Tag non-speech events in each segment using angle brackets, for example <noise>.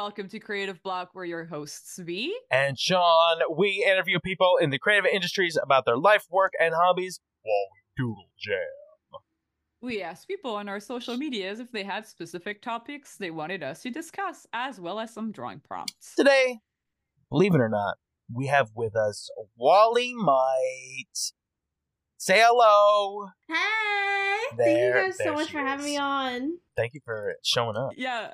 welcome to Creative Block. We're your hosts, V. And Sean, we interview people in the creative industries about their life, work, and hobbies while we doodle jam. We asked people on our social medias if they had specific topics they wanted us to discuss, as well as some drawing prompts. Today, believe it or not, we have with us Wolly Might. Say hello. Hey! There- Thank you guys so much she for having me on. Thank you for showing up. Yeah.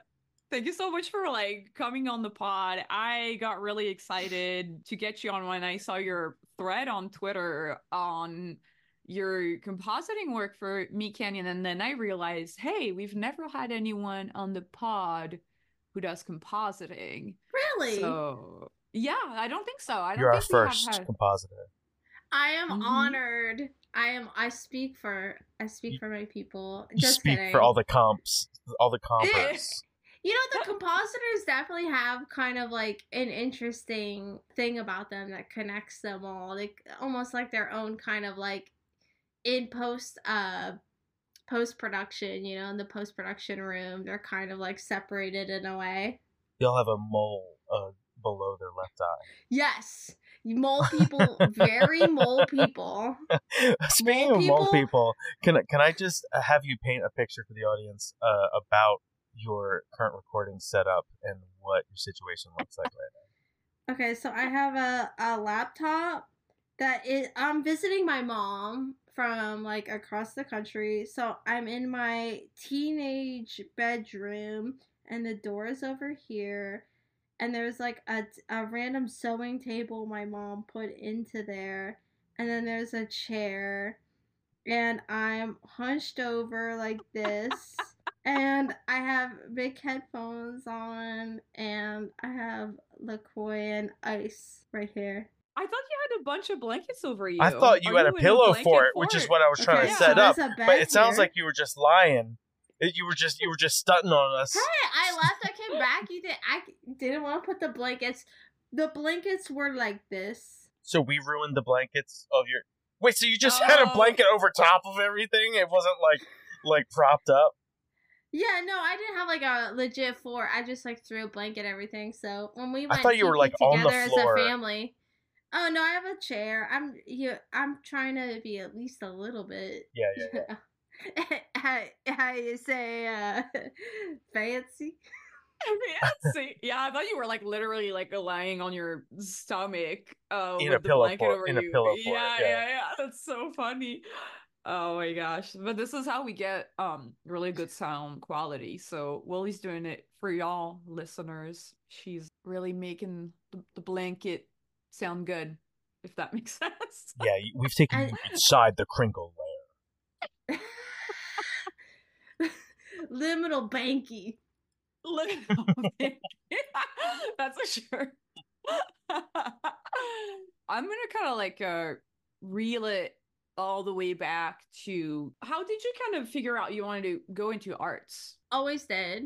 Thank you so much for like coming on the pod. I got really excited to get you on when I saw your thread on Twitter on your compositing work for Meatcanyon and then I realized, hey, we've never had anyone on the pod who does compositing. Really? So yeah, I don't think so. I don't You're our think we have first had- compositor. I am Mhm. honored. I am I speak for I speak You- for my people. You speak kidding. for all the comps, all the compers. <laughs> You know, the compositors definitely have kind of like an interesting thing about them that connects them all. Like almost like their own kind of like in post uh post production, you know, in the post production room, they're kind of like separated in a way. They'll have a mole uh, below their left eye. Yes. Mole people, very <laughs> mole people. <laughs> Speaking Mole of mole people? people, can I, can I just have you paint a picture for the audience uh, about your current recording setup and what your situation looks like right now. Okay, so I have a, a laptop that is I'm visiting my mom from like across the country. So I'm in my teenage bedroom and the door is over here and there's like a, a random sewing table my mom put into there and then there's a chair and I'm hunched over like this and I have big headphones on, and I have LaCroix and ice right here. I thought you had a bunch of blankets over you. I thought you Are had a pillow blanket for it, which is what I was trying Okay, to yeah. set so up. there's a bed But it sounds here. like you were just lying. You were just you were just stunting on us. Hey, I left. I came back. You did. I didn't want to put the blankets. The blankets were like this. So we ruined the blankets of your. Wait, so you just had a Oh. blanket over top of everything? It wasn't like like propped up. Yeah, no, I didn't have like a legit floor. I just like threw a blanket everything. So when we went, thought you were, TP like, on the together floor. as a family. Oh no, I have a chair. I'm you. I'm trying to be at least a little bit. Yeah, yeah. yeah. <laughs> how, how you say uh, <laughs> fancy? <laughs> See, yeah, I thought you were like literally like lying on your stomach uh, In a with the pillow blanket fort- over in a you. pillow fort, yeah, yeah. yeah, yeah. That's so funny. Oh my gosh! But this is how we get um really good sound quality. So Wolly's doing it for y'all listeners. She's really making the, the blanket sound good, if that <laughs> makes sense. Yeah, we've taken I- you inside the crinkle layer. <laughs> Liminal banky. Little <laughs> bit. That's a sure. I'm gonna kind of like uh reel it all the way back to how did you kind of figure out you wanted to go into arts? Always did.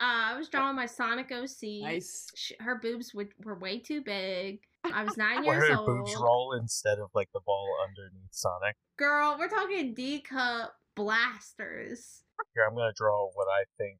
Uh, I was drawing my Sonic OC. Nice. Sh- Her boobs would, were way too big. I was <laughs> nine Where years her old. boobs roll instead of like the ball underneath Sonic. Girl, we're talking D cup blasters. Here, I'm gonna draw what I think.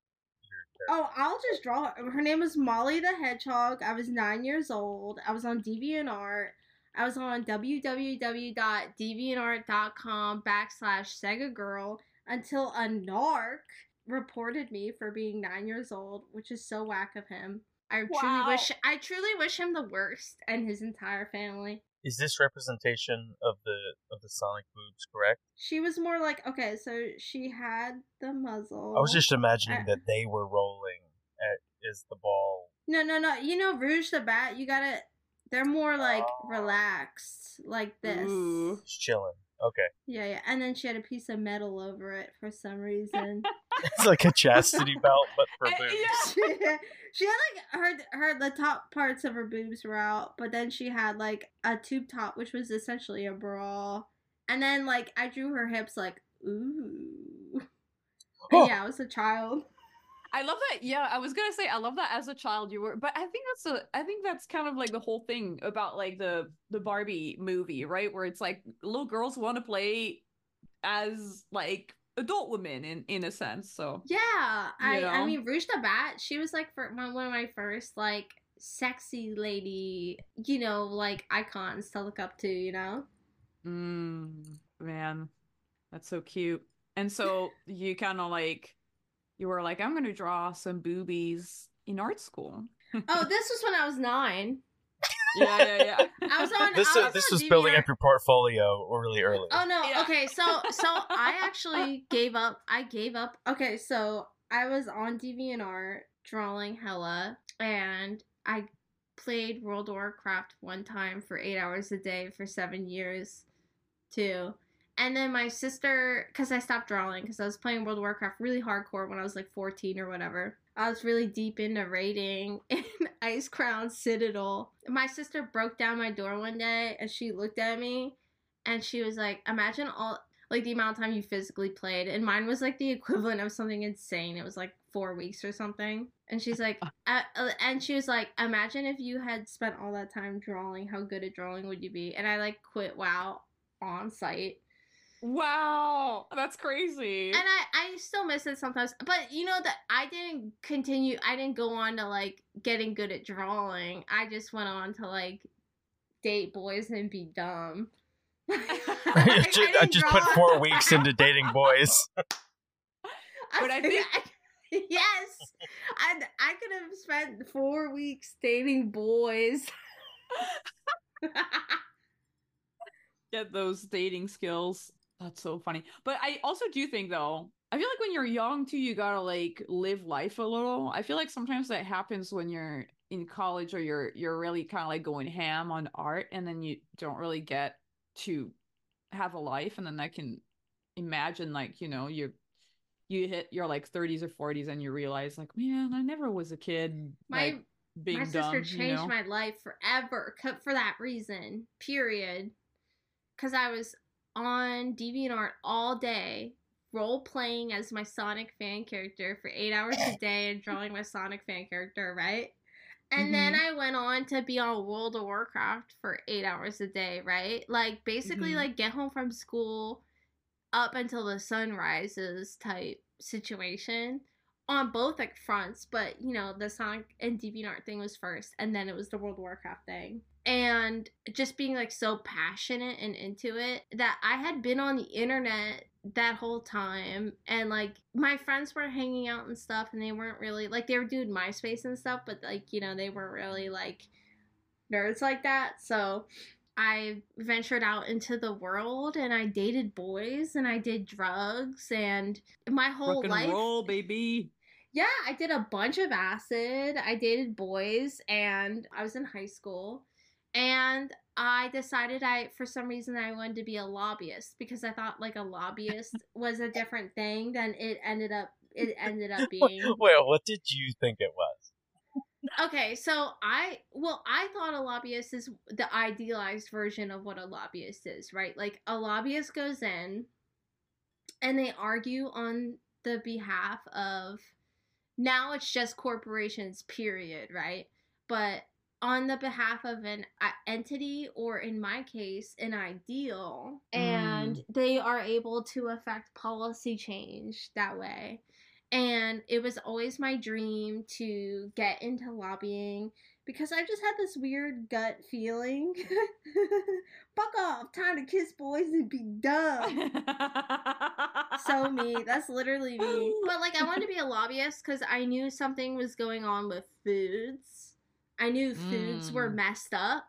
Oh, I'll just draw her. Her name was Molly the Hedgehog. I was nine years old. I was on DeviantArt. I was on www.deviantart.com backslash Sega Girl until a narc reported me for being nine years old, which is so whack of him. I Wow. truly wish I truly wish him the worst and his entire family. Is this representation of the of the Sonic boobs correct? She was more like okay, so she had the muzzle. I was just imagining Uh, that they were rolling at is the ball. No, no, no. You know Rouge the Bat, you gotta they're more like relaxed, like this. Ooh. Just chilling. Okay, Yeah, yeah. And then she had a piece of metal over it for some reason. <laughs> it's like a chastity belt, but for Eh, boobs. yeah. she, <laughs> she had like her her the top parts of her boobs were out, but then she had like a tube top, which was essentially a bra. And then like I drew her hips like ooh. Oh. And yeah, I was a child. I love that. Yeah, I was gonna say I love that as a child you were, but I think that's a I think that's kind of like the whole thing about like the the Barbie movie, right? Where it's like little girls want to play as like adult women in in a sense. So Yeah, I You I mean Rouge the Bat, she was like for my, one of my first like sexy lady, you know, like icons to look up to, you know. Mm, man, that's so cute. And so you kind of like, you were like, I'm gonna draw some boobies in art school. Oh, <laughs> this was when I was nine. yeah, yeah, yeah. <laughs> I was on. This I is, this on was building DeviantArt. up your portfolio really early. Oh no. Yeah. Okay, so so <laughs> I actually gave up. I gave up. Okay, so I was on DeviantArt drawing hella, and I played World of Warcraft one time for eight hours a day for seven years, too. And then my sister, because I stopped drawing because I was playing World of Warcraft really hardcore when I was like 14 or whatever. I was really deep into raiding <laughs> in Icecrown Citadel. My sister broke down my door one day and she looked at me and she was like, "Imagine all like the amount of time you physically played." And mine was like the equivalent of something insane. It was like four weeks or something. And she's like, <laughs> uh, uh, and she was like, "Imagine if you had spent all that time drawing. How good at drawing would you be?" And I like quit WoW on site. Wow, that's crazy. And I, I still miss it sometimes. But you know that I didn't continue I didn't go on to like getting good at drawing. I just went on to like date boys and be dumb. <laughs> <laughs> I just, I just put four weeks into dating <laughs> boys. But I think- yes, I I could have spent four weeks dating boys. Get those dating skills. That's so funny. But I also do think though, I feel like when you're young too, you gotta like live life a little. I feel like sometimes that happens when you're in college or you're you're really kind of like going ham on art, and then you don't really get to have a life, and then I can imagine like you know you you hit your like 30s or 40s and you realize like man I never was a kid My like being my sister dumb, changed you know? my life forever for that reason. Period. Because I was on DeviantArt all day, role playing as my Sonic fan character for eight hours a day and <laughs> drawing my Sonic fan character, right? And then Mm-hmm. I went on to be on World of Warcraft for eight hours a day, right? Like basically, Mhm. like get home from school up until the sun rises type situation on both like fronts, but you know, the Sonic and DeviantArt thing was first, and then it was the World of Warcraft thing. And just being like so passionate and into it that I had been on the internet that whole time and like my friends were hanging out and stuff and they weren't really like they were doing MySpace and stuff, but like, you know, they weren't really like nerds like that. So I ventured out into the world and I dated boys and I did drugs and my whole Rock and life roll, baby. yeah, I did a bunch of acid. I dated boys and I was in high school. And I decided I for some reason I wanted to be a lobbyist because I thought like a lobbyist <laughs> was a different thing than it ended up it ended up <laughs> being. Well, what did you think it was? Okay, so I well, I thought a lobbyist is the idealized version of what a lobbyist is, right? Like a lobbyist goes in and they argue on the behalf of now it's just corporations, period, right? But on the behalf of an uh, entity or in my case an ideal and they are able to affect policy change that way and it was always my dream to get into lobbying because I just had this weird gut feeling. <laughs> Fuck off, time to kiss boys and be dumb. <laughs> so me, that's literally me. But like, I wanted to be a lobbyist because I knew something was going on with foods. I knew foods were Mm. messed up.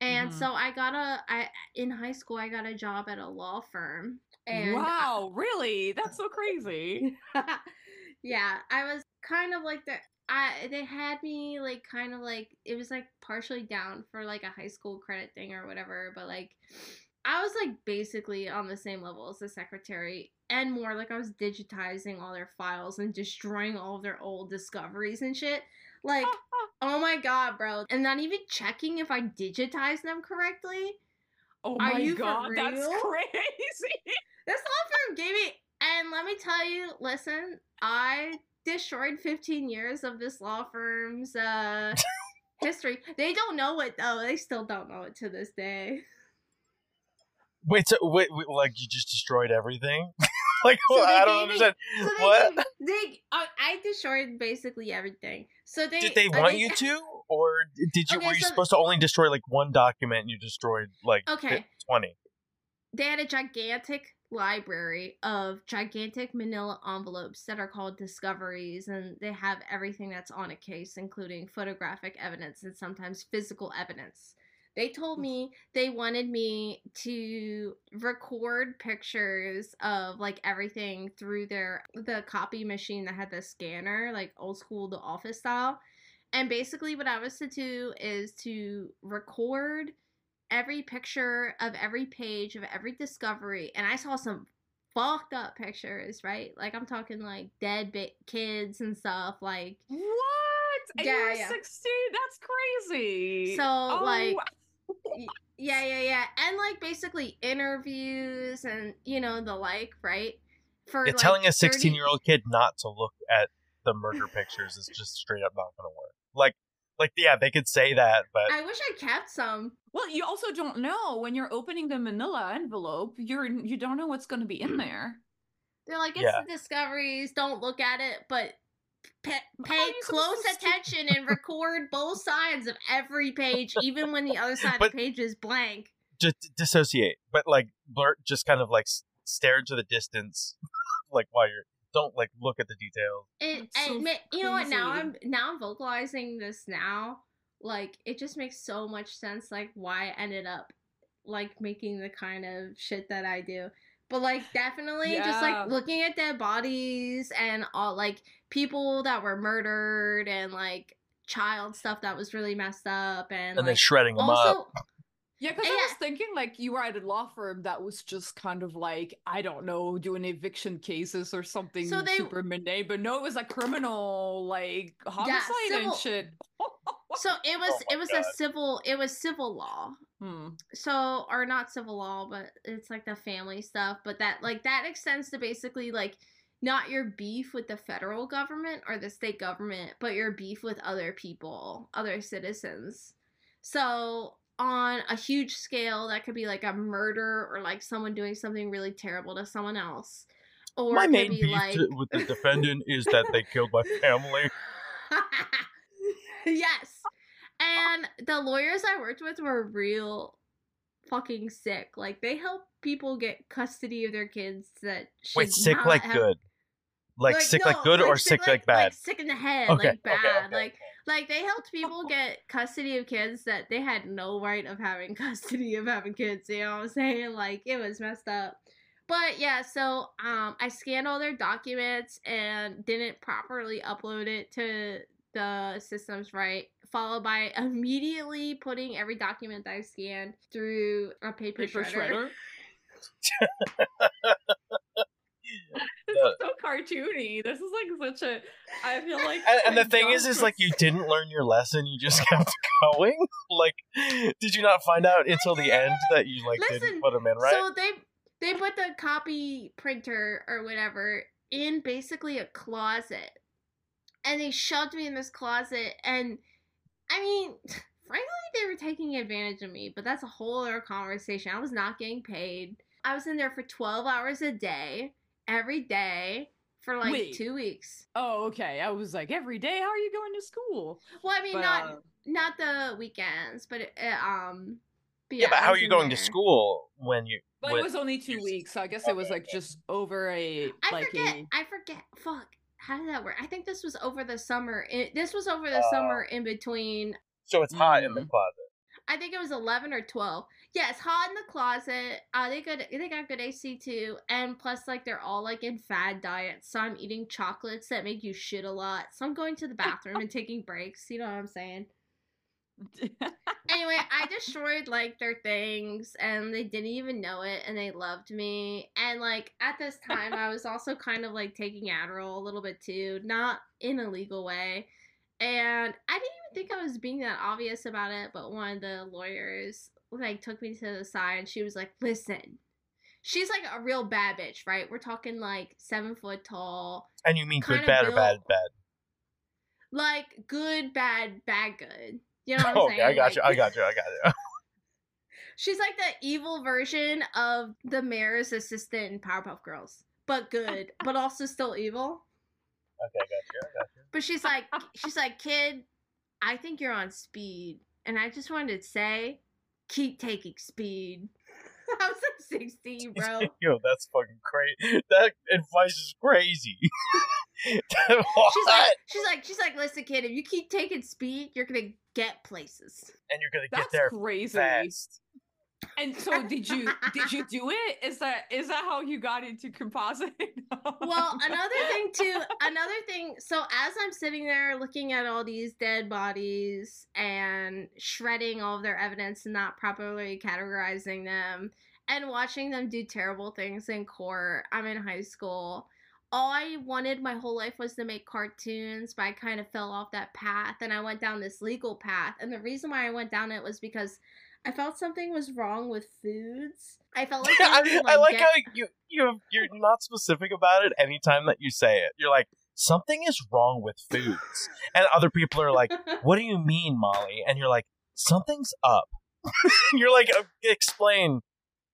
And Mhm. so I got a I in high school I got a job at a law firm. And wow, really? That's so crazy. <laughs> yeah, I was kind of like the I they had me like kind of like it was like partially down for like a high school credit thing or whatever, but like I was like basically on the same level as the secretary and more like I was digitizing all their files and destroying all of their old discoveries and shit. Like, <laughs> oh my god, bro. And not even checking if I digitized them correctly. Oh Are my you for god, that's crazy. <laughs> This law firm gave me, and let me tell you, listen, I destroyed 15 years of this law firm's uh, <laughs> history. They don't know it though. They still don't know it to this day. Wait, so wait, wait, like you just destroyed everything? like So I don't gave me- understand. So they, What? they, uh, I destroyed basically everything. So they Did they want they- you <laughs> to, or did you? Okay, were you so- supposed to only destroy like one document and you destroyed like Okay. twenty? they had a gigantic library of gigantic manila envelopes that are called discoveries and they have everything that's on a case including photographic evidence and sometimes physical evidence they told mm. me they wanted me to record pictures of like everything through their the copy machine that had the scanner like old school the office style and basically what i was to do is to record every picture of every page of every discovery and i saw some fucked up pictures right like i'm talking like dead ba- kids and stuff like What? And Yeah, you were yeah. 16? That's crazy. So, Oh, like, yeah yeah yeah and like basically interviews and you know the like right for Yeah, like, telling a 30 sixteen-year-old kid not to look at the murder pictures is just straight up not going to work. Like, like yeah, they could say that, but i wish i kept some Well, you also don't know when you're opening the manila envelope, you're you don't know what's going to be in mm. there. they're like it's Yeah. the discoveries don't look at it but pa- How pay are you close to attention and record both sides of every page <laughs> even when the other side of the page is blank just dissociate. But like, blur, just kind of like stare into the distance, <laughs> like while you're don't like look at the details. it, That's so and ma- you know what now i'm now i'm vocalizing this now like it just makes so much sense like why i ended up like making the kind of shit that i do but like definitely just like looking at dead bodies and all like people that were murdered and like child stuff that was really messed up and, And then shredding them up. Yeah, because Yeah. I was thinking like you were at a law firm that was just kind of like I don't know doing eviction cases or something So they- super mundane, but no, it was like criminal like homicide civil- and shit. <laughs> so it was Oh it was God. a civil it was civil law Hmm. so or not civil law but it's like the family stuff but that like that extends to basically like not your beef with the federal government or the state government but your beef with other people other citizens so on a huge scale that could be like a murder or like someone doing something really terrible to someone else or my main be beef like to- with the defendant is that they killed my family. <laughs> yes. And the lawyers I worked with were real fucking sick. Like they help people get custody of their kids that should Wait, sick like have- good, like, sick like no, good or sick like, bad? sick in the head, okay, like bad. okay, okay, like like they helped people <laughs> get custody of kids that they had no right of having <laughs> custody of having kids you know what i'm saying like it was messed up but yeah so um i scanned all their documents and didn't properly upload it to the systems right followed by <laughs> immediately putting every document that i scanned through a paper, Paper shredder. shredder. <laughs> <laughs> this is so cartoony. This is like such a. I feel like. And, and the thing is, is like you didn't learn your lesson. You just kept going. Like, did you not find out until the end that you like Listen, didn't put them in right? So they they put the copy printer or whatever in basically a closet. And they shoved me in this closet and I mean, <laughs> frankly they were taking advantage of me, but that's a whole other conversation. I was not getting paid. I was in there for 12 hours a day, every day for like Wait. 2 weeks. Oh, okay. I was like, every day. How are you going to school? Well, I mean But, not uh, not the weekends, but it, uh, um but yeah, but how are you in going to school when you? But when- it was only two weeks, so I guess it was like just over a I like forget. a. I forget. Fuck. How did that work? I think this was over the summer. It, this was over the Oh. summer in between. so it's hot in the Mm. closet. I think it was eleven or twelve. Yeah, hot in the closet. Uh, they good. They got good AC too, and plus, like they're all like in fad diets. So I'm eating chocolates that make you shit a lot. So I'm going to the bathroom and taking breaks. You know what I'm saying? Anyway, I destroyed like their things and they didn't even know it and they loved me. And like at this time I was also kind of like taking Adderall a little bit too, not in a legal way. And I didn't even think I was being that obvious about it, but one of the lawyers like took me to the side and she was like, "Listen." She's like a real bad bitch, right? We're talking like 7 foot tall, And you mean good, bad, or bad, bad? like good, bad, bad good. You know what I'm <laughs> okay, saying? I got you. I got you. I got you. She's like the evil version of the mayor's assistant in Powerpuff Girls. but good, but also still evil. Okay, gotcha, gotcha. But she's like, she's like, kid, I think you're on speed, and I just wanted to say, keep taking speed. <laughs> I was like 16, bro. <laughs> Yo, that's fucking crazy. That advice is crazy. She's like, she's like, she's like, listen, kid, if you keep taking speed, you're gonna get places. and you're gonna That's get there crazy. fast. And so did you did you do it? Is that is that how you got into compositing? <laughs> Well, another thing too, another thing. So as I'm sitting there looking at all these dead bodies and shredding all of their evidence and not properly categorizing them and watching them do terrible things in court, I'm in high school. All I wanted my whole life was to make cartoons, but I kind of fell off that path and I went down this legal path. And the reason why I went down it was because I felt something was wrong with foods. I felt like, <laughs> I, they would, I like how you you you're not specific about it anytime that you say it. You're like something is wrong with foods, and other people are like, <laughs> "What do you mean, Wolly?" And you're like, "Something's up." <laughs> you're like, "Uh, "Explain."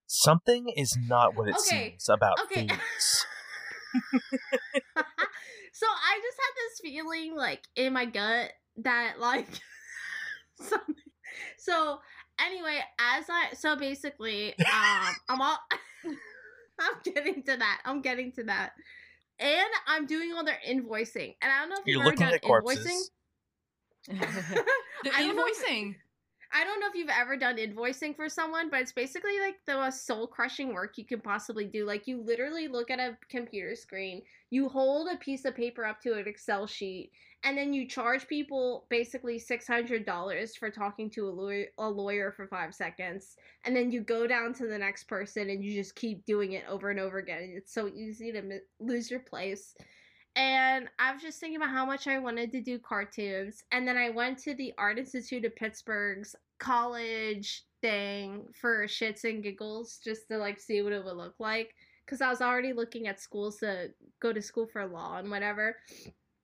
Something is not what it Okay, seems about okay. foods. <laughs> so I just had this feeling like in my gut that like <laughs> something. So anyway, as I so basically, um, I'm all. <laughs> I'm getting to that. I'm getting to that. And I'm doing all their invoicing. And I don't know if You're you've ever looking done at corpses. invoicing. the I don't know if- invoicing. I don't know if you've ever done invoicing for someone, but it's basically like the most soul crushing work you could possibly do. Like you literally look at a computer screen, you hold a piece of paper up to an Excel sheet, and then you charge people basically six hundred dollars for talking to a lawyer, a lawyer for five seconds, and then you go down to the next person and you just keep doing it over and over again. It's so easy to mi- lose your place. And I was just thinking about how much I wanted to do cartoons. And then I went to the Art Institute of Pittsburgh's college thing for shits and giggles just to like see what it would look like. Because I was already looking at schools to go to school for law and whatever.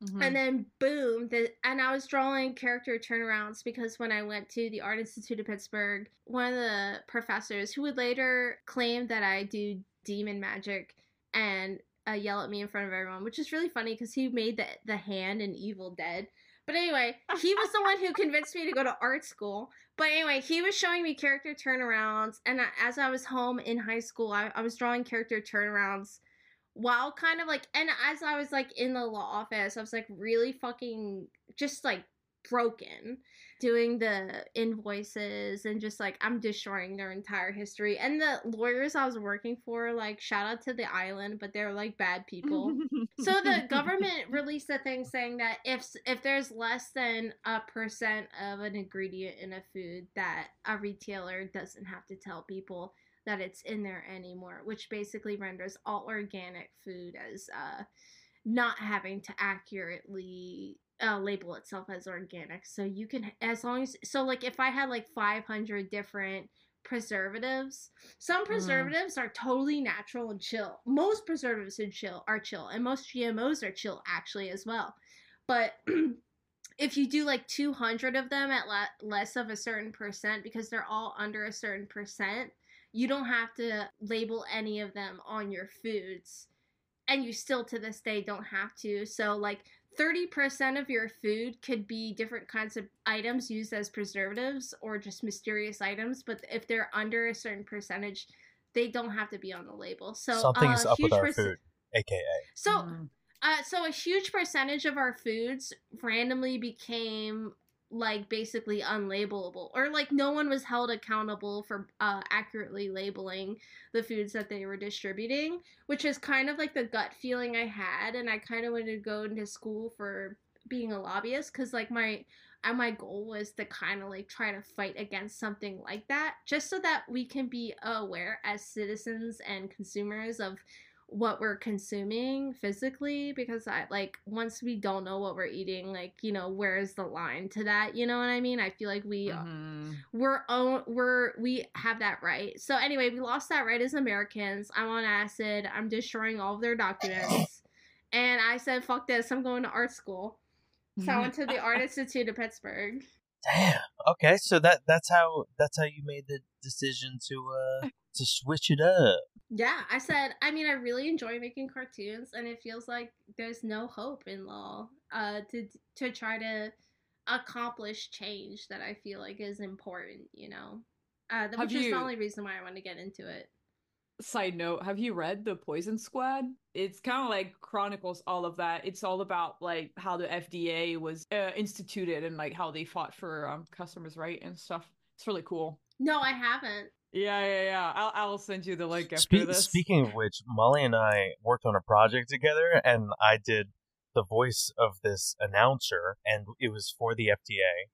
Mhm. And then boom, the, and I was drawing character turnarounds because when I went to the Art Institute of Pittsburgh, one of the professors who would later claim that I do demon magic and uh, yell at me in front of everyone, which is really funny because he made the the hand in Evil Dead. But anyway, he was the one who convinced me to go to art school. But anyway, he was showing me character turnarounds, and as I was home in high school, I, I was drawing character turnarounds while kind of like and as I was like in the law office, I was like really fucking just like broken doing the invoices and just like I'm destroying their entire history. And the lawyers I was working for, like shout out to the island, but they're like bad people. so the government <laughs> released a thing saying that if if there's less than a percent of an ingredient in a food that a retailer doesn't have to tell people that it's in there anymore, which basically renders all organic food as uh, not having to accurately uh, label itself as organic. So you can, as long as, so like if I had like 500 different preservatives, some preservatives are totally natural and chill. Most preservatives are chill, are chill, and most GMOs are chill actually as well. But <clears throat> if you do like 200 of them at le- less of a certain percent, because they're all under a certain percent, you don't have to label any of them on your foods and you still to this day don't have to so like 30% of your food could be different kinds of items used as preservatives or just mysterious items but if they're under a certain percentage they don't have to be on the label so Something's a up with our perc- food, aka. so Mm. uh, so a huge percentage of our foods randomly became like basically unlabelable or like no one was held accountable for uh, accurately labeling the foods that they were distributing which is kind of like the gut feeling i had and i kind of wanted to go into school for being a lobbyist because like my and my goal was to kind of like try to fight against something like that just so that we can be aware as citizens and consumers of what we're consuming physically because I like once we don't know what we're eating like you know where is the line to that you know what I mean? I feel like we Mhm. we're own we're we have that right. So anyway we lost that right as Americans. I'm on acid. I'm destroying all of their documents. And I said fuck this. I'm going to art school. So I went to the Art <laughs> Institute of Pittsburgh. Damn. Okay, so that that's how that's how you made the decision to uh to switch it up. Yeah, I said, I mean, I really enjoy making cartoons, and it feels like there's no hope in law uh, to to try to accomplish change that I feel like is important. You know, uh, Have which is the only reason why I want to get into it. Side note, have you read The Poison Squad? It's kind of like chronicles all of that. It's all about like how the FDA was uh, instituted and like how they fought for um, customers' right and stuff. It's really cool. No, I haven't. Yeah, yeah, yeah. I'll, I'll send you the link after Spe- this. speaking of which, Wolly and I worked on a project together, and I did the voice of this announcer, and it was for the FDA.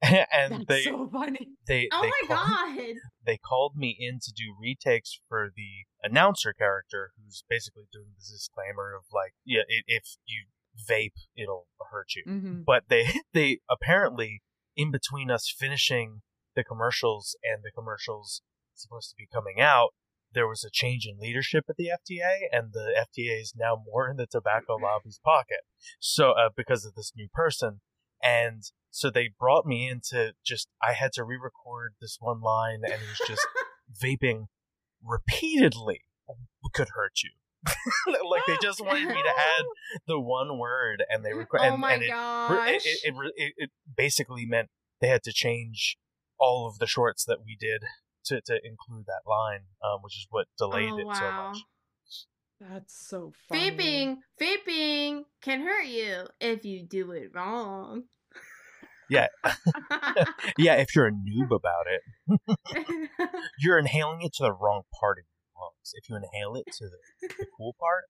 <laughs> and That's they so funny. they Oh they my called, god! <laughs> they called me in to do retakes for the announcer character, who's basically doing this disclaimer of like, yeah, if you vape, it'll hurt you hmm but they <laughs> they apparently in between us finishing the commercials and the commercials supposed to be coming out there was a change in leadership at the FDA and the FDA is now more in the tobacco lobby's pocket. So uh, because of this new person. And so they brought me into just I had to re-record this one line and it was just <laughs> vaping repeatedly could hurt you. <laughs> Like they just wanted me to add the one word and they requ- oh and, my and it, gosh! it, it, it, it, it basically meant they had to change all of the shorts that we did to, to include that line, um, which is what delayed oh it so wow! much. That's so funny. Vaping, vaping can hurt you if you do it wrong. Yeah. <laughs> <laughs> Yeah, if you're a noob about it, <laughs> you're inhaling it to the wrong part of your lungs. If you inhale it to the, the cool part,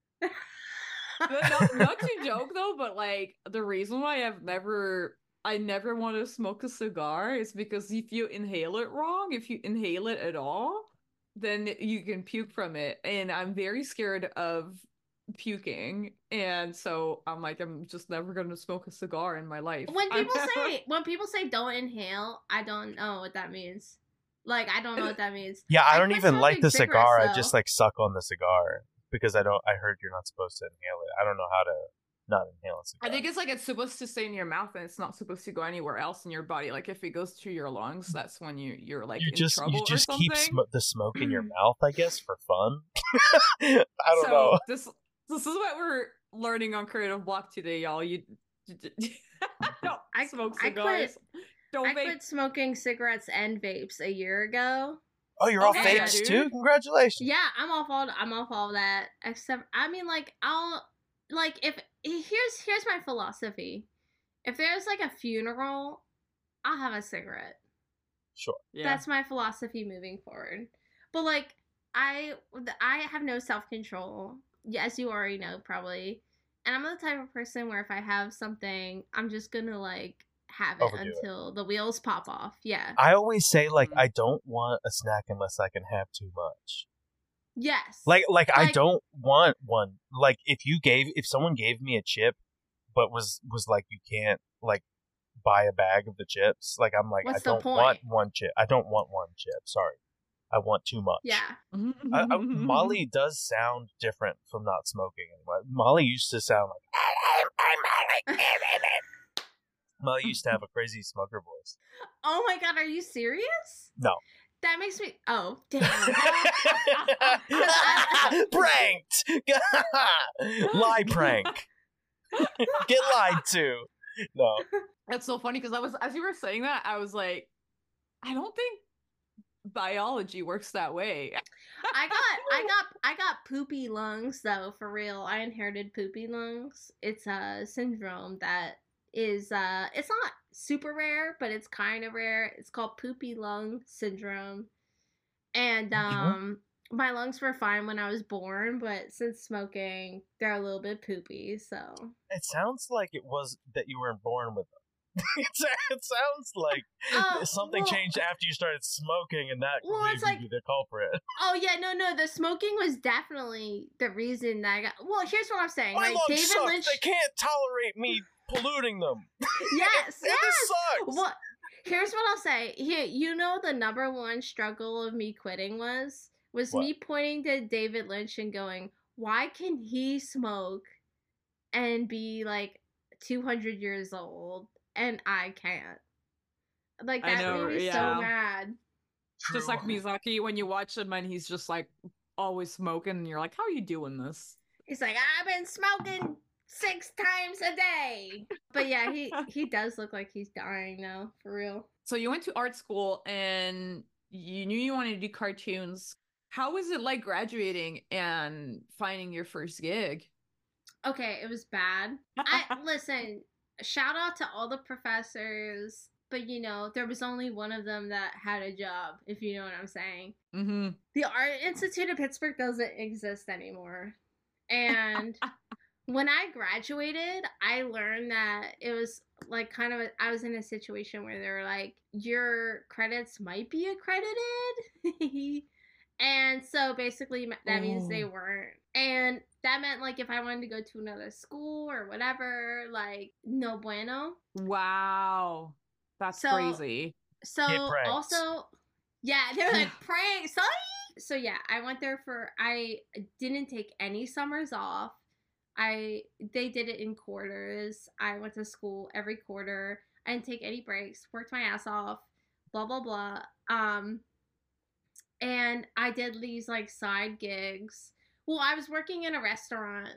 But not, not to joke though, but like the reason why I've never I never want to smoke a cigar is because if you inhale it wrong, if you inhale it at all, then you can puke from it. And I'm very scared of puking. And so I'm like, I'm just never gonna smoke a cigar in my life. when people <laughs> say when people say don't inhale, I don't know what that means. Like I don't know what that means. yeah, I I don't even like the cigarettes, cigar. I just like suck on the cigar because I don't. I heard you're not supposed to inhale it. I don't know how to not inhale a cigar. I think it's like it's supposed to stay in your mouth and it's not supposed to go anywhere else in your body. Like if it goes to your lungs, that's when you you're like you in just trouble you just keep sm- the smoke in your <clears throat> mouth, I guess, for fun. <laughs> I don't so know. <laughs> This this is what we're learning on Creative Block today, y'all. You don't <laughs> I- smoke I quit- Don't I vape. quit smoking cigarettes and vapes a year ago. Oh, you're off Okay, vapes dude. too. Congratulations. Yeah, I'm off all I'm off all that. Except I mean like I'll like if here's here's my philosophy. If there's like a funeral, I'll have a cigarette. Sure. yeah. That's my philosophy moving forward. But like I I have no self-control. As you already know probably. And I'm the type of person where if I have something, I'm just going to like have it Overdo it. until the wheels pop off. Yeah. I always say like Mhm. I don't want a snack unless I can have too much. Yes. Like like I Like- don't want one. Like if you gave if someone gave me a chip but was was like you can't like buy a bag of the chips, like I'm like What's I the don't want one chip. I don't want one chip. Sorry. I want too much. yeah. I, I, <laughs> Wolly does sound different from not smoking anymore. Wolly used to sound like <laughs> Wolly used to have a crazy smoker voice. Oh my god, are you serious? No. That makes me Oh, damn. <laughs> <laughs> Pranked! <laughs> Lie prank. Get lied to. No. That's so funny because I was as you were saying that, I was like, I don't think biology works that way. I got I got I got poopy lungs though, for real. I inherited poopy lungs. It's a syndrome that is uh it's not super rare, but it's kind of rare. It's called poopy lung syndrome. And um my lungs were fine when I was born, but since smoking, they're a little bit poopy, so It sounds like it was that you weren't born with them. <laughs> it sounds like Oh, something well- changed after you started smoking, and that Well, it's like- the culprit. <laughs> Oh yeah, no, no. The smoking was definitely the reason that I got. Well, here's what I'm saying. My like lungs David suck. Lynch. They can't tolerate me polluting them. Yes, <laughs> yes. This sucks. What? Here's what I'll say. Here, you know, the number one struggle of me quitting was was What? me pointing to David Lynch and going, "Why can he smoke and be like 200 years old and I can't?" Like that know, made me yeah. so mad. Just like True. Miyazaki when you watch him and he's just like always smoking, and you're like, "How are you doing this?" He's like, I've been smoking six times a day. But yeah, he he does look like he's dying now, for real. So you went to art school, and you knew you wanted to do cartoons. How was it like graduating and finding your first gig? Okay, it was bad. I <laughs> listen, shout out to all the professors, but you know, there was only one of them that had a job, if you know what I'm saying. mm-hmm. The Art Institute of Pittsburgh doesn't exist anymore. And <laughs> when I graduated, I learned that it was like kind of a, I was in a situation where they were like your credits might be accredited. <laughs> and so basically that means they Oh. weren't. And that meant like if I wanted to go to another school or whatever, like no bueno. Wow, that's So- crazy. So also, yeah, <laughs> they're like <laughs> prank, sorry. So yeah, I went there for I didn't take any summers off. I they did it in quarters. I went to school every quarter. I didn't take any breaks. Worked my ass off. Blah blah blah. Um, and I did these like side gigs. Well, I was working in a restaurant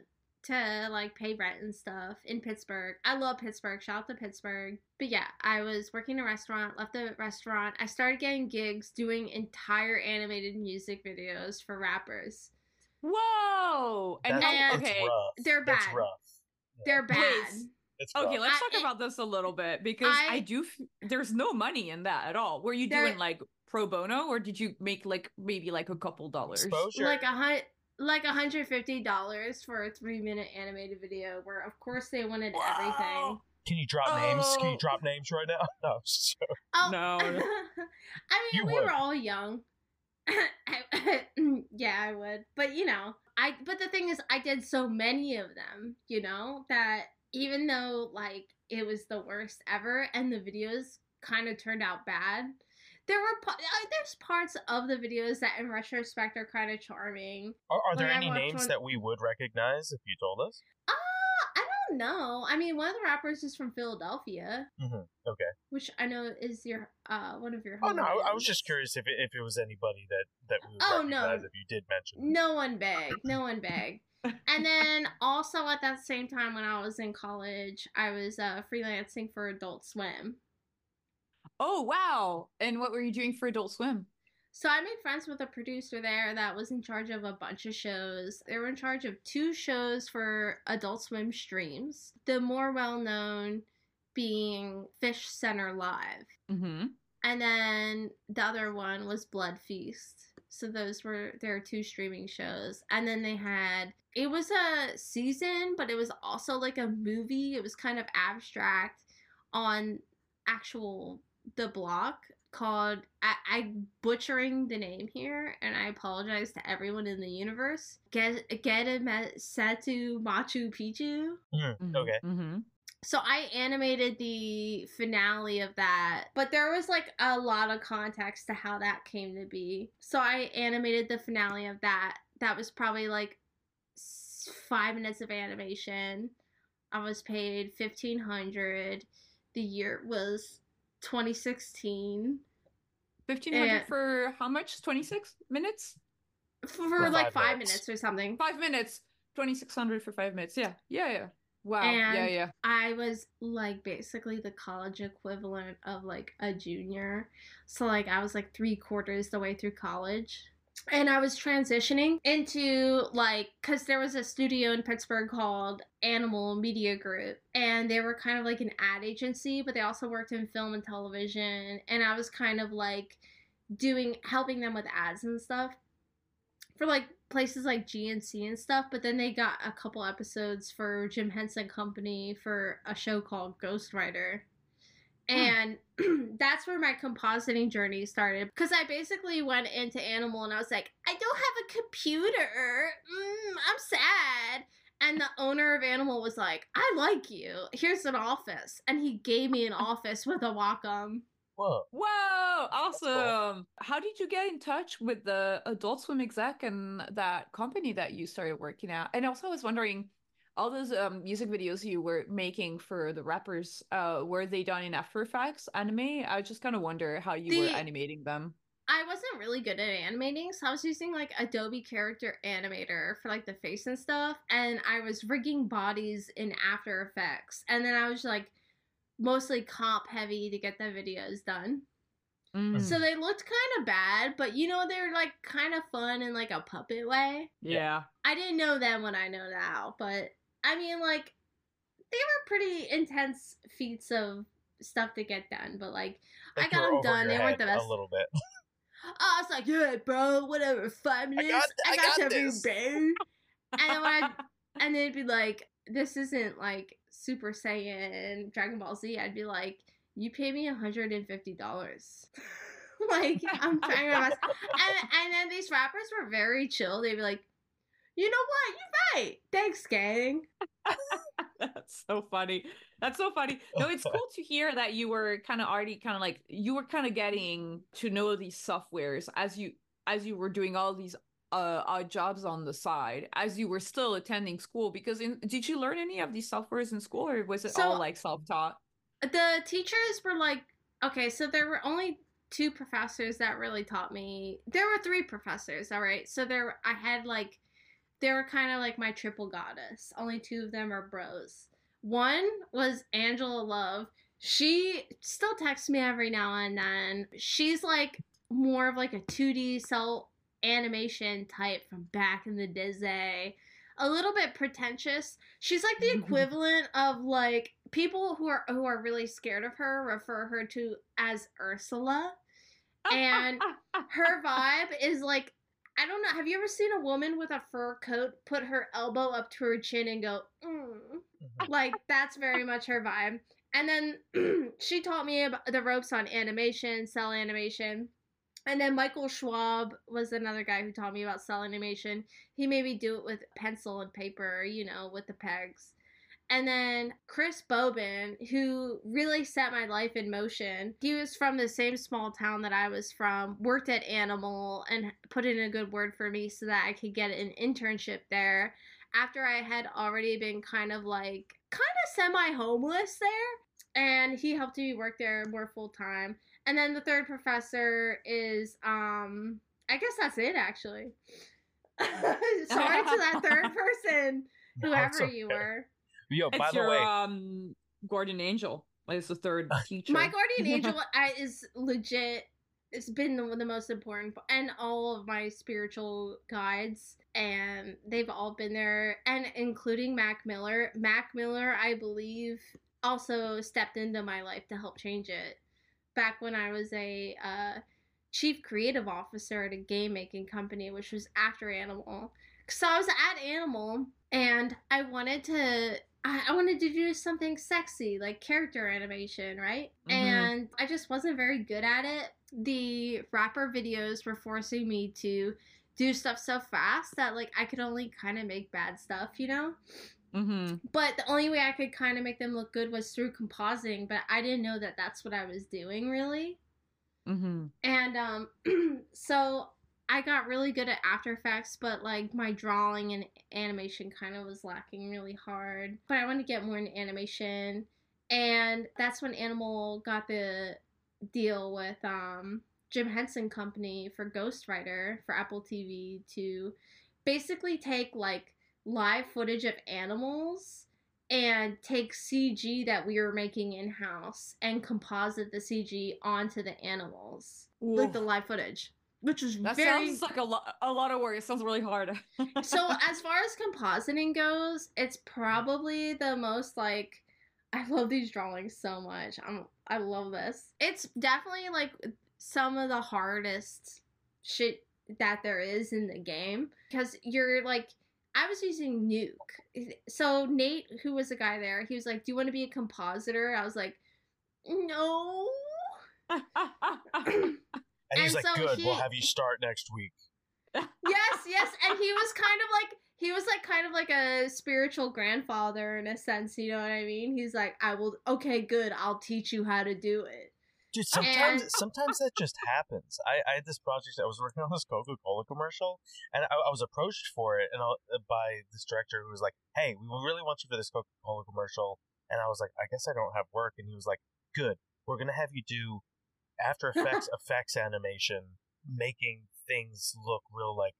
to like pay rent and stuff in Pittsburgh. I love Pittsburgh. Shout out to Pittsburgh. But yeah, I was working in a restaurant, left the restaurant. I started getting gigs doing entire animated music videos for rappers. Whoa! And That's, And- okay, rough. they're That's bad. rough. They're bad. Wait. It's okay, rough. let's talk it- about this a little bit because I, I- do. f- There's no money in that at all. Were you There- doing like pro bono, or did you make like maybe like a couple dollars? Exposure. Like a hundred like $150 for a three minute animated video where of course they wanted everything. Can you drop names? Can Oh. you drop names right now? <laughs> No. it's just- Oh, No. <laughs> I mean, You we would. were all young. <laughs> yeah, I would. But you know, I but the thing is I did so many of them, you know, that even though like it was the worst ever and the videos kind of turned out bad, there were uh, there's parts of the videos that in retrospect are kind of charming. Are, are there Like, any names one- that we would recognize if you told us? I don't know. I mean, one of the rappers is from Philadelphia, Mm-hmm. Okay. which I know is your uh one of your. Oh no, I, I was just curious if it, if it was anybody that that we would Oh, no. if you did mention. No one begged. No one begged. and then also at that same time when I was in college, I was uh, freelancing for Adult Swim. Oh wow! And what were you doing for Adult Swim? So I made friends with a producer there that was in charge of a bunch of shows. They were in charge of two shows for Adult Swim streams. The more well known being Fish Center Live. Mm-hmm. And then the other one was Blood Feast. So those were their two streaming shows. And then they had it was a season, but it was also like a movie. It was kind of abstract on actual the block called I, I'm butchering the name here, and I apologize to everyone in the universe. Get get a Satu Machu Picchu. Mhm, Okay. Mm-hmm. So I animated the finale of that, but there was like a lot of context to how that came to be. So I animated the finale of that. That was probably like five minutes of animation. I was paid fifteen hundred. The year was 2016 Fifteen hundred And- for how much? Twenty six minutes? for, For like five five minutes. minutes or something. Five minutes. Twenty six hundred for five minutes. Yeah, yeah, yeah. Wow. yeah, yeah. I was like basically the college equivalent of like a junior. So like I was like three quarters the way through college. And I was transitioning into like cuz there was a studio in Pittsburgh called Animal Media Group and they were kind of like an ad agency, but they also worked in film and television and I was kind of like doing helping them with ads and stuff for like places like GNC and stuff, but then they got a couple episodes for Jim Henson Company for a show called Ghostwriter. And <clears throat> that's where my compositing journey started because I basically went into Animal and I was like, I don't have a computer. Mm, I'm sad. And the owner of Animal was like, I like you. Here's an office. And he gave me an office with a Wacom. Whoa. Whoa, That's cool. awesome. How did you get in touch with the Adult Swim exec and that company that you started working at? And also I was wondering, all those um, music videos you were making for the rappers, uh, were they done in After Effects anime? I just kind of wonder how you were animating them. I wasn't really good at animating, so I was using like Adobe Character Animator for like the face and stuff, and I was rigging bodies in After Effects, and then I was like mostly comp heavy to get the videos done. Mm. So they looked kind of bad, but you know they were like kind of fun in like a puppet way. yeah. I didn't know then what I know now, but I mean like they were pretty intense feats of stuff to get done, but like I got them done. They weren't the best. A little bit. <laughs> I was like, yeah, bro, whatever, five minutes. I got- I got you, this." bro. And then when I, and they'd be like, this isn't like Super Saiyan Dragon Ball Z. I'd be like, you pay me hundred and fifty dollars. <laughs> like I'm trying my best. And, and then these rappers were very chill. They'd be like, you know what? You're right. Thanks, gang. <laughs> That's so funny. That's so funny. No, it's cool to hear that you were kind of already kind of like you were kind of getting to know these softwares as you as you were doing all these uh odd jobs on the side as you were still attending school because in did you learn any of these softwares in school or was it So- all like self-taught? the teachers were like okay so there were only two professors that really taught me there were three professors all right so there i had like they were kind of like my triple goddess. Only two of them are bros. One was angela love. She still texts me every now and then. She's like more of like a 2d cell animation type from back in the day a little bit pretentious. She's like the <laughs> equivalent of like people who are who are really scared of her refer her to as Ursula. <laughs> And her vibe is like I don't know. Have you ever seen a woman with a fur coat put her elbow up to her chin and go, mm. Mhm. like that's very much her vibe. And then <clears throat> she taught me about the ropes on animation, cell animation. And then Michael Schwab was another guy who taught me about cell animation. He made me do it with pencil and paper, you know, with the pegs. And then Chris Bobin, who really set my life in motion. He was from the same small town that I was from, worked at Animal, and put in a good word for me so that I could get an internship there after I had already been kind of like, kind of semi homeless there. And he helped me work there more full time. And then the third professor is, um, I guess that's it actually. <laughs> Sorry to that third <laughs> person, whoever you were. Yo, by it's the your way, um Gordon Angel. Is the third <laughs> teacher. My guardian <laughs> angel is legit. It's been the, the most important, and all of my spiritual guides, and they've all been there, and including Mac Miller. Mac Miller, I believe, also stepped into my life to help change it. Back when I was a uh, chief creative officer at a game making company, which was after Animal. So I was at Animal, and I wanted to I, I wanted to do something sexy, like character animation, right? Mhm. And I just wasn't very good at it. The rapper videos were forcing me to do stuff so fast that like I could only kind of make bad stuff, you know? mm-hmm. But the only way I could kind of make them look good was through compositing, but I didn't know that that's what I was doing really. Mm-hmm. And um <clears throat> so I got really good at After Effects, but like my drawing and animation kind of was lacking really hard. But I wanted to get more into animation. And that's when Animal got the deal with um Jim Henson Company for Ghostwriter for Apple TV to basically take like live footage of animals and take CG that we were making in house and composite the CG onto the animals, like the live footage, which was That very. sounds like a lot a lot of work. It sounds really hard. <laughs> so as far as compositing goes, it's probably the most like. I love these drawings so much. I'm I love this. It's definitely like some of the hardest shit that there is in the game because you're like I was using Nuke. So Nate, who was the guy there, he was like, "Do you want to be a compositor?" I was like, "No." <laughs> <clears throat> and he's and like, so "Good, we'll have you start next week." yes, yes, and he was kind of like he was like kind of like a spiritual grandfather in a sense, you know what I mean? He's like, I will okay, good, I'll teach you how to do it. Dude, sometimes And- sometimes that just happens. I, I had this project. I was working on this Coca Cola commercial, and I, I was approached for it, and I, uh, by this director who was like, "Hey, we really want you for this Coca Cola commercial." And I was like, "I guess I don't have work." And he was like, "Good, we're gonna have you do After <laughs> Effects effects animation making things look real like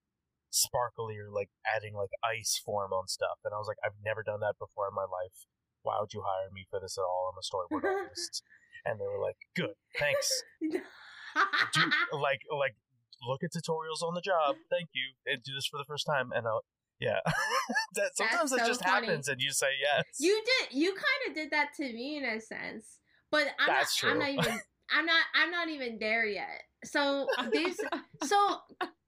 sparkly or like adding like ice form on stuff. And I was like, I've never done that before in my life. Why would you hire me for this at all? I'm a storyboard artist. <laughs> And they were like, good, thanks. <laughs> Do, like, like, look at tutorials on the job. Thank you. And do this for the first time. And I'll, yeah. that sometimes That's it so just funny. happens and you say yes. You did. You kind of did that to me in a sense, but I'm That's not. I'm not even. I'm not. I'm not even there yet. So <laughs> these. so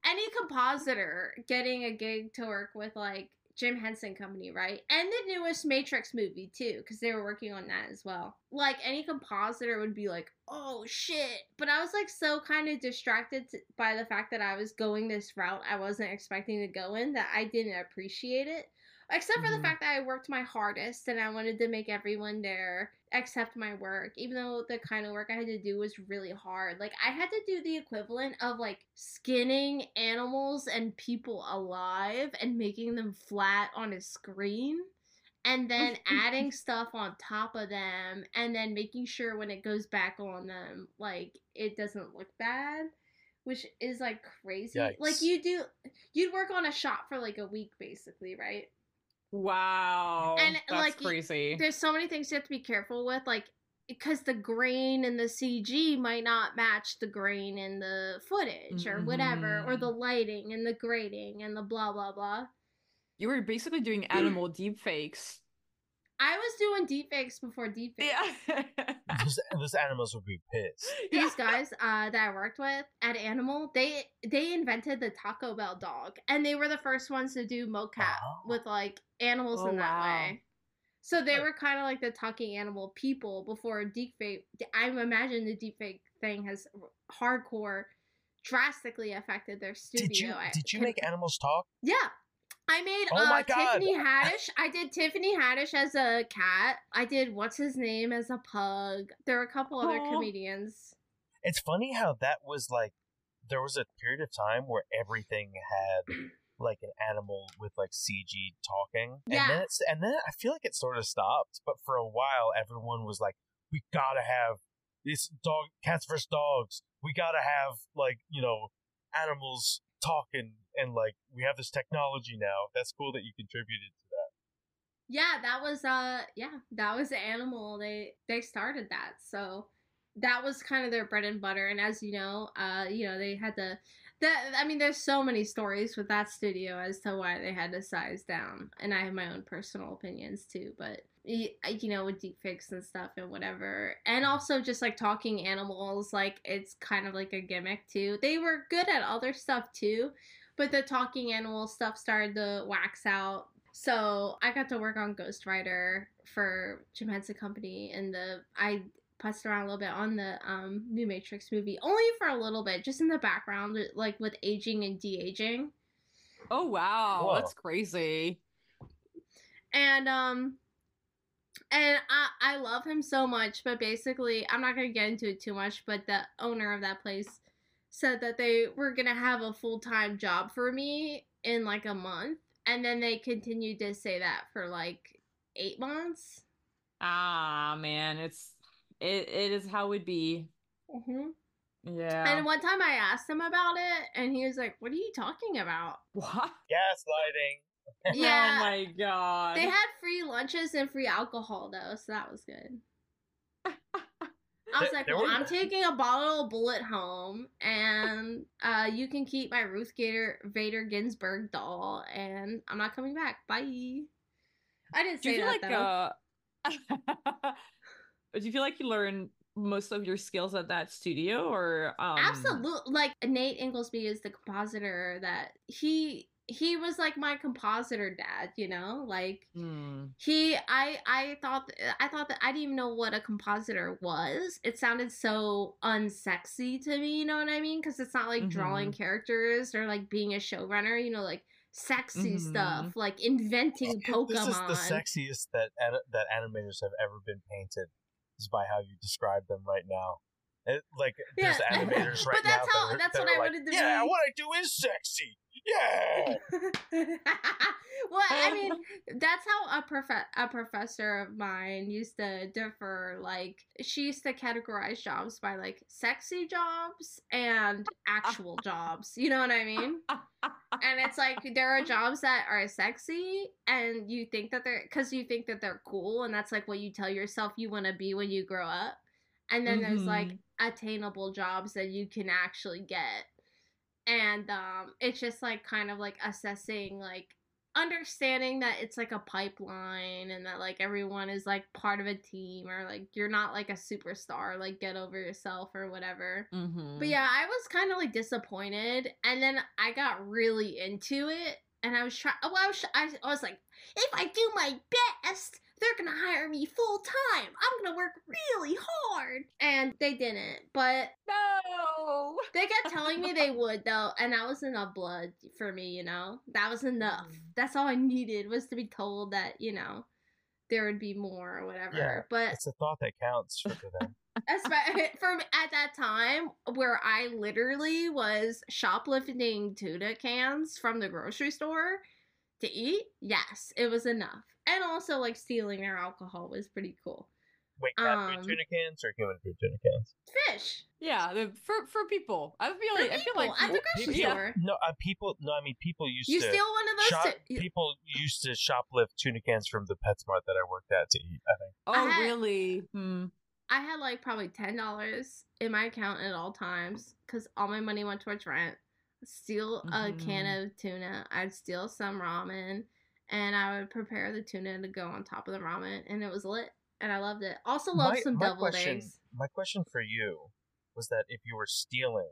any compositor getting a gig to work with like Jim Henson Company, right? And the newest Matrix movie too, because they were working on that as well. Like any compositor would be like, "Oh shit!" But I was like so kind of distracted t- by the fact that I was going this route I wasn't expecting to go in that I didn't appreciate it. Except for Mhm. the fact that I worked my hardest and I wanted to make everyone there accept my work, even though the kind of work I had to do was really hard. Like, I had to do the equivalent of like skinning animals and people alive and making them flat on a screen. And then <laughs> adding stuff on top of them, and then making sure when it goes back on them, like it doesn't look bad, which is like crazy. Like you do, you'd work on a shot for like a week, basically, right? Wow. And, that's like, crazy. there's so many things you have to be careful with like because the grain in the cg might not match the grain in the footage or whatever or the mm-hmm. lighting and the grading and the blah blah blah You were basically doing <clears throat> animal deepfakes. I was doing deepfakes before deepfakes Yeah. those, those animals would be pissed. <laughs> these guys uh, that i worked with at animal they they invented the taco bell dog and they were the first ones to do mocap Oh. with like animals Oh, in that wow. way so they were kind of like the talking animal people before deepfake i imagine the deepfake thing has hardcore drastically affected their studio Did you did you make animals talk? yeah I made Oh uh, my God. Tiffany <laughs> Haddish. I did Tiffany Haddish as a cat. I did what's his name as a pug. There were a couple other comedians. It's funny how that was like there was a period of time where everything had like an animal with like CG talking. And then it's and then I feel like it sort of stopped, but for a while everyone was like, We gotta have this dog cats versus dogs. We gotta have like, you know, animals talking and like we have this technology now. That's cool that you contributed to that. Yeah, that was uh yeah, that was the animal. They they started that. So that was kind of their bread and butter and as you know, uh you know, they had to that I mean there's so many stories with that studio as to why they had to size down. And I have my own personal opinions too, but you know, with deepfakes and stuff and whatever. And also just like talking animals, like it's kind of like a gimmick too. They were good at other stuff too, but the talking animal stuff started to wax out. So I got to work on Ghostwriter for Jim Henson Company, and the I putzed around a little bit on the um, new Matrix movie, only for a little bit, just in the background, like with aging and de aging. Oh wow, Whoa. that's crazy. and um and I I love him so much, but basically I'm not gonna get into it too much. But the owner of that place said that they were gonna have a full time job for me in like a month, and then they continued to say that for like eight months. Ah man, it's it, it is how it would be. hmm Yeah. And one time I asked him about it, and he was like, "What are you talking about?" what? Gaslighting. Yeah. Oh my god. They had free lunches and free alcohol though, so that was good. I was There- like, there well, were- I'm taking a bottle of Bulleit home, and uh, you can keep my Ruth Gator Vader Ginsburg doll, and I'm not coming back. Bye. I didn't say you feel that like though. uh <laughs> do you feel like you learn most of your skills at that studio or um Absolutely. Like Nate Inglesby is the compositor that he he was like my compositor dad, you know? Like hmm. he I I thought I thought that I didn't even know what a compositor was. It sounded so unsexy to me, you know what I mean? Cuz it's not like drawing characters or like being a showrunner, you know, like sexy Mhm. stuff, like inventing Pokemon. This is the sexiest that that animators have ever been painted. Is by how you describe them right now. It, like Yeah. there's animators <laughs> right But that's now. how- that are- that's that what I like, wanted to Yeah, be." what I do is sexy. Yeah. <laughs> well, I mean, that's how a prof- a professor of mine used to differ. Like, she used to categorize jobs by like sexy jobs and actual jobs. You know what I mean? And it's like there are jobs that are sexy, and you think that they're because you think that they're cool, and that's like what you tell yourself you want to be when you grow up. And then there's like Mhm. Attainable jobs that you can actually get and um it's just like kind of like assessing like understanding that it's like a pipeline and that like everyone is like part of a team or like you're not like a superstar like get over yourself or whatever Mhm. but yeah i was kind of like disappointed and then i got really into it and i was trying well I was, I, I was like if i do my best they're gonna hire me full time i'm gonna work really hard and they didn't but no. they kept telling me they <laughs> would though, and that was enough blood for me, you know. That was enough. Mm. That's all I needed was to be told that, you know, there would be more or whatever. Yeah, but It's a thought that counts for them. <laughs> espe- <laughs> from at that time where I literally was shoplifting tuna cans from the grocery store to eat, yes, it was enough. And also like stealing their alcohol was pretty cool. Wait, cat food Um, tuna cans or human food tuna cans? Fish. Yeah, the, for for people. I feel For like I feel like people at the grocery people- store. No, uh, people. No, I mean people used You to. steal one of those shop, too. people used to shoplift tuna cans from the PetSmart that I worked at to eat. I think. oh I had- really? Hmm. I had like probably ten dollars in my account at all times because all my money went towards rent. Steal a can Mhm. of tuna. I'd steal some ramen, and I would prepare the tuna to go on top of the ramen, and it was lit, and I loved it. Also, loved My- some my deviled question, eggs. My question for you was that if you were stealing,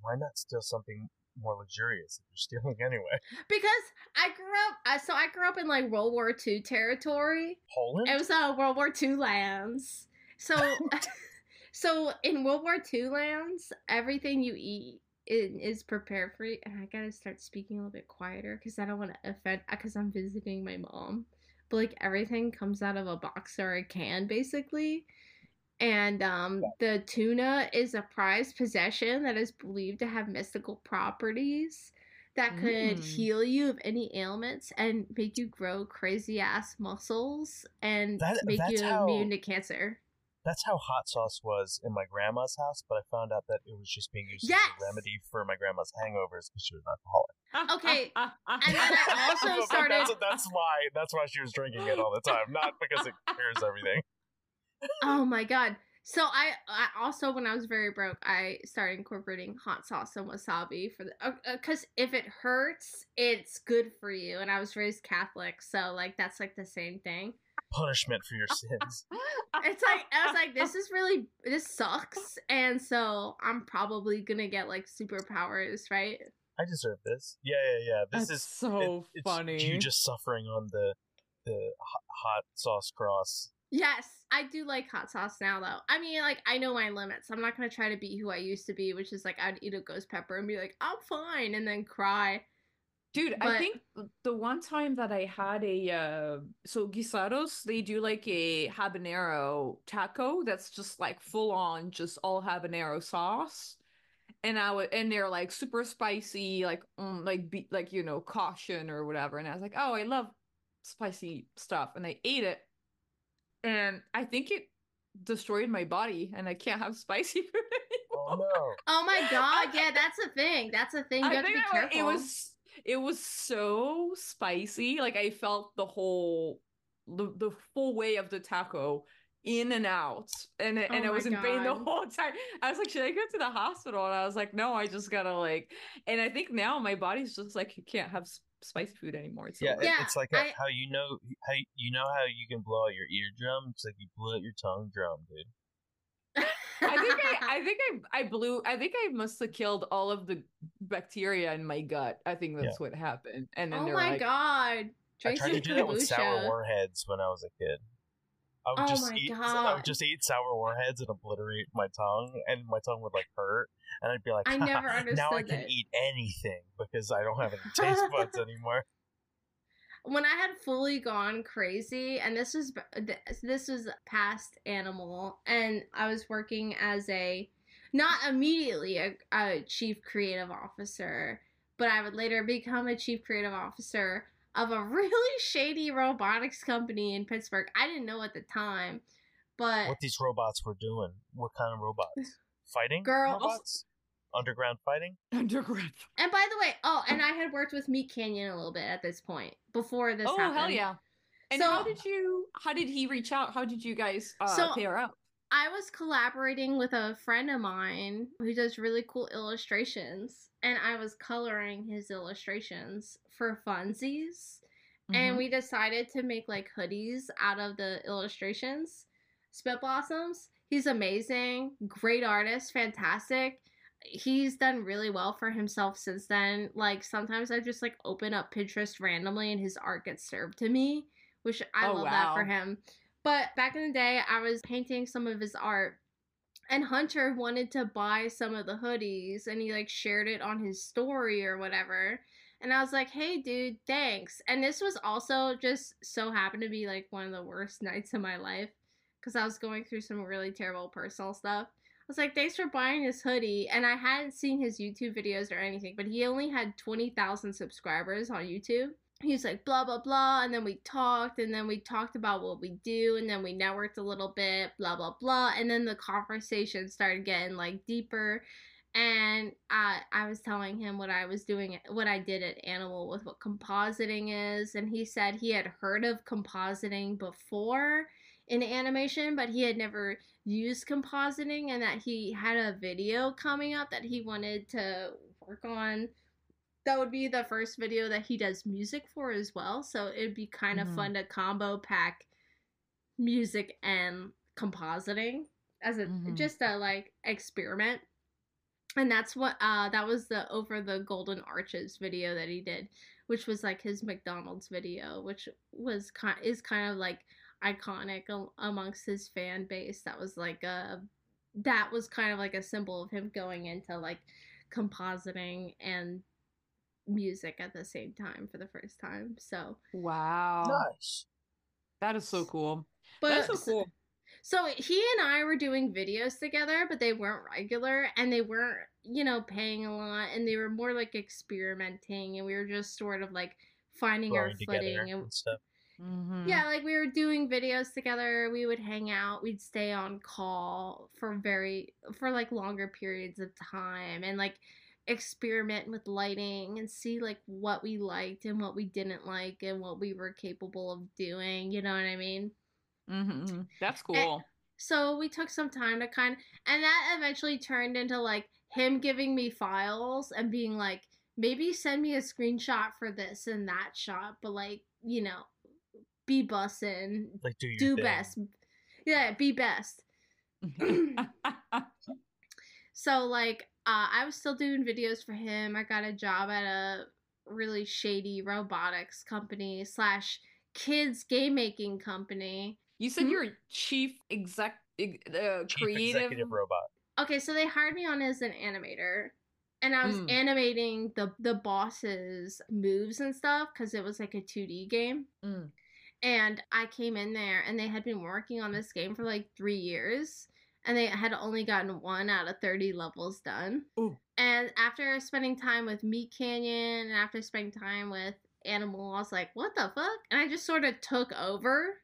why not steal something more luxurious if you're stealing <laughs> anyway? Because I grew up, I so I grew up in like World War II territory. Poland? It was uh, World War II lands. So, <laughs> <laughs> so in World War II lands, everything you eat is, is prepared for you. And I gotta start speaking a little bit quieter because I don't want to offend. Because I'm visiting my mom, but like everything comes out of a box or a can, basically. And um, the tuna is a prized possession that is believed to have mystical properties that could Mm. heal you of any ailments and make you grow crazy ass muscles and That- make you how- immune to cancer. That's how hot sauce was in my grandma's house, but I found out that it was just being used Yes! as a remedy for my grandma's hangovers because she was an alcoholic. Okay, <laughs> and then I <laughs> also started- That's, that's why. That's why she was drinking it all the time, not because it cures everything. <laughs> Oh my god. So I, I also when I was very broke, I started incorporating hot sauce and wasabi for the uh, uh, because if it hurts, it's good for you. And I was raised Catholic, so like that's like the same thing. Punishment for your sins. <laughs> It's like I was like, this is really this sucks, and so I'm probably gonna get like superpowers, right? I deserve this. Yeah, yeah, yeah. This That's is so it- it's funny. You just suffering on the the hot, hot sauce cross. Yes, I do like hot sauce now though. I mean, like I know my limits. I'm not gonna try to be who I used to be, which is like I'd eat a ghost pepper and be like, I'm fine, and then cry. Dude, I think the one time that I had a uh so guisados, they do like a habanero taco that's just like full on just all habanero sauce. And I would and they're like super spicy, like um, like be, like you know, caution or whatever. And I was like, "Oh, I love spicy stuff." And I ate it. And I think it destroyed my body and I can't have spicy <laughs> food Oh no! Oh my god, yeah, that's a thing. That's a thing. You I have to be I- careful. it was it was so spicy. Like I felt the whole the, the full way of the taco in and out. And it- and Oh I my was in pain the whole time. I was like, should I go to the hospital? And I was like, no, I just gotta like and I think now my body's just like you can't have s- spicy food anymore. It's Yeah, over. Yeah, it's like I- how you know how you- you know how you can blow out your eardrum. It's like you blew out your tongue drum, dude. I think I, <laughs> I think I I blew I think I must have killed all of the bacteria in my gut. I think that's what happened. And then oh they're my like, god. I tried to some do that with sour warheads when I was a kid. I would Oh just my eat. I would just eat sour warheads and obliterate my tongue, and my tongue would like hurt, and I'd be like, I never understood <laughs> now I can it. eat anything because I don't have any <laughs> taste buds anymore. When I had fully gone crazy, and this was this was past animal, and I was working as a not immediately a, a chief creative officer, but I would later become a chief creative officer of a <laughs> really shady robotics company in Pittsburgh. I didn't know at the time, but what these robots were doing. What kind of robots? <laughs> Fighting? girls, robots? Underground fighting? <laughs> Underground. And by the way, oh, and I had worked with Meatcanyon a little bit at this point before this oh, happened. hell yeah. And So- how did you how did he reach out? How did you guys uh So- pair up? I was collaborating with a friend of mine who does really cool illustrations, and I was coloring his illustrations for funsies. And Mhm. we decided to make like hoodies out of the illustrations. Spit Blossoms, he's amazing, great artist, fantastic. He's done really well for himself since then. Like sometimes I just like open up Pinterest randomly and his art gets served to me, which I Oh, love that for him. But back in the day, I was painting some of his art and Hunter wanted to buy some of the hoodies and he like shared it on his story or whatever. And I was like, hey, dude, thanks. And this was also just so happened to be like one of the worst <laughs> nights of my life because I was going through some really terrible personal stuff. Was like, thanks for buying this hoodie. And I hadn't seen his YouTube videos or anything, but he only had 20,000 subscribers on YouTube. He was like, blah, blah, blah. And then we talked, and then we talked about what we do, and then we networked a little bit, blah, blah, blah. And then the conversation started getting like deeper and I I was telling him what I was doing what I did at Animal with what compositing is and he said he had heard of compositing before in animation but he had never used compositing and that he had a video coming up that he wanted to work on that would be the first video that he does music for as well so it'd be kind of Mhm. fun to combo pack music and compositing as a Mhm. just a like experiment and that's what uh that was the over the golden arches video that he did which was like his mcdonald's video which was kind is kind of like iconic amongst his fan base that was like a that was kind of like a symbol of him going into like compositing and music at the same time for the first time so Wow. Nice. That is so cool. but That's so cool. So he and I were doing videos together, but they weren't regular and they weren't, you know, paying a lot and they were more like experimenting and we were just sort of like finding our Growing together footing and and stuff. Mhm. yeah, like we were doing videos together. We would hang out. We'd stay on call for very for like longer periods of time and like experiment with lighting and see like what we liked and what we didn't like and what we were capable of doing. You know what I mean? Mm-hmm. That's cool. So we took some time to kind and that eventually turned into like him giving me files and being like, maybe send me a screenshot for this and that shot, but like, you know, be bussin', Like do your do thing. best. Yeah, be best. <laughs> So like uh, I was still doing videos for him. I got a job at a really shady robotics company slash kids game making company. you said Hmm? you're a chief exec ex- uh, Chief creative executive robot. Okay, so they hired me on as an animator. And I was Mm. animating the the boss's moves and stuff because it was like a 2D game. Mm. And I came in there and they had been working on this game for like three years. And they had only gotten one out of 30 levels done. Ooh. And after spending time with Meatcanyon and after spending time with Animal, I was like, what the fuck? And I just sort of took over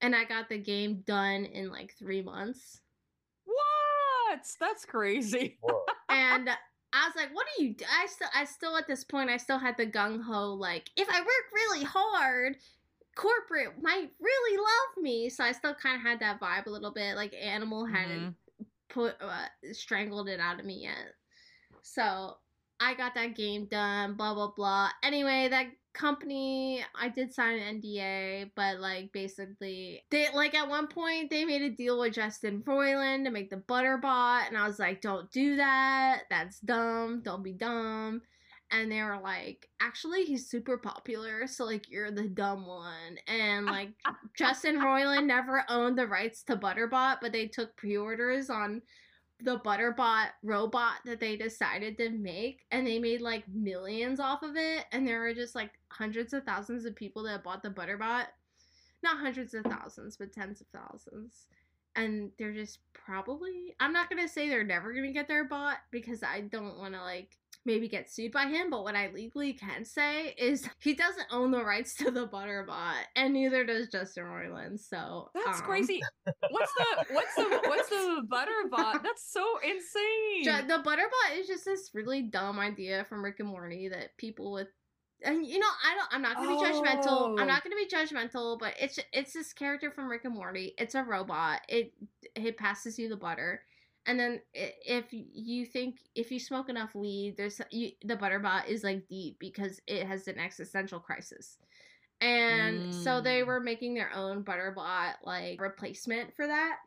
and I got the game done in like three months. What? That's crazy. And I was like, "What do you?" Do? I still, I still at this point, I still had the gung ho like, if I work really hard, corporate might really love me. So I still kind of had that vibe a little bit. Like Animal hadn't put uh, strangled it out of me yet. So I got that game done. Blah blah blah. Anyway, that company I did sign an NDA, but like basically they like at one point they made a deal with Justin Roiland to make the Butterbot, and I was like, don't do that. That's dumb. Don't be dumb. And they were like, actually, he's super popular, so like you're the dumb one. And like Justin Roiland never owned the rights to Butterbot, but they took pre-orders on the Butterbot robot that they decided to make, and they made like millions off of it, and there were just like hundreds of thousands of people that bought the Butterbot. Not hundreds of thousands, but tens of thousands. And they're just probably I'm not gonna say they're never gonna get their bot because I don't wanna like maybe get sued by him, but what I legally can say is <laughs> he doesn't own the rights to the Butterbot, and neither does Justin Roiland. So That's um, crazy. What's the what's the what's the <laughs> Butterbot? That's so insane. The Butterbot is just this really dumb idea from Rick and Morty that people with and you know I don't I'm not gonna be judgmental. Oh. I'm not gonna be judgmental, but it's it's this character from Rick and Morty. It's a robot. It it passes you the butter. And then if you think if you smoke enough weed, there's you, the butterbot is like deep because it has an existential crisis. And so they Mm. were making their own butterbot like replacement for that.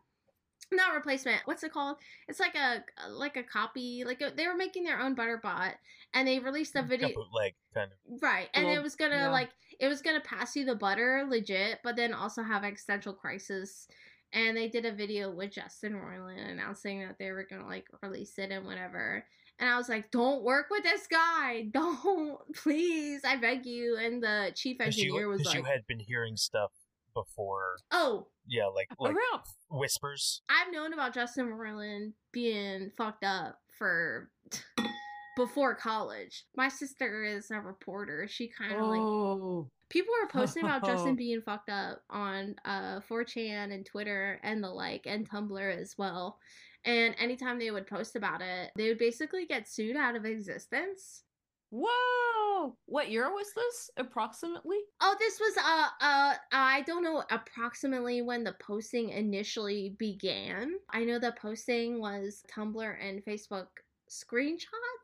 Not replacement. What's it called? It's like a like a copy. Like a, they were making their own butterbot, and they released a video. like kind of. Right, and it was gonna yeah. like it was gonna pass you the butter legit, but then also have existential crisis. And they did a video with Justin Roiland announcing that they were gonna like release it and whatever. And I was like, "Don't work with this guy, <laughs> don't, please, I beg you." And the chief engineer you, was 'cause like, you had been hearing stuff before. "Oh, Yeah, like like Around whispers. I've known about Justin Roiland being fucked up for <laughs> before college. My sister is a reporter. She kind of like Oh. People were posting about Justin <laughs> being fucked up on uh 4chan and Twitter and the like and Tumblr as well. And anytime they would post about it, they would basically get sued out of existence. Whoa! What year was this approximately? Oh, this was uh uh I don't know approximately when the posting initially began. I know the posting was Tumblr and Facebook screenshots,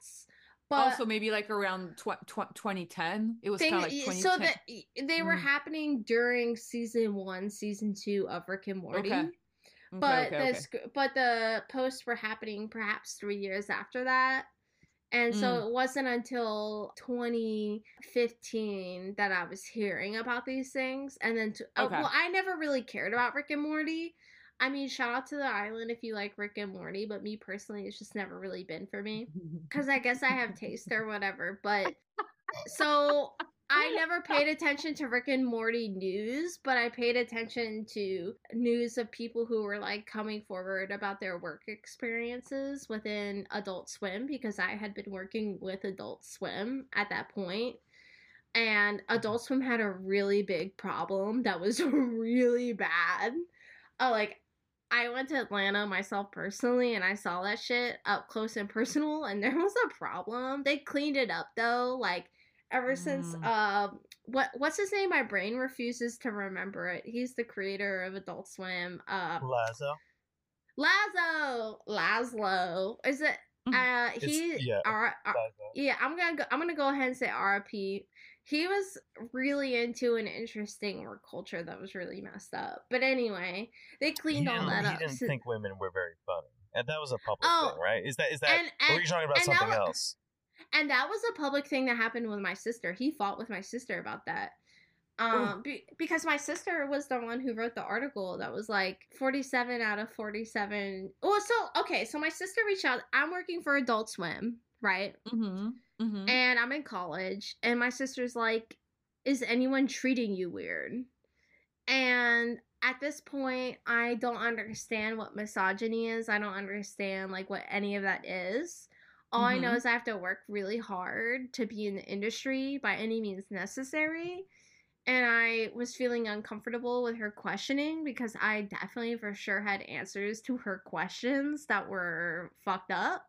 but also, maybe like around tw- tw- 2010. It was kind of like 2010. so that they were Mm. happening during season one, season two of Rick and Morty. Okay. Okay, But okay, the okay. but the posts were happening perhaps three years after that. And so Mm. it wasn't until 2015 that I was hearing about these things. And then, to, oh, Okay. well, I never really cared about Rick and Morty. I mean, shout out to the island if you like Rick and Morty, but me personally, it's just never really been for me <laughs> because I guess I have taste or whatever. But <laughs> so I never paid attention to Rick and Morty news, but I paid attention to news of people who were like coming forward about their work experiences within Adult Swim because I had been working with Adult Swim at that point. And Adult Swim had a really big problem that was <laughs> really bad. Uh, like, I went to Atlanta myself personally and I saw that shit up close and personal and there was a problem. They cleaned it up though, like ever since Mm. um what what's his name? My brain refuses to remember it. He's the creator of Adult Swim. Uh Lazzo. Lazzo Laszlo. Is it uh It's- he yeah, R- R- yeah, I'm gonna go I'm gonna go ahead and say RP. He was really into an interesting work culture that was really messed up. But anyway, they He cleaned all didn't, that he up. didn't So- think women were very funny, and that was a public Oh, thing, right? Is that is that? and, or were and, you talking about and that something else? and that was a public thing that happened with my sister. He fought with my sister about that. Um, be, because my sister was the one who wrote the article that was like 47 out of 47. Oh, so okay, so my sister reached out. I'm working for Adult Swim, right? Mm-hmm. Mm-hmm. And I'm in college, and my sister's like, Is anyone treating you weird? And at this point, I don't understand what misogyny is. I don't understand like what any of that is. All I know Mhm. is I have to work really hard to be in the industry by any means necessary. And I was feeling uncomfortable with her questioning because I definitely for sure had answers to her questions that were fucked up.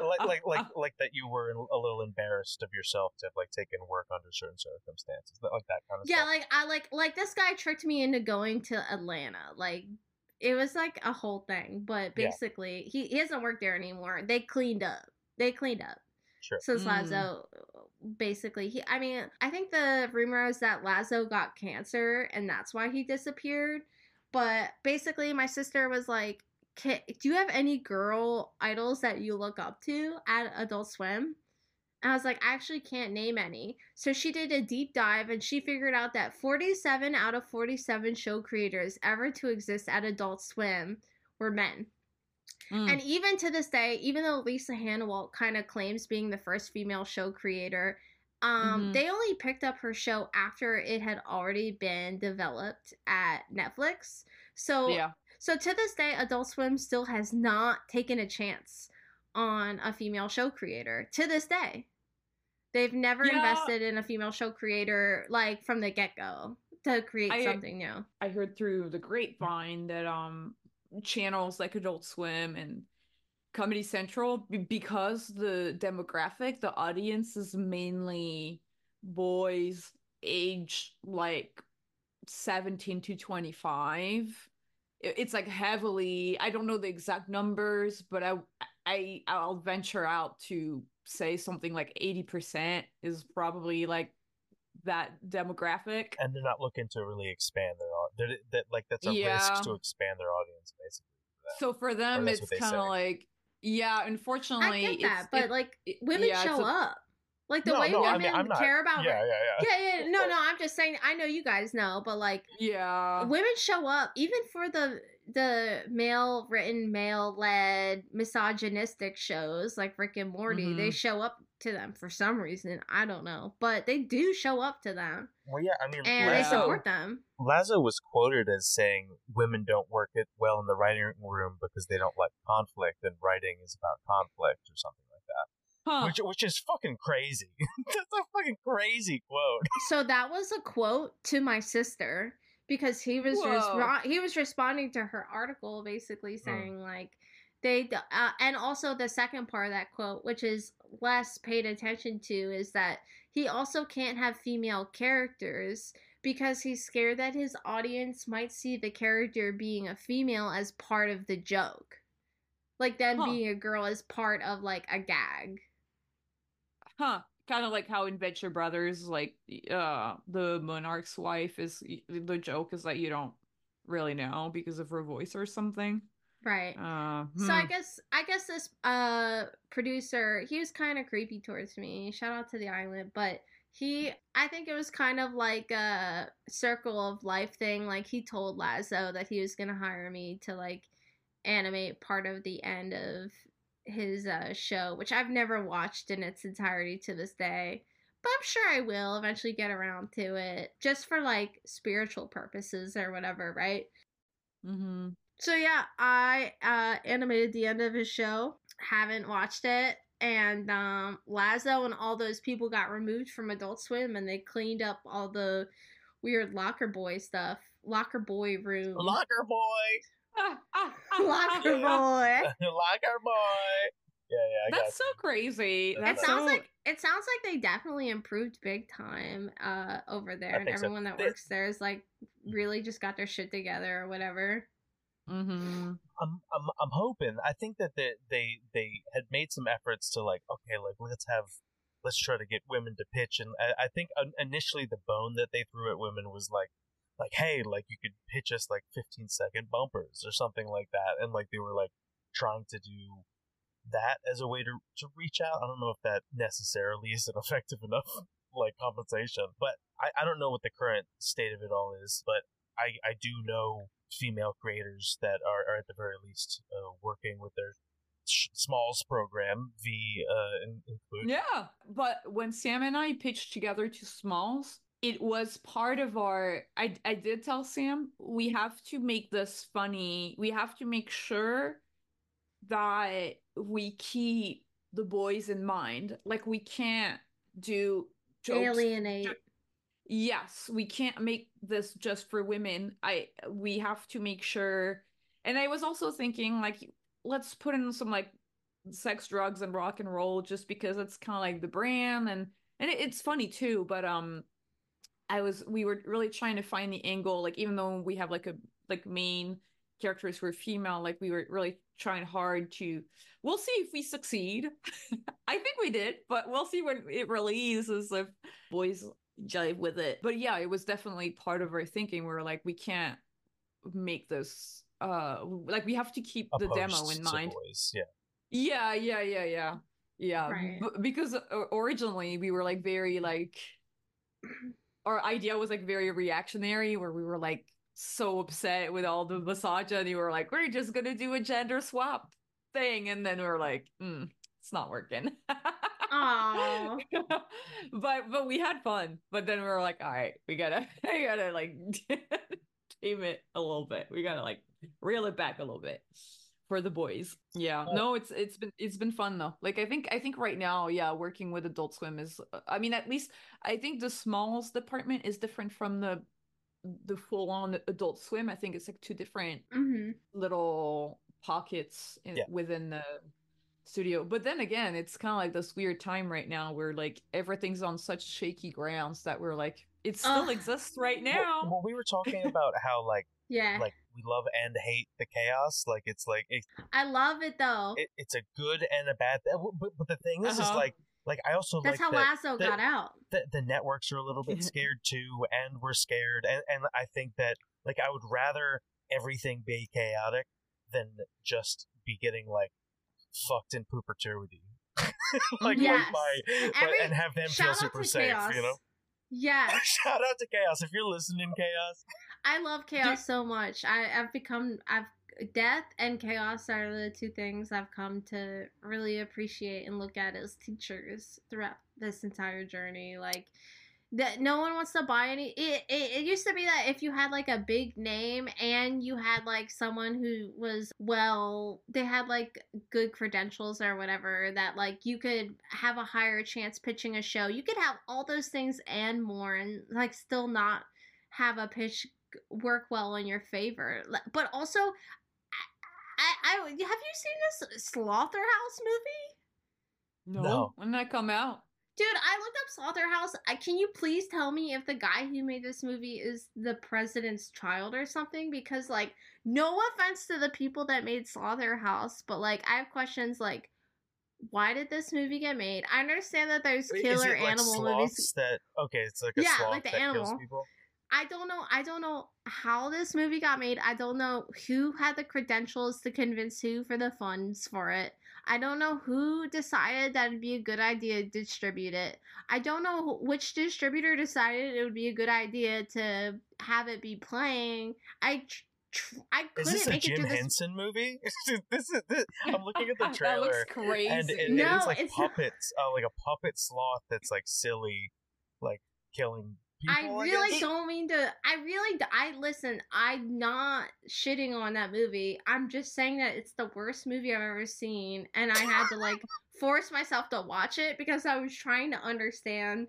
Like like like <laughs> like that you were a little embarrassed of yourself to have like taken work under certain circumstances, like that kind of Yeah, stuff. like I like like this guy tricked me into going to Atlanta. Like it was like a whole thing, but Yeah. basically he, he doesn't work there anymore. They cleaned up. They cleaned up. Sure. So Mm. Lazzo basically he I mean, I think the rumor is that Lazzo got cancer and that's why he disappeared. But basically my sister was like, "Can- "Do you have any girl idols that you look up to at Adult Swim?" And I was like, I actually can't name any. So she did a deep dive and she figured out that 47 out of 47 show creators ever to exist at Adult Swim were men. Mm. And even to this day, even though Lisa Hanawalt kind of claims being the first female show creator, um, Mhm. they only picked up her show after it had already been developed at Netflix. So, yeah. So to this day, Adult Swim still has not taken a chance on a female show creator. To this day, they've never Yeah. invested in a female show creator like from the get go to create I- something new. I heard through the grapevine that um channels like Adult Swim and Comedy Central be- because the demographic, the audience is mainly boys age like 17 to 25. I- It's like heavily, I don't know the exact numbers, but I I I'll venture out to say something like 80% is probably like that demographic. and they're not looking to really expand their au- they're, that like that's a Yeah. risk to expand their audience basically. for. So for them, it's kind of like, yeah, unfortunately I unfortunately, get that, it's, but it- like women yeah, show a- up. Like the No, way no, women I'm not- care about yeah, yeah, yeah. yeah, yeah. No, no, I'm just saying. I know you guys know, but like yeah, women show up even for the the male written, male led, misogynistic shows like Rick and Morty. They Mhm. show up to them for some reason. I don't know, but they do show up to them Well, yeah, I mean, and they support them. Lazzo was quoted as saying women don't work it well in the writing room because they don't like conflict, and writing is about conflict or something like that. Huh. Which, which is fucking crazy. <laughs> That's a fucking crazy quote. <laughs> So that was a quote to my sister because he was Whoa. respo- he was responding to her article basically saying like they uh, and also the second part of that quote which is less paid attention to is that he also can't have female characters because he's scared that his audience might see the character being a female as part of the joke like them Huh. being a girl as part of like a gag huh. Kind of like how in Venture Brothers, like uh, the monarch's wife is the joke is that you don't really know because of her voice or something. right Uh, So I hmm. guess I guess this uh producer he was kind of creepy towards me. Shout out to the island, but he I think it was kind of like a circle of life thing. Like he told Lazzo that he was gonna hire me to like animate part of the end of his uh show, which I've never watched in its entirety to this day. But I'm sure I will eventually get around to it, just for like spiritual purposes or whatever, right? Mm-hmm. So yeah, I uh animated the end of his show. Haven't watched it. And um Lazzo and all those people got removed from Adult Swim and they cleaned up all the weird locker boy stuff. Locker boy room. Locker boy, locker <laughs> boy. locker boy. Yeah, yeah, I got That's so crazy. It It sounds so- like it sounds like they definitely improved big time uh over there and think so. everyone that They- works there is like really just got their shit together or whatever. Mm-hmm. I'm I'm I'm hoping. I think that they they they had made some efforts to like okay, like let's have let's try to get women to pitch, and I, I think initially the bone that they threw at women was like like hey, like you could pitch us like 15 second bumpers or something like that, and like they were like trying to do that as a way to to reach out. I don't know if that necessarily is an <laughs> effective enough like compensation, but I I don't know what the current state of it all is, but I I do know female creators that are, are at the very least uh, working with their Smalls program. V uh, in- include. Yeah, but when Sam and I pitched together to Smalls, it was part of our. I I did tell Sam we have to make this funny. We have to make sure that we keep the boys in mind. Like we can't do jokes. Alienate. Yes, we can't make this just for women. I we have to make sure. And I was also thinking like let's put in some like sex, drugs, and rock and roll just because it's kind of like the brand and and it, it's funny too. But um, I was we were really trying to find the angle. Like even though we have like a like main characters who are female, like we were really trying hard to. We'll see if we succeed. <laughs> I think we did, but we'll see when it releases if boys jive with it. But yeah, it was definitely part of our thinking. We are like, we can't make this uh like we have to keep the demo in mind. boys, Yeah. Yeah, yeah, yeah, yeah. Yeah, Right. b- because uh, originally we were like very like our idea was like very reactionary where we were like so upset with all the misogyny. And we were like, we're just gonna do a gender swap thing, and then we are like, mm, it's not working. <laughs> But but we had fun. But then we were like, all right, we gotta <laughs> we gotta like <laughs> tame it a little bit. We gotta like reel it back a little bit for the boys. Yeah. No, it's it's been it's been fun though. Like I think I think right now, yeah, working with Adult Swim is I mean at least I think the smalls department is different from the the full on Adult Swim. I think it's like two different hmm little pockets in, Yeah. within the studio. But then again, it's kind of like this weird time right now where like everything's on such shaky grounds that we're like it still Ugh. exists right Well, now. well, we were talking about how like <laughs> Yeah. like we love and hate the chaos. Like it's like it, I love it though. it, it's a good and a bad. Th- but but the thing is, is Uh-huh. like like I also That's like how that Lasso that- got out. the, the networks are a little bit <laughs> scared too, and we're scared, and and I think that like I would rather everything be chaotic than just be getting like fucked in perpetuity. <laughs> like Yes. like my And but- and have them feel super safe, Chaos. you know. Yes. <laughs> Shout out to Chaos if you're listening, Chaos. I love chaos so much. I, I've become I've death and chaos are the two things I've come to really appreciate and look at as teachers throughout this entire journey. Like that no one wants to buy any it, it it used to be that if you had like a big name and you had like someone who was well they had like good credentials or whatever that like you could have a higher chance pitching a show you could have all those things and more and like still not have a pitch work well in your favor. But also, I, I, I have you seen this Slotherhouse movie? No. No. When did that come out? Dude, I looked up Slotherhouse. I, can you please tell me if the guy who made this movie is the president's child or something? Because, like, no offense to the people that made Slotherhouse, but, like, I have questions like, why did this movie get made? I understand that there's Wait, killer is it like animal sloths movies. that okay? It's like a Yeah, sloth like the that kills animal. I don't know. I don't know how this movie got made. I don't know who had the credentials to convince who for the funds for it. I don't know who decided that it'd be a good idea to distribute it. I don't know which distributor decided it would be a good idea to have it be playing. I tr- I Is couldn't this a make it Jim through this. Henson movie? <laughs> this is this, I'm looking at the trailer. <laughs> that looks crazy. and it, it No, is like not. puppets, uh, like a puppet sloth that's like silly, like killing I really guess? don't mean to. I really. I listen. I'm not shitting on that movie. I'm just saying that it's the worst movie I've ever seen, and I had to like <laughs> force myself to watch it because I was trying to understand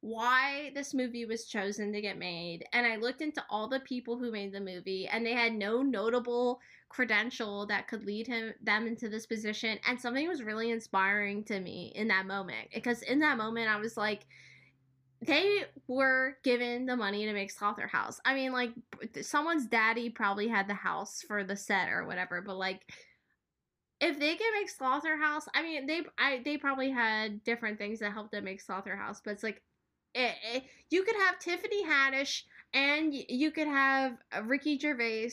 why this movie was chosen to get made. And I looked into all the people who made the movie, and they had no notable credential that could lead him them into this position. And something was really inspiring to me in that moment because in that moment I was like they were given the money to make Slotherhouse. I mean, like someone's daddy probably had the house for the set or whatever, but like if they can make Slotherhouse, I mean, they I they probably had different things that helped them make Slotherhouse, but it's like it, it, you could have Tiffany Haddish and you could have uh, Ricky Gervais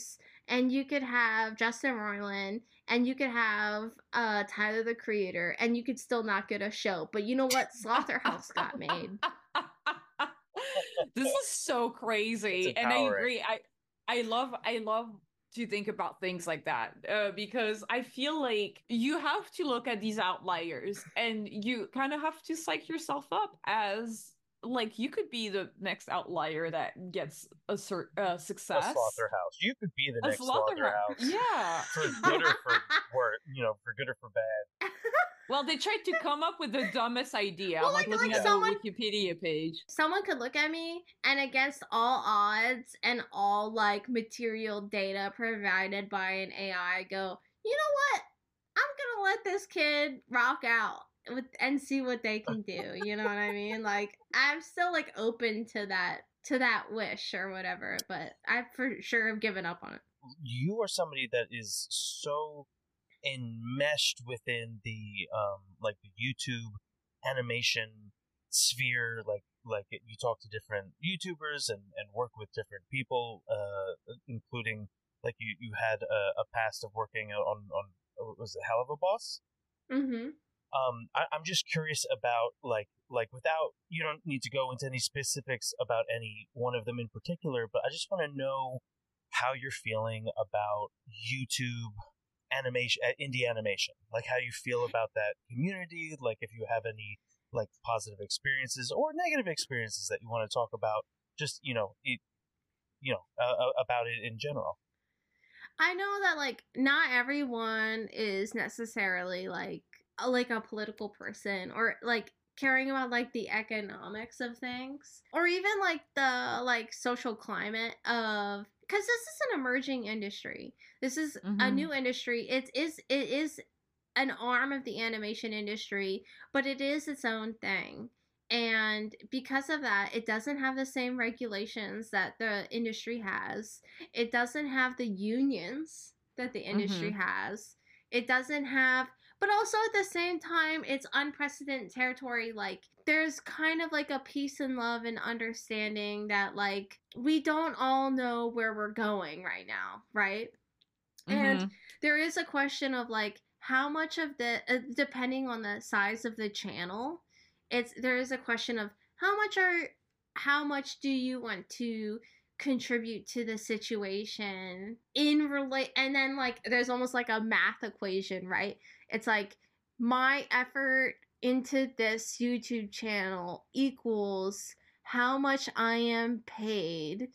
and you could have Justin Roiland and you could have uh Tyler the Creator and you could still not get a show. But you know what? <laughs> Slotherhouse got made. <laughs> this is so crazy, and I agree. I I love I love to think about things like that uh, because I feel like you have to look at these outliers, and you kind of have to psych yourself up as like you could be the next outlier that gets a cer- uh, A success. slotherhouse. You could be the A next slotherhouse. slotherhouse. Yeah. <laughs> For good or for worse, you know, for good or for bad. <laughs> Well, they tried to come up with the dumbest idea. Well, like, like- looking like at someone- the Wikipedia page. someone could look at me and against all odds and all like material data provided by an AI go, you know what? I'm gonna let this kid rock out with and see what they can do. You know what I mean? Like I'm still like open to that to that wish or whatever, but I for sure have given up on it. You are somebody that is so enmeshed within the um like the YouTube animation sphere like like you talk to different YouTubers and and work with different people uh including like you you had a, a past of working on on was it Helluva Boss Mm-hmm. Um I, i'm just curious about like like without you don't need to go into any specifics about any one of them in particular but i just want to know how you're feeling about youtube animation, uh, indie animation, like how you feel about that community, like if you have any like positive experiences or negative experiences that you want to talk about, just you know, it, you know, uh, about it in general. I know that like not everyone is necessarily like like a political person or like caring about like the economics of things or even like the like social climate of because this is an emerging industry. This is mm-hmm. a new industry. It is it is an arm of the animation industry but it is its own thing. And because of that it doesn't have the same regulations that the industry has. It doesn't have the unions that the industry mm-hmm. has. It doesn't have but also at the same time it's unprecedented territory like there's kind of like a peace and love and understanding that like we don't all know where we're going right now right mm-hmm. and there is a question of like how much of the uh, depending on the size of the channel it's there is a question of how much are how much do you want to contribute to the situation in relate and then like there's almost like a math equation right it's like my effort into this YouTube channel equals how much I am paid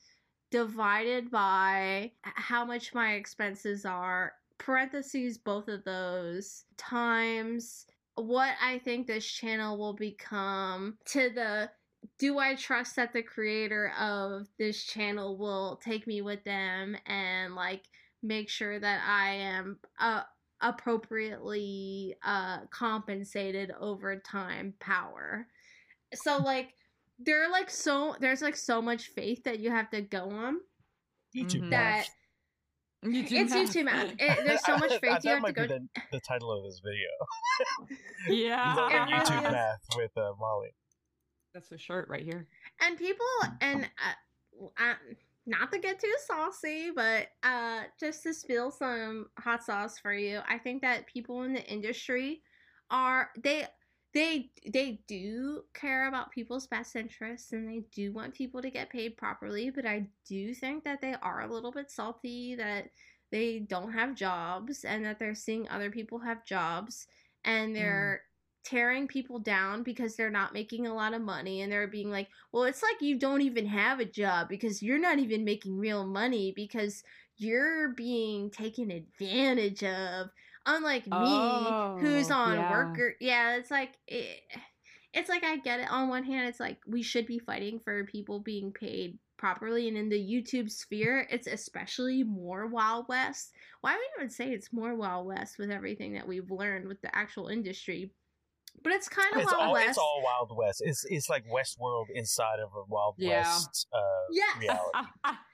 divided by how much my expenses are parentheses both of those times what I think this channel will become to the do I trust that the creator of this channel will take me with them and like make sure that I am uh, appropriately uh compensated over time power. So like there are like so there's like so much faith that you have to go on YouTube that YouTube it's math. YouTube math. It, there's so much <laughs> faith that, you have to go. The, the, title of this video. yeah, YouTube math with uh, Wolly. That's a shirt right here. And people and uh, uh, not to get too saucy, but uh, just to spill some hot sauce for you, I think that people in the industry are they they they do care about people's best interests and they do want people to get paid properly, but I do think that they are a little bit salty that they don't have jobs and that they're seeing other people have jobs and they're mm tearing people down because they're not making a lot of money and they're being like, well, it's like you don't even have a job because you're not even making real money because you're being taken advantage of. Unlike oh, me, who's oh, on yeah. worker. Yeah, it's like. It, it's like I get it. On one hand, it's like we should be fighting for people being paid properly, and in the YouTube sphere, it's especially more Wild West. Why would we even say it's more Wild West with everything that we've learned with the actual industry? But it's kind of it's Wild all, West. It's all Wild West. It's it's like Westworld inside of a Wild yeah. West uh, yes. <laughs> reality.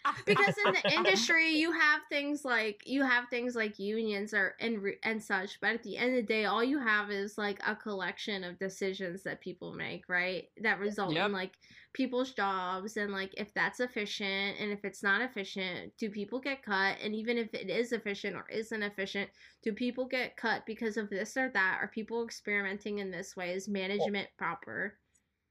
<laughs> because in the <laughs> industry, you have things like you have things like unions or and and such. But at the end of the day, all you have is like a collection of decisions that people make, right? That result yep. in like people's jobs and like if that's efficient and if it's not efficient do people get cut and even if it is efficient or isn't efficient do people get cut because of this or that are people experimenting in this way is management well, proper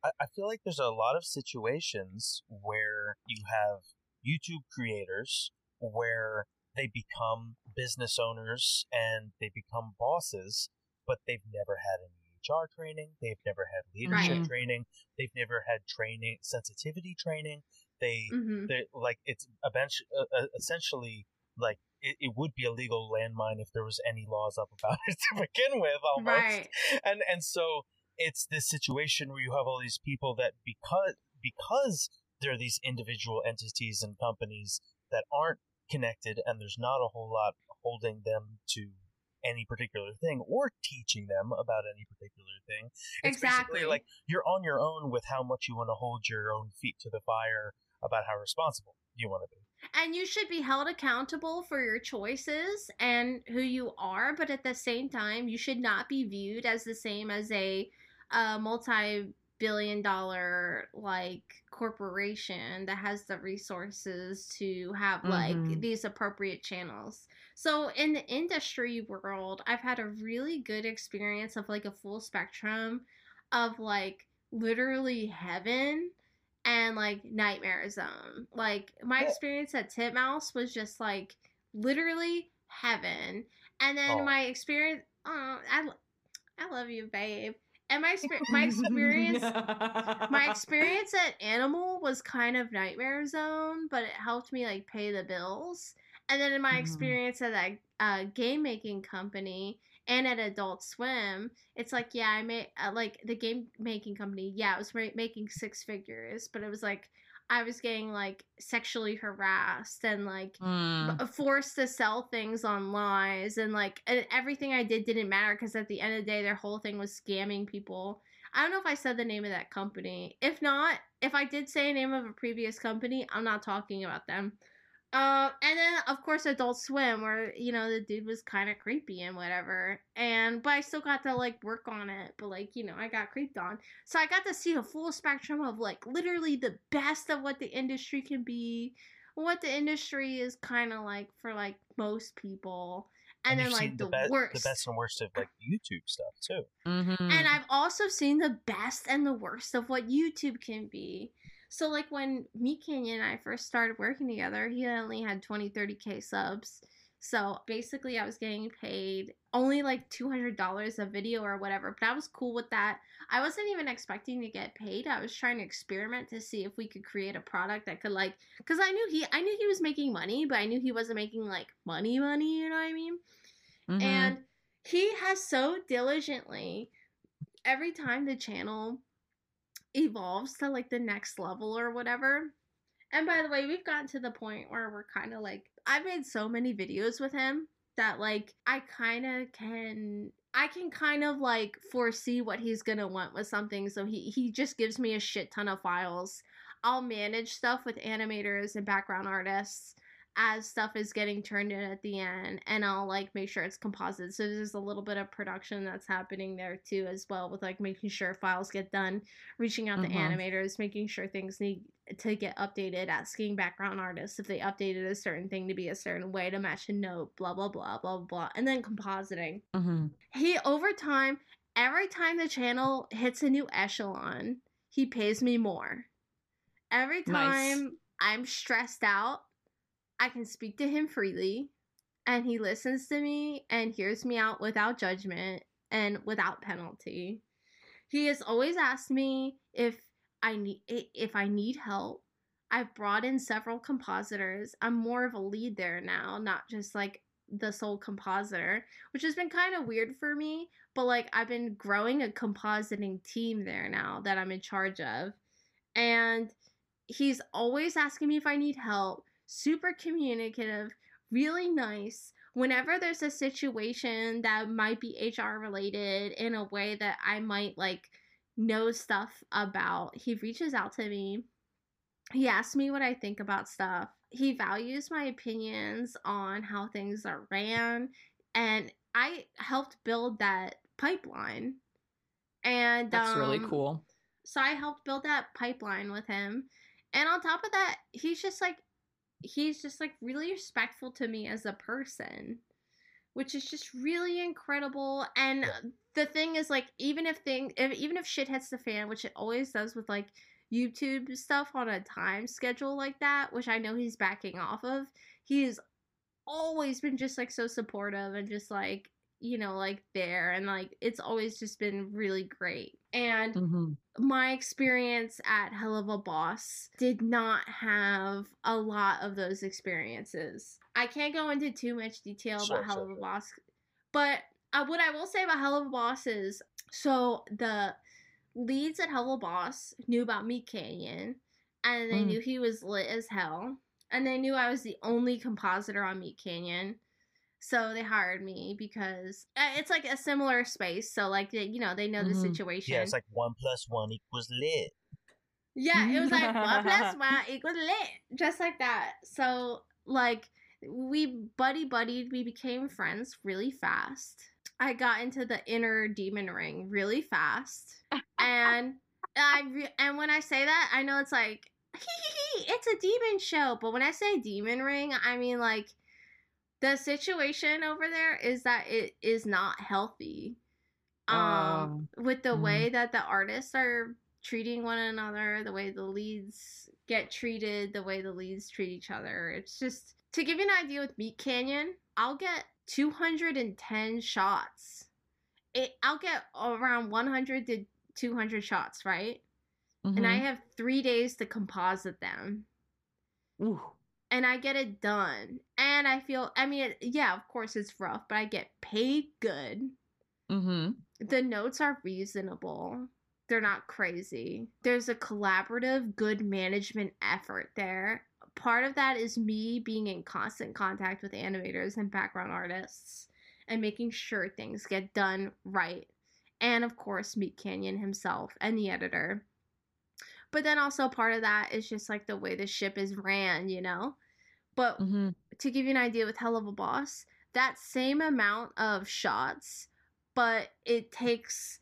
I, feel like there's a lot of situations where you have youtube creators where they become business owners and they become bosses but they've never had any HR training. They've never had leadership right. training. They've never had training, sensitivity training. They, mm-hmm. they like it's eventually, uh, uh, essentially like it, it, would be a legal landmine if there was any laws up about <laughs> it to begin with, almost. Right. And and so it's this situation where you have all these people that because because there are these individual entities and companies that aren't connected, and there's not a whole lot holding them to any particular thing or teaching them about any particular thing. It's exactly. like you're on your own with how much you want to hold your own feet to the fire about how responsible you want to be. And you should be held accountable for your choices and who you are, but at the same time, you should not be viewed as the same as a, a multi billion dollar like corporation that has the resources to have like mm-hmm. these appropriate channels. So in the industry world, I've had a really good experience of like a full spectrum of like literally heaven and like nightmare zone. Like my experience at Titmouse was just like literally heaven. And then Oh. my experience, oh, I, I love you, babe. And my exper- my <laughs> experience my experience at Animal was kind of nightmare zone, but it helped me like pay the bills. And then in my Mhm. experience at that uh, game making company and at Adult Swim, it's like yeah, I made uh, like the game making company. Yeah, it was making six figures, but it was like I was getting like sexually harassed and like Mm. forced to sell things on lies and like and everything I did didn't matter because at the end of the day their whole thing was scamming people. I don't know if I said the name of that company. If not, if I did say a name of a previous company, I'm not talking about them. Uh, and then of course Adult Swim, where you know the dude was kind of creepy and whatever. And but I still got to like work on it. But like you know I got creeped on, so I got to see the full spectrum of like literally the best of what the industry can be, what the industry is kind of like for like most people, and, then like seen the, be- worst. the best and worst of like YouTube stuff too. Mhm. And I've also seen the best and the worst of what YouTube can be. So, like, when me, Canyon and I first started working together, he only had 20, 30K subs. So, basically, I was getting paid only like $200 a video or whatever, but I was cool with that. I wasn't even expecting to get paid. I was trying to experiment to see if we could create a product that could, like, because I knew he, I knew he was making money, but I knew he wasn't making like money, money, you know what I mean? Mhm. And he has so diligently every time the channel evolves to like the next level or whatever. And by the way, we've gotten to the point where we're kind of like I've made so many videos with him that like I kind of can I can kind of like foresee what he's to want with something so he he just gives me a shit ton of files. I'll manage stuff with animators and background artists as stuff is getting turned in at the end and I'll like make sure it's composite. So there's a little bit of production that's happening there too as well with like making sure files get done, reaching out to Mhm. animators, making sure things need to get updated, asking background artists if they updated a certain thing to be a certain way to match a note, blah blah blah blah blah. And then compositing. Mhm. He over time, every time the channel hits a new echelon, he pays me more. Every Nice. time I'm stressed out, I can speak to him freely and he listens to me and hears me out without judgment and without penalty. He has always asked me if I need if I need help. I've brought in several compositors. I'm more of a lead there now, not just like the sole compositor, which has been kind of weird for me, but like I've been growing a compositing team there now that I'm in charge of. And he's always asking me if I need help, super communicative, really nice. Whenever there's a situation that might be HR related in a way that I might like know stuff about, he reaches out to me. He asks me what I think about stuff. He values my opinions on how things are ran. And I helped build that pipeline. And That's really um, cool. so I helped build that pipeline with him. And on top of that, he's just like he's just like really respectful to me as a person, which is just really incredible. And the thing is like even if thing if, even if shit hits the fan, which it always does with like YouTube stuff on a time schedule like that, which I know he's backing off of, he's always been just like so supportive and just like you know like there and like it's always just been really great. And Mhm. my experience at Helluva Boss did not have a lot of those experiences. I can't go into too much detail Sure, about Hell sure, of a. Boss, but uh, what I will say about Helluva Boss is so the leads at Helluva Boss knew about Meatcanyon, and they Mm. knew he was lit as hell, and they knew I was the only compositor on Meatcanyon. So they hired me because uh, it's like a similar space. So like they, you know they know the Mhm. situation. Yeah, it's like one plus one equals lit. Yeah, it was like one plus <laughs> one equals lit, just like that. So like we buddy buddied, we became friends really fast. I got into the inner demon ring really fast, and <laughs> I re- and when I say that, I know it's like <laughs> it's a demon show, but when I say demon ring, I mean like the situation over there is that it is not healthy. Um, with the mhm. way that the artists are treating one another, the way the leads get treated, the way the leads treat each other. It's just to give you an idea with Meatcanyon, I'll get 210 shots. It, I'll get around 100 to 200 shots, right? And I Mhm. have three days to composite them. Ooh. And I get it done. And I feel, I mean, it, yeah, of course it's rough, but I get paid good. Mhm. The notes are reasonable. They're not crazy. There's a collaborative, good management effort there. Part of that is me being in constant contact with animators and background artists and making sure things get done right. And of course, Meatcanyon himself and the editor. But then also part of that is just like the way the ship is ran, you know? But Mhm. to give you an idea with Helluva Boss, that same amount of shots, but it takes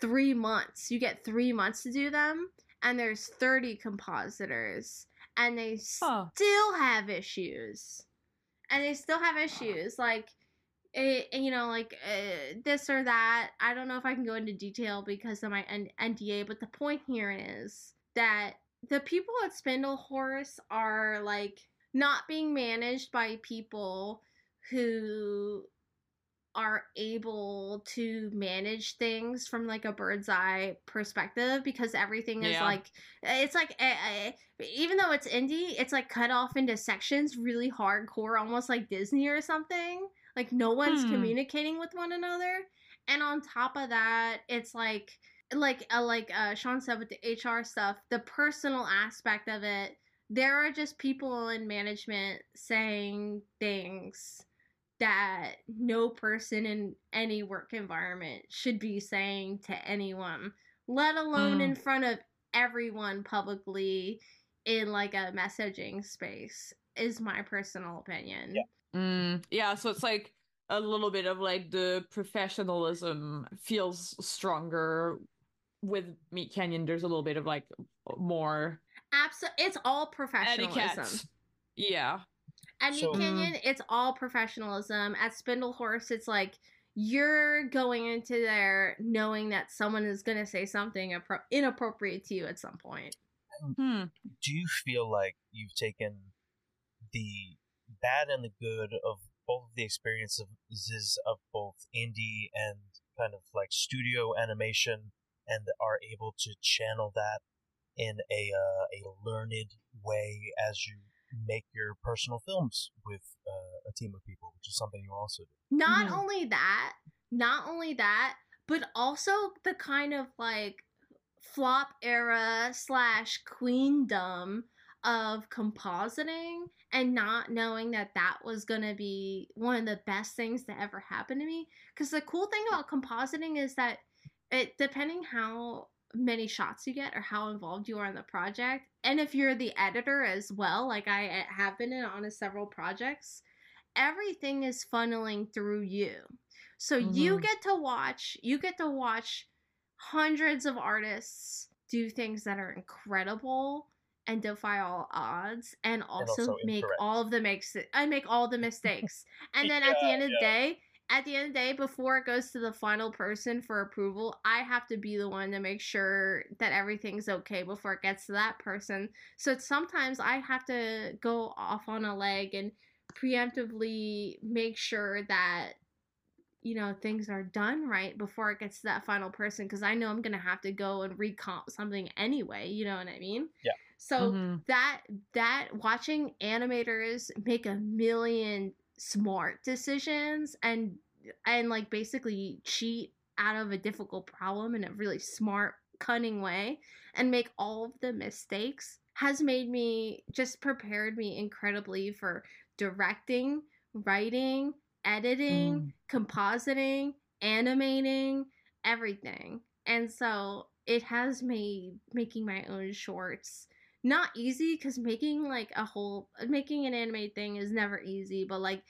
three months. You get three months to do them, and there's 30 compositors, and they still have issues. And they still have issues. Like, it, you know, like uh, this or that. I don't know if I can go into detail because of my N- NDA, but the point here is that the people at Spindlehorse are like not being managed by people who are able to manage things from like a bird's eye perspective because everything is Yeah. like it's like eh, eh, even though it's indie it's like cut off into sections really hardcore almost like disney or something like no one's Hmm. communicating with one another and on top of that it's like like uh, like uh, sean said with the hr stuff the personal aspect of it there are just people in management saying things that no person in any work environment should be saying to anyone, let alone Mm. in front of everyone publicly in like a messaging space, is my personal opinion. Yeah. Mm, yeah, so it's like a little bit of like the professionalism feels stronger with Meatcanyon. There's a little bit of like more Absolutely. It's all professionalism. etiquette. Yeah. At Meat So- Canyon, it's all professionalism. At Spindlehorse, it's like you're going into there knowing that someone is going to say something appro- inappropriate to you at some point. Hmm. do you feel like you've taken the bad and the good of both of the experiences of both indie and kind of like studio animation and are able to channel that in a uh, a learned way as you make your personal films with uh, a team of people, which is something you also do. Not Mhm. only that, not only that, but also the kind of like flop era slash queendom of compositing and not knowing that that was gonna be one of the best things to ever happen to me. Because the cool thing about compositing is that it depending how many shots you get or how involved you are in the project, and if you're the editor as well, like I eh, have been in on several projects, everything is funneling through you. So you Mhm. get to watch, you get to watch hundreds of artists do things that are incredible and defy all odds and also, also make incorrect. all of the makes and make all the mistakes. <laughs> and then at the end of the day, at the end of the day, before it goes to the final person for approval, I have to be the one to make sure that everything's okay before it gets to that person. So sometimes I have to go off on a leg and preemptively make sure that you know things are done right before it gets to that final person because I know I'm gonna have to go and recomp something anyway. You know what I mean? Yeah. So Mhm. that that watching animators make a million smart decisions and and like basically cheat out of a difficult problem in a really smart cunning way and make all of the mistakes has made me just prepared me incredibly for directing writing editing Mm. compositing animating everything and so it has made making my own shorts not easy because making like a whole making an anime thing is never easy but like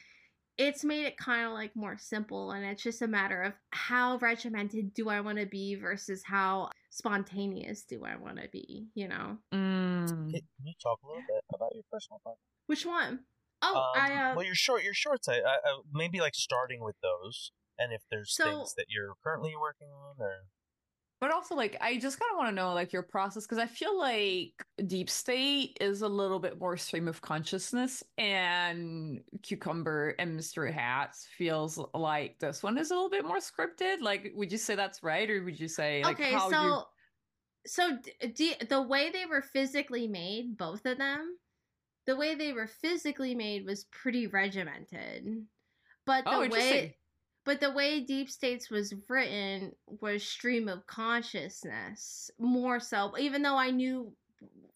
it's made it kind of like more simple and it's just a matter of how regimented do i want to be versus how spontaneous do i want to be you know Mm. Can can you talk a little bit about your personal project? which one? Oh, Um, i uh well, your short, your shorts. I, I, I maybe like starting with those, and if there's So- things that you're currently working on, or But also, like, I just kind of want to know, like, your process because I feel like Deep State is a little bit more stream of consciousness, and Cucumber and Mr. Hatts feels like this one is a little bit more scripted. Like, would you say that's right, or would you say like okay, how so you? so d- the way they were physically made, both of them, the way they were physically made was pretty regimented. But the Oh, way. But the way Deep States was written was stream of consciousness more so even though I knew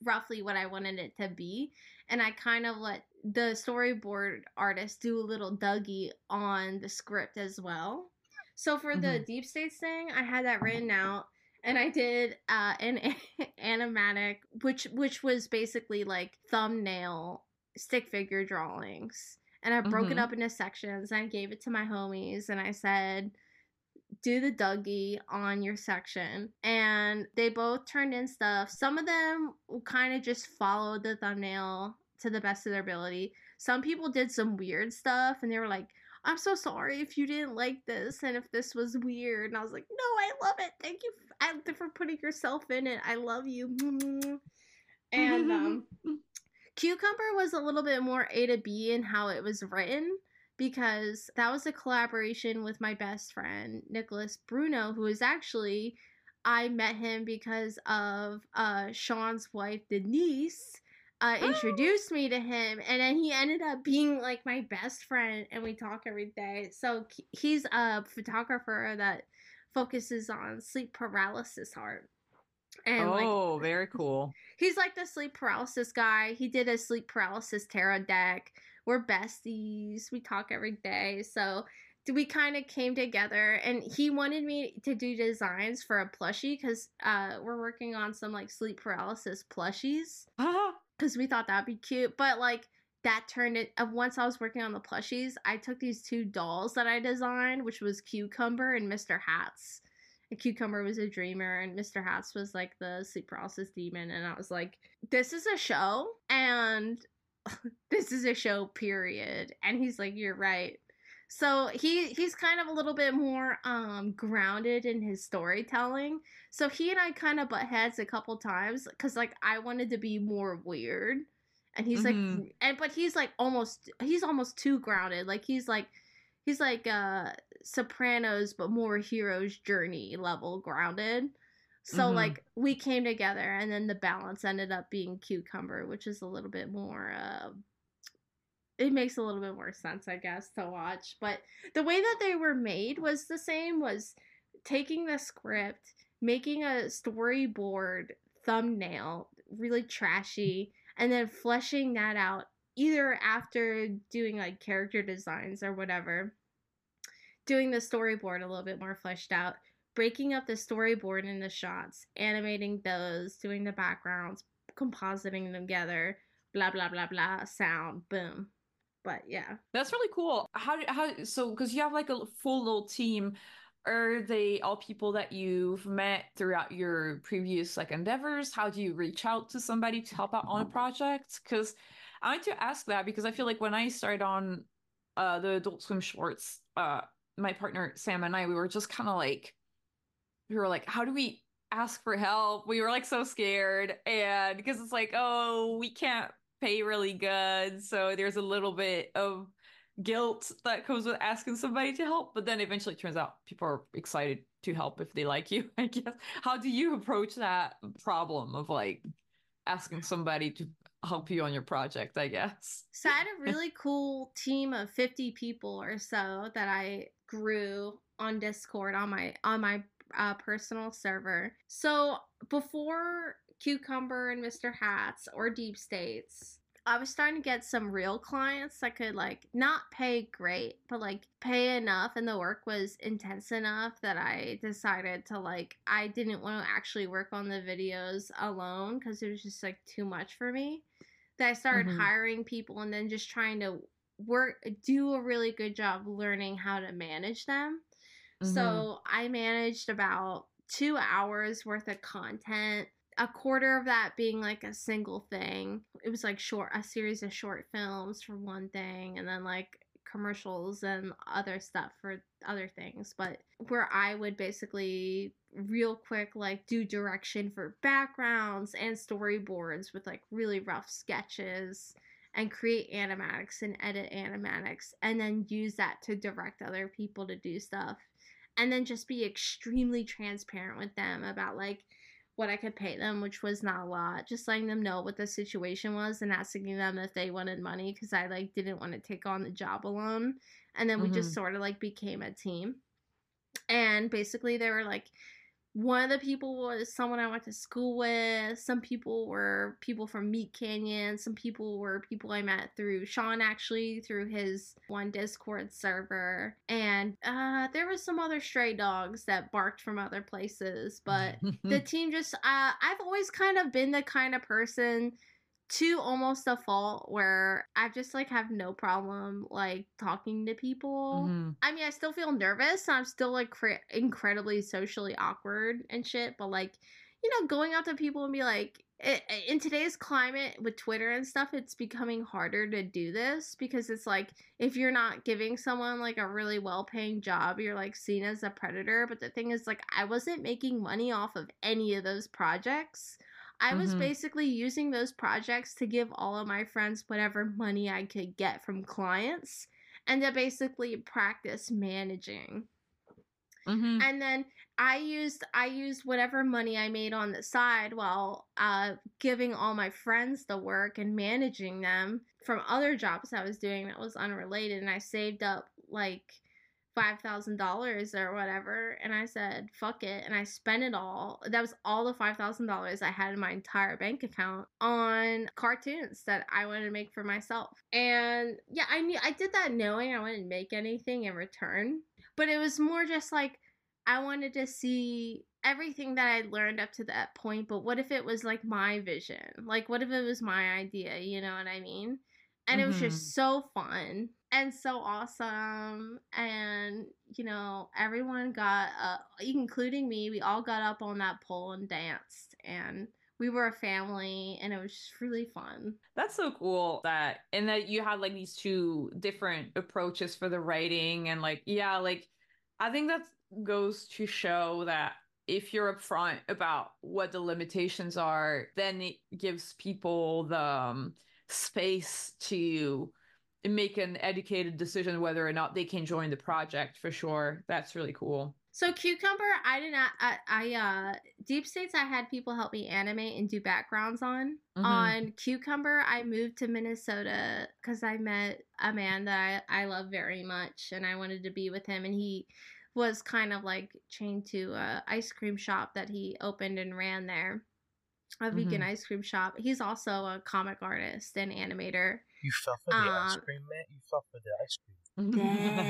roughly what I wanted it to be and I kind of let the storyboard artist do a little Dougie on the script as well. So for the Mhm. Deep States thing, I had that written out and I did uh, an <laughs> animatic, which which was basically like thumbnail stick figure drawings, and I broke it Mhm. up into sections. And I gave it to my homies, and I said, "Do the Dougie on your section," and they both turned in stuff. Some of them kind of just followed the thumbnail to the best of their ability. Some people did some weird stuff, and they were like. I'm so sorry if you didn't like this and if this was weird. And I was like, no, I love it. Thank you f- for putting yourself in it. I love you. <laughs> And um, <laughs> Cucumber was a little bit more A to B in how it was written because that was a collaboration with my best friend, Nicolas Bruno, who is actually, I met him because of uh, Sean's wife, Denise. Uh, Oh. introduced me to him and then he ended up being like my best friend and we talk every day so he's a photographer that focuses on sleep paralysis art and like oh, very cool. He's like the sleep paralysis guy. He did a sleep paralysis tarot deck. We're besties. We talk every day. So we kind of came together and he wanted me to do designs for a plushie because uh, we're working on some like sleep paralysis plushies because we thought that'd be cute. But like that turned it uh, once I was working on the plushies, I took these two dolls that I designed, which was Cucumber and Mr. Hatts. And Cucumber was a dreamer, and Mr. Hatts was like the sleep paralysis demon. And I was like, this is a show, and <laughs> this is a show, period. And he's like, you're right. So he he's kind of a little bit more um grounded in his storytelling. So he and I kind of butt heads a couple times because like I wanted to be more weird, and he's Mhm. like, and but he's like almost he's almost too grounded. Like he's like he's like uh Sopranos but more hero's journey level grounded. So Mhm. like we came together, and then the balance ended up being Cucumber, which is a little bit more. uh it makes a little bit more sense, I guess, to watch. But the way that they were made was the same was taking the script, making a storyboard thumbnail, really trashy, and then fleshing that out either after doing like character designs or whatever, doing the storyboard a little bit more fleshed out, breaking up the storyboard into shots, animating those, doing the backgrounds, compositing them together, blah blah blah blah, sound, boom. But yeah. That's really cool. How how so because you have like a full little team. Are they all people that you've met throughout your previous like endeavors? How do you reach out to somebody to help out on a project? Because I want to ask that because I feel like when I started on uh the Adult Swim shorts, uh my partner Sam and I, we were just kind of like we were like, how do we ask for help? We were like so scared and because it's like, oh, we can't pay really good, so there's a little bit of guilt that comes with asking somebody to help, but then eventually it turns out people are excited to help if they like you, <laughs> I guess. How do you approach that problem of like asking somebody to help you on your project, I guess? So I had a really cool team of 50 people or so that I grew on Discord on my on my uh, personal server. So before Cucumber and Mr. Hatts or Deep States, I was starting to get some real clients that could like not pay great, but like pay enough and the work was intense enough that I decided to like I didn't want to actually work on the videos alone cuz it was just like too much for me. That I started Mhm. hiring people and then just trying to work do a really good job learning how to manage them. Mm-hmm. So I managed about two hours worth of content, a quarter of that being like a single thing. It was like short, a series of short films for one thing, and then like commercials and other stuff for other things. But where I would basically real quick like do direction for backgrounds and storyboards with like really rough sketches and create animatics and edit animatics and then use that to direct other people to do stuff and then just be extremely transparent with them about like what I could pay them, which was not a lot. Just letting them know what the situation was and asking them if they wanted money because I like didn't want to take on the job alone. And then we mm-hmm. just sort of like became a team. And basically they were like one of the people was someone I went to school with. Some people were people from Meatcanyon. Some people were people I met through Sean, actually, through his one Discord server. And uh, there was some other stray dogs that barked from other places. But <laughs> the team just, uh, I've always kind of been the kind of person to almost a fault where I just like have no problem like talking to people. Mm-hmm. I mean, I still feel nervous. I'm still like cr- incredibly socially awkward and shit, but like, you know, going out to people and be like, in today's climate with Twitter and stuff, it's becoming harder to do this because it's like if you're not giving someone like a really well paying job, you're like seen as a predator. But the thing is, like, I wasn't making money off of any of those projects. I was mm-hmm. basically using those projects to give all of my friends whatever money I could get from clients and to basically practice managing. Mm-hmm. And then I used I used whatever money I made on the side while uh, giving all my friends the work and managing them from other jobs I was doing that was unrelated and I saved up like $5,000 or whatever. And I said, fuck it. And I spent it all. That was all the $5,000 I had in my entire bank account on cartoons that I wanted to make for myself. And yeah, I knew I did that knowing I wouldn't make anything in return. But it was more just like, I wanted to see everything that I'd learned up to that point. But what if it was like my vision? Like, what if it was my idea? You know what I mean? And mm-hmm. it was just mm-hmm. so fun and so awesome and you know everyone got uh including me we all got up on that pole and danced and we were a family and it was just really fun. That's so cool that and that you had like these two different approaches for the writing and like yeah like i think that goes to show that if you're upfront about what the limitations are then it gives people the um, space to make an educated decision whether or not they can join the project for sure. That's really cool. So cucumber, I did not. I, I uh, deep states. I had people help me animate and do backgrounds on. Mm-hmm. On cucumber, I moved to Minnesota because I met a man that I, I love very much, and I wanted to be with him. And he was kind of like chained to a ice cream shop that he opened and ran there, a vegan mm-hmm. ice cream shop. He's also a comic artist and animator. You fell for the um, ice cream, man. You fell for the ice cream. <laughs>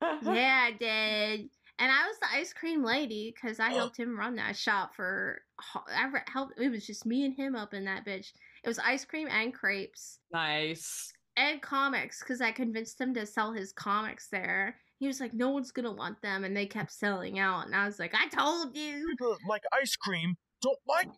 That's cool. <laughs> yeah, I did. And I was the ice cream lady because I oh. helped him run that shop for. I helped. It was just me and him up in that bitch. It was ice cream and crepes. Nice. And comics because I convinced him to sell his comics there. He was like, "No one's gonna want them," and they kept selling out. And I was like, "I told you." People like ice cream don't like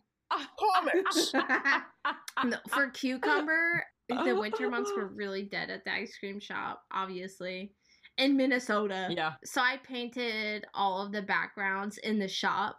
comics. <laughs> no, for cucumber, the oh. winter months were really dead at the ice cream shop, obviously. In Minnesota. Yeah. So I painted all of the backgrounds in the shop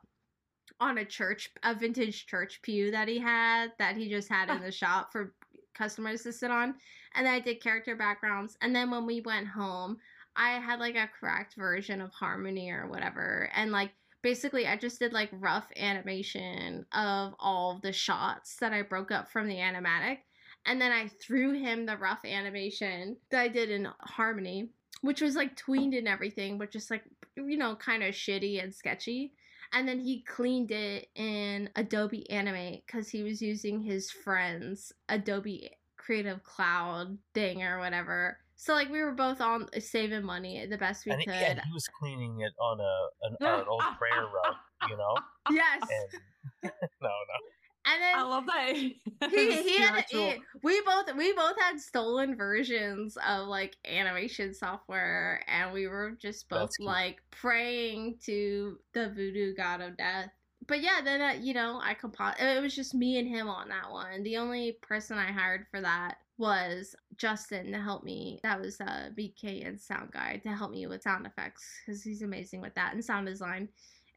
on a church a vintage church pew that he had that he just had in <laughs> the shop for customers to sit on. And then I did character backgrounds. And then when we went home, I had like a correct version of Harmony or whatever. And like basically I just did like rough animation of all the shots that I broke up from the animatic. And then I threw him the rough animation that I did in Harmony, which was like tweened and everything, but just like, you know, kind of shitty and sketchy. And then he cleaned it in Adobe Animate because he was using his friend's Adobe Creative Cloud thing or whatever so like we were both on saving money the best we and could. And he was cleaning it on a an, <laughs> an old prayer rug, you know. Yes. And, <laughs> no, no. And then I love that. <laughs> he, he had he, we both we both had stolen versions of like animation software, and we were just both like praying to the voodoo god of death. But yeah, then uh, you know I compo- It was just me and him on that one. The only person I hired for that was Justin to help me. That was uh, BK and sound guy to help me with sound effects because he's amazing with that and sound design.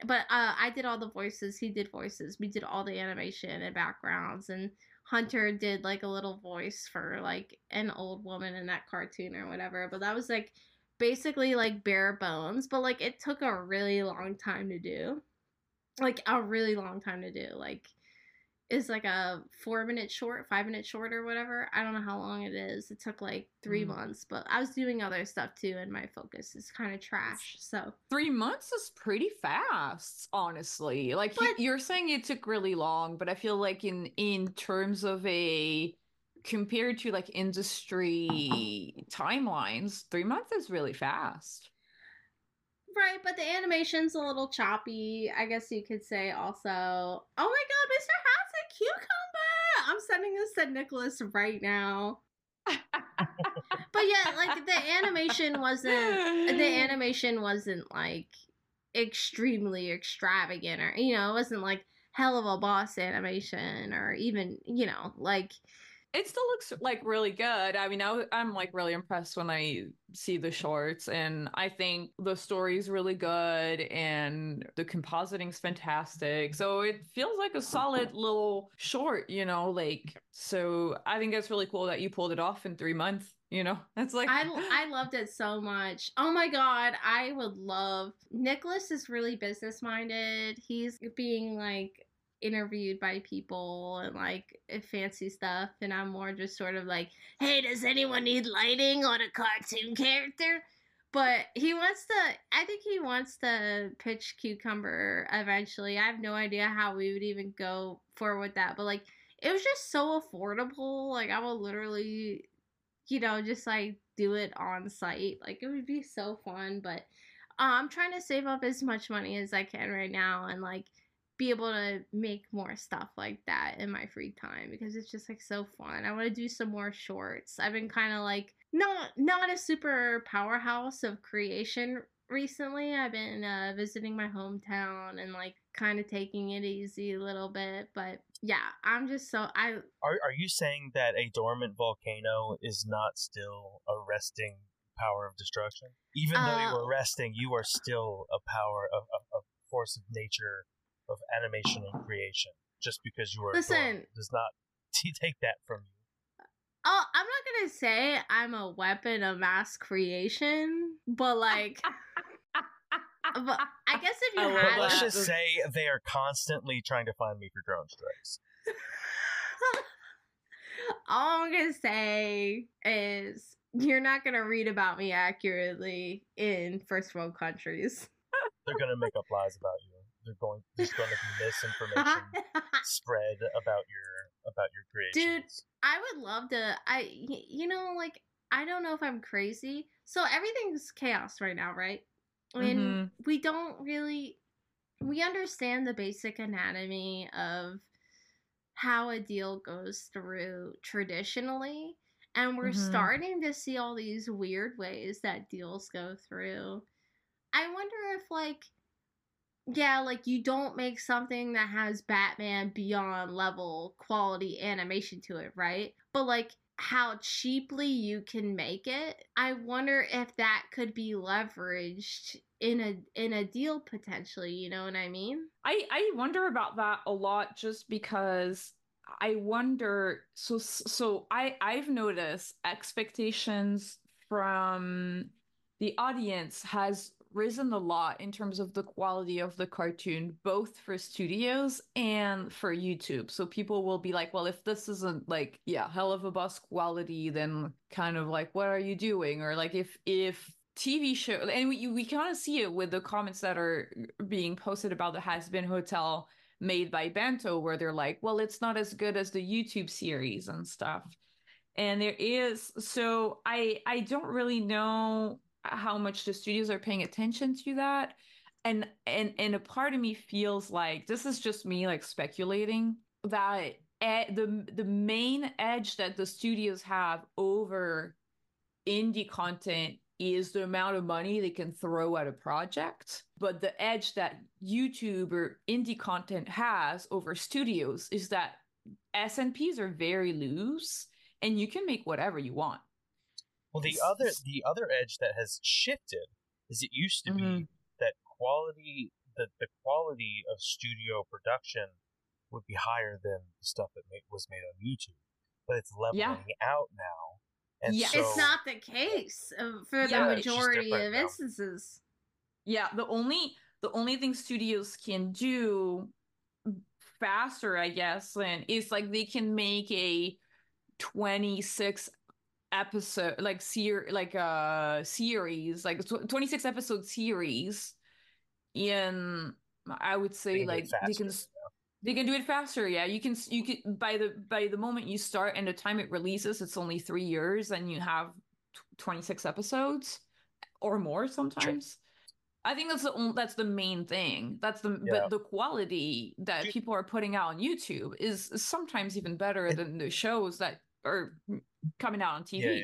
but uh, I did all the voices. He did voices. We did all the animation and backgrounds, and Hunter did like a little voice for like an old woman in that cartoon or whatever. But that was like basically like bare bones. But like it took a really long time to do, like a really long time to do. Like is like a four minute short, five minute short, or whatever. I don't know how long it is. It took like three mm. months, but I was doing other stuff too, and my focus is kind of trash. So three months is pretty fast, honestly. Like but, you're saying it took really long, but I feel like in in terms of a compared to like industry timelines, three months is really fast. Right, but the animation's a little choppy, I guess you could say also. Oh my god, Mr. A cucumber! I'm sending this to Nicolas right now. but yeah, like the animation wasn't the <laughs> animation wasn't like extremely extravagant or you know, it wasn't like Helluva Boss animation or even, you know, like it still looks like really good. I mean, I, am like really impressed when I see the shorts, and I think the story's really good, and the compositing's fantastic. So it feels like a solid little short, you know. Like, so I think it's really cool that you pulled it off in three months. You know, <laughs> that's like I I loved it so much. Oh my god, I would love. Nicolas is really business minded. He's being like interviewed by people and like eh, fancy stuff and I'm more just sort of like, "Hey, does anyone need lighting on a cartoon character?" But he wants to I think he wants to pitch Cucumber eventually. I have no idea how we would even go forward with that, but like it was just so affordable. Like I will literally you know, just like do it on site. Like it would be so fun, but uh, I'm trying to save up as much money as I can right now and like be able to make more stuff like that in my free time because it's just like so fun. I want to do some more shorts. I've been kind of like not not a super powerhouse of creation recently. I've been uh, visiting my hometown and like kind of taking it easy a little bit, but yeah, I'm just so I Are are you saying that a dormant volcano is not still a resting power of destruction? Even though uh, you are resting, you are still a power of a, a force of nature of animation and creation. Just because you are listen does not <laughs> take that from you. Oh, I'm not gonna say I'm a weapon of mass creation, but like, <laughs> but I guess if you had, let's just say they are constantly trying to find me for drone strikes. <laughs> All I'm gonna say is you're not gonna read about me accurately in first world countries. They're gonna make up lies about you they're going there's going to be misinformation <laughs> spread about your about your creation. Dude, I would love to. I you know like I don't know if I'm crazy. So everything's chaos right now, right? And mm-hmm. we don't really we understand the basic anatomy of how a deal goes through traditionally and we're mm-hmm. starting to see all these weird ways that deals go through. I wonder if like yeah, like you don't make something that has Batman beyond level quality animation to it, right? But like how cheaply you can make it, I wonder if that could be leveraged in a in a deal potentially, you know what I mean? I I wonder about that a lot just because I wonder so so I I've noticed expectations from the audience has risen a lot in terms of the quality of the cartoon, both for studios and for YouTube. So people will be like, well, if this isn't like, yeah, Helluva Boss quality, then kind of like, what are you doing? Or like, if, if, TV show, and we we kind of see it with the comments that are being posted about the Hazbin Hotel made by Bento, where they're like, "Well, it's not as good as the YouTube series and stuff." And there is so I I don't really know how much the studios are paying attention to that. And and and a part of me feels like this is just me like speculating that the the main edge that the studios have over indie content is the amount of money they can throw at a project. But the edge that youtube or indie content has over studios is that snps are very loose and you can make whatever you want well, the other the other edge that has shifted is it used to mm-hmm. be that quality the the quality of studio production would be higher than the stuff that ma- was made on YouTube, but it's leveling Yeah. out now. And Yeah. so, it's not the case for Yeah, the majority different of now. instances. Yeah, the only the only thing studios can do faster, I guess, and is like they can make a 26 episode like ser like a series, like tw- 26 episode series in I would say it like they can they can do it faster. Yeah, you can you can by the by the moment you start and the time it releases, it's only 3 years and you have tw- 26 episodes or more sometimes. I think that's the only, that's the main thing. That's the Yeah. but the quality that people are putting out on YouTube is sometimes even better than the shows that are coming out on TV. yeah, yeah, yeah.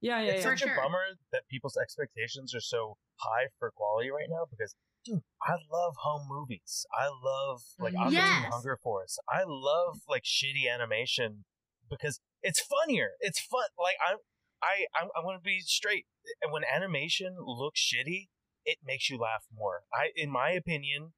yeah, yeah. it's yeah. For such sure. a bummer that people's expectations are so high for quality right now because dude i love home movies i love like i'm Yes. hunger force i love like shitty animation because it's funnier it's fun like i'm i i'm, I'm gonna be straight and when animation looks shitty it makes you laugh more i in my opinion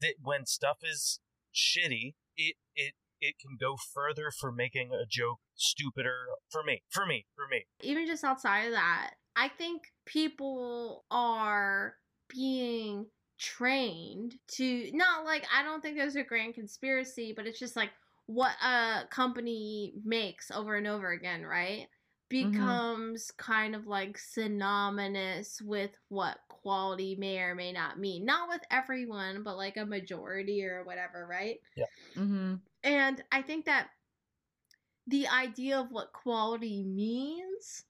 that when stuff is shitty it it it can go further for making a joke stupider for me for me for me even just outside of that, I think people are being trained to not like I don't think there's a grand conspiracy, but it's just like what a company makes over and over again, right? Becomes kind of like synonymous with what quality may or may not mean. Not with everyone, but like a majority or whatever, right? Mhm. And I think that the idea of what quality means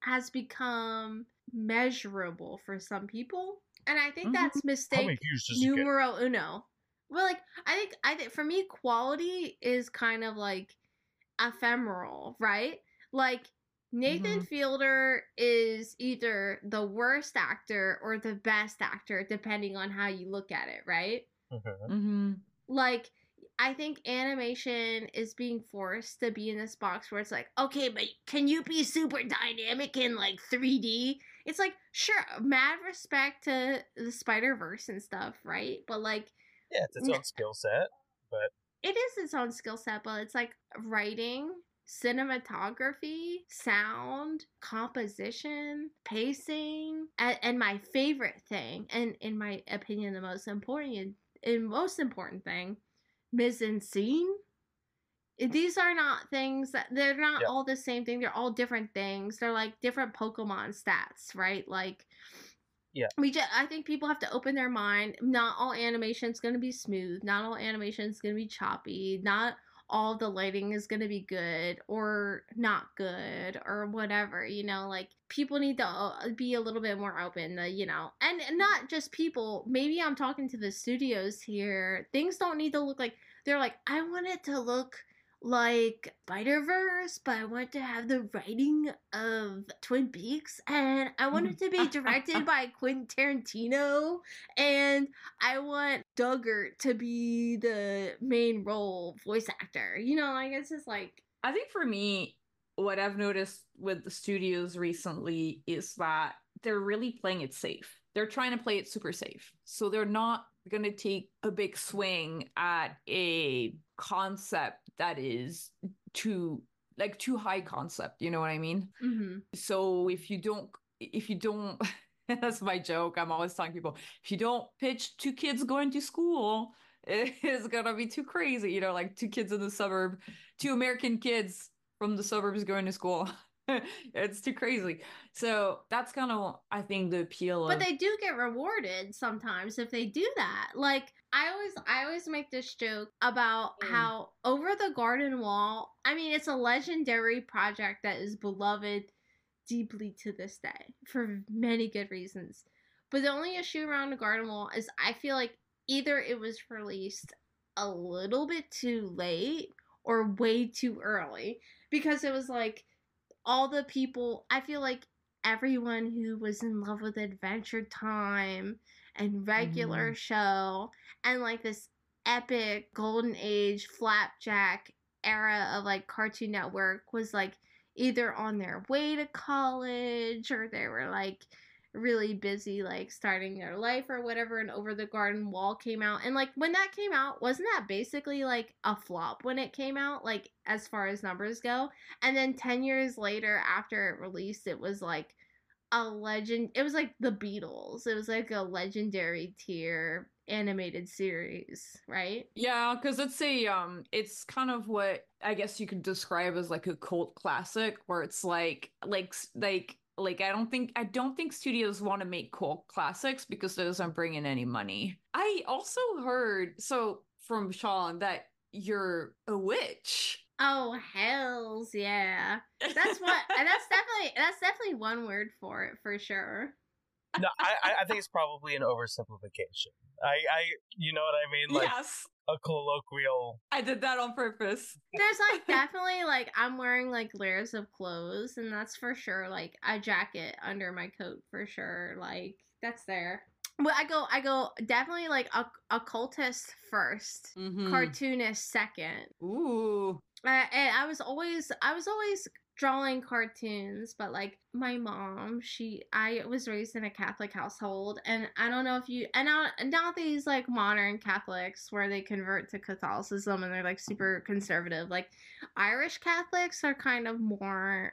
has become measurable for some people. And I think Mhm. that's how mistake views get numero uno. Well, like I think I think for me quality is kind of like ephemeral, right? Like Nathan Mhm. Fielder is either the worst actor or the best actor depending on how you look at it, right? Mhm. Mhm. like I think animation is being forced to be in this box where it's like, okay, but can you be super dynamic in like 3D? It's like, sure, mad respect to the Spider Verse and stuff, right? But like, Yeah, it's its own skill set, but it is its own skill set, but it's like writing, cinematography, sound, composition, pacing, and, and my favorite thing, and in my opinion, the most important and most important thing, mise en scene. These are not things that they're not Yeah. all the same thing. They're all different things. They're like different Pokemon stats, right? Like, Yeah. we just I think people have to open their mind. Not all animation is going to be smooth. Not all animation is going to be choppy. Not all the lighting is going to be good or not good or whatever. You know, like people need to uh, be a little bit more open. To, you know, and not just people. Maybe I'm talking to the studios here. Things don't need to look like they're like I want it to look like Spider Verse, but I want to have the writing of Twin Peaks, and I want it to be directed by <laughs> Quentin Tarantino, and I want Duggar to be the main role voice actor. You know, like it's just like I think for me, what I've noticed with the studios recently is that they're really playing it safe. They're trying to play it super safe. So they're not going to take a big swing at a concept that is too like too high concept, you know what I mean? mm-hmm. So if you don't if you don't <laughs> that's my joke. I'm always telling people if you don't pitch two kids going to school, <laughs> it's gonna be too crazy. You know, like two kids in the suburb, two American kids from the suburbs going to school. <laughs> <laughs> it's too crazy. So that's kind of I think the appeal But of they do get rewarded sometimes if they do that. Like I always I always make this joke about Mm. how over the garden wall, I mean it's a legendary project that is beloved deeply to this day for many good reasons. But the only issue around the garden wall is I feel like either it was released a little bit too late or way too early because it was like all the people I feel like everyone who was in love with Adventure Time and regular mm-hmm. show and like this epic golden age flapjack era of like Cartoon Network was like either on their way to college or they were like really busy like starting their life or whatever and over the garden wall came out and like when that came out wasn't that basically like a flop when it came out like as far as numbers go? And then 10 years later after it released it was like a legend it was like the beatles. It was like a legendary tier animated series right? Yeah, because it's a um, it's kind of what I guess you could describe as like a cult classic, where it's like like like like I don't think I don't think studios want to make cult classics because those aren't bringing any money. I also heard so from Sean that you're a witch. oh hells yeah <laughs> that's what that's definitely that's definitely one word for it for sure No, I, I- I think it's probably an oversimplification. I, I, you know what I mean? Like yes, a colloquial. I did that on purpose. There's like <laughs> definitely like I'm wearing like layers of clothes, and that's for sure. Like a jacket under my coat for sure. Like that's there. But I go, I go definitely like a occultist 1st Mhm. cartoonist second. Ooh. Uh, and I was always, I was always drawing cartoons, but like my mom, she, I was raised in a Catholic household, and I don't know if you, and not, not these like modern Catholics where they convert to Catholicism and they're like super conservative. Like Irish Catholics are kind of more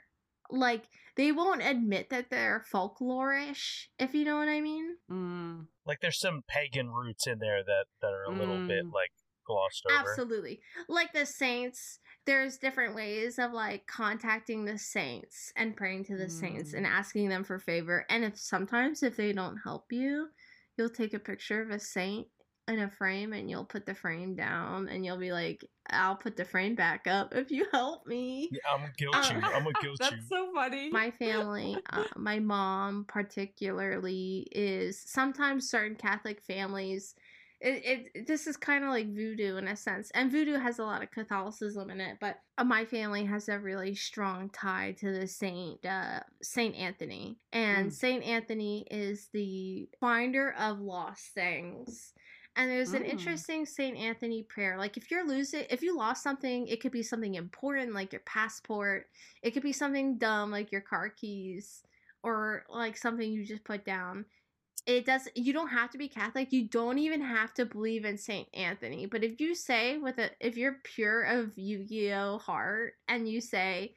like they won't admit that they're folklorish, if you know what I mean. Mm. Like there's some pagan roots in there that that are a little bit Mm. like glossed over. Absolutely. Like the saints, there's different ways of like contacting the saints and praying to the saints Mm. and asking them for favor. And if sometimes if they don't help you, you'll take a picture of a saint in a frame and you'll put the frame down and you'll be like, I'll put the frame back up if you help me. Yeah, I'm gonna guilt Uh, you. I'm gonna <laughs> guilt That's you. so funny. <laughs> My family, uh, my mom particularly, is sometimes certain Catholic families. It, it this is kind of like voodoo in a sense, and voodoo has a lot of Catholicism in it. But uh, my family has a really strong tie to the saint, uh, Saint Anthony, and Mm. Saint Anthony is the finder of lost things. And there's an Mm. interesting St. Anthony prayer. Like if you're losing, if you lost something, it could be something important like your passport. It could be something dumb like your car keys or like something you just put down. It does you don't have to be Catholic. You don't even have to believe in St. Anthony. But if you say with a if you're pure of Yu-Gi-Oh heart and you say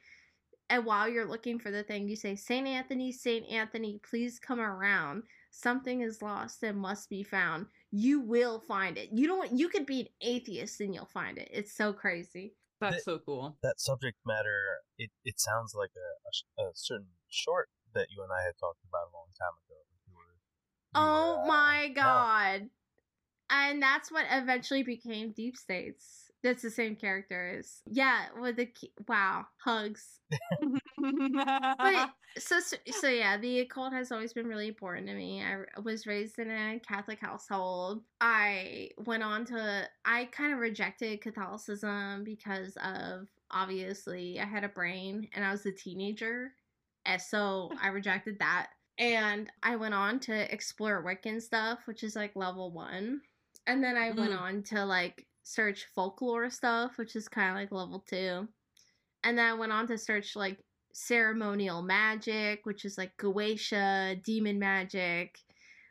and while you're looking for the thing, you say, St. Anthony, St. Anthony, please come around. Something is lost and must be found. You will find it. You don't you could be an atheist and you'll find it. It's so crazy. That's so cool. That subject matter. It it sounds like a, a, a certain short that you and I had talked about a long time ago. You were- you Oh my god. And that's what eventually became Deep States. That's the same character as yeah, with the ki- wow, hugs. But <laughs> so, so so yeah, the occult has always been really important to me. I was raised in a Catholic household. I went on to I kind of rejected Catholicism because of obviously I had a brain and I was a teenager, and so I rejected that. And I went on to explore Wiccan stuff, which is like level one, and then I went Mm. on to like search folklore stuff, which is kind of like level two. And then I went on to search like ceremonial magic, which is like Goetia, demon magic,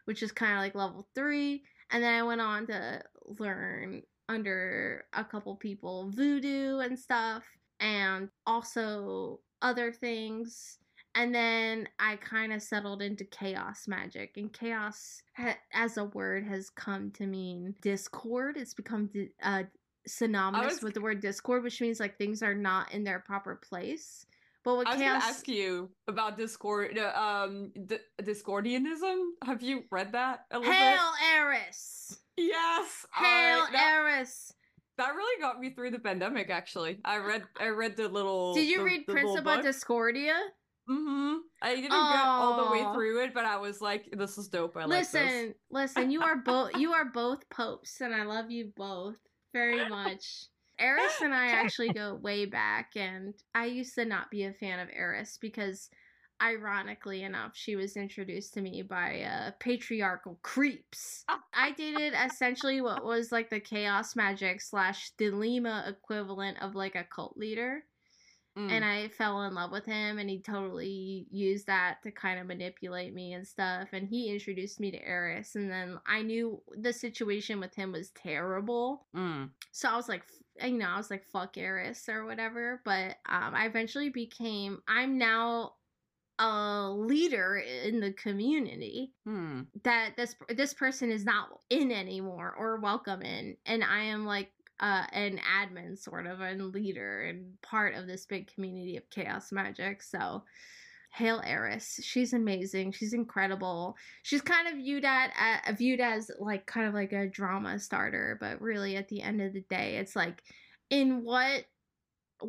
which is kind of like level three. And then I went on to learn under a couple people voodoo and stuff, and also other things. And then I kind of settled into chaos magic, and chaos ha- as a word has come to mean discord. It's become di- uh, synonymous was- with the word discord, which means like things are not in their proper place. But with I was chaos, gonna ask you about Discord, uh, um, D- Discordianism. Have you read that a little hail Eris, bit? Yes. hail alright, that, Eris. that really got me through the pandemic. Actually, I read, I read the little. Did you the, read the Principia book. Discordia? Mm-hmm. I didn't get all the way through it, but I was like, "This is dope. I like this." listen, listen. You are both. You are both popes, and I love you both very much. <laughs> Eris and I actually <laughs> go way back, and I used to not be a fan of Eris because, ironically enough, she was introduced to me by uh, patriarchal creeps. I dated essentially what was like the chaos magic slash Thelema equivalent of like a cult leader. Mm. and I fell in love with him and he totally used that to kind of manipulate me and stuff and he introduced me to Eris and then I knew the situation with him was terrible Mm. so I was like you know I was like fuck Eris or whatever but um I eventually became I'm now a leader in the community Hmm. that this this person is not in anymore or welcome in and i am like uh an admin sort of and leader and part of this big community of chaos magic so hail eris she's amazing she's incredible. She's kind of viewed at uh, viewed as like kind of like a drama starter but really at the end of the day it's like in what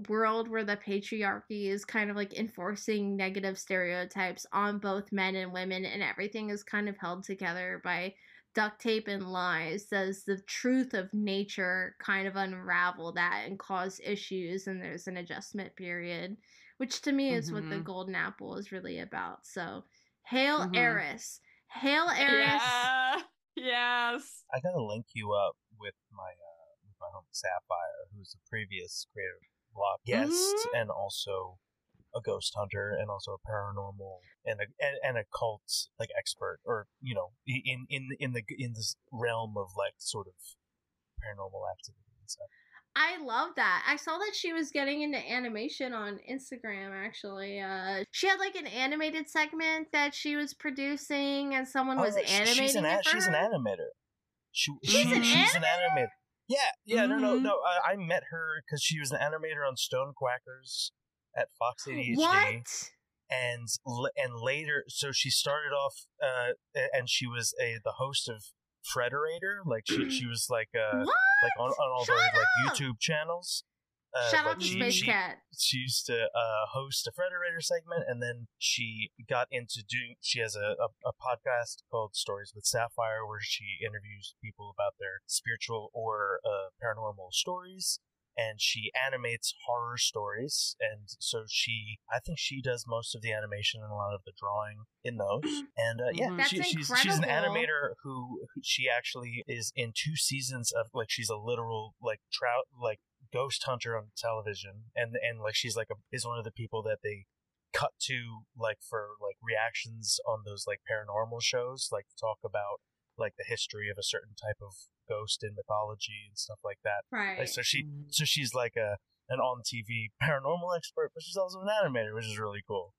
world where the patriarchy is kind of like enforcing negative stereotypes on both men and women and everything is kind of held together by duct tape and lies does the truth of nature kind of unravel that and cause issues and there's an adjustment period which to me is what the Mhm. golden apple is really about so hail Mhm. eris hail eris Yeah. Yes. I gotta link you up with my uh, with my home Sapphire, who's a previous creative block guest Mhm. and also a ghost hunter and also a paranormal and a and, and a cult like expert or you know in in in the in this realm of like sort of paranormal activity and stuff. I love that. I saw that she was getting into animation on Instagram actually. Uh she had like an animated segment that she was producing and someone was Oh, sh- animating she's an it for she's an animator. She, She's she- an she's an animator. Yeah, yeah, no, no, Mhm. no. I, I met her because she was an animator on Stone Quackers at Fox ADHD. What? and and later so she started off uh and she was a the host of Frederator like she she was like uh what? like on, on all Shut those like up! YouTube channels uh, Shout out to she, Space she, Cat. she used to uh host a Frederator segment and then she got into doing she has a, a, a podcast called Stories with Sapphire where she interviews people about their spiritual or uh paranormal stories and she animates horror stories. And so she i think she does most of the animation and a lot of the drawing in those. And uh, yeah. That's she, she's she's an animator who, who she actually is in two seasons of like she's a literal like trout like ghost hunter on television. And and like she's like a is one of the people that they cut to like for like reactions on those like paranormal shows like talk about like the history of a certain type of ghost in mythology and stuff like that Right. like, so she Mm. so she's like a an on TV paranormal expert, but she's also an animator, which is really cool.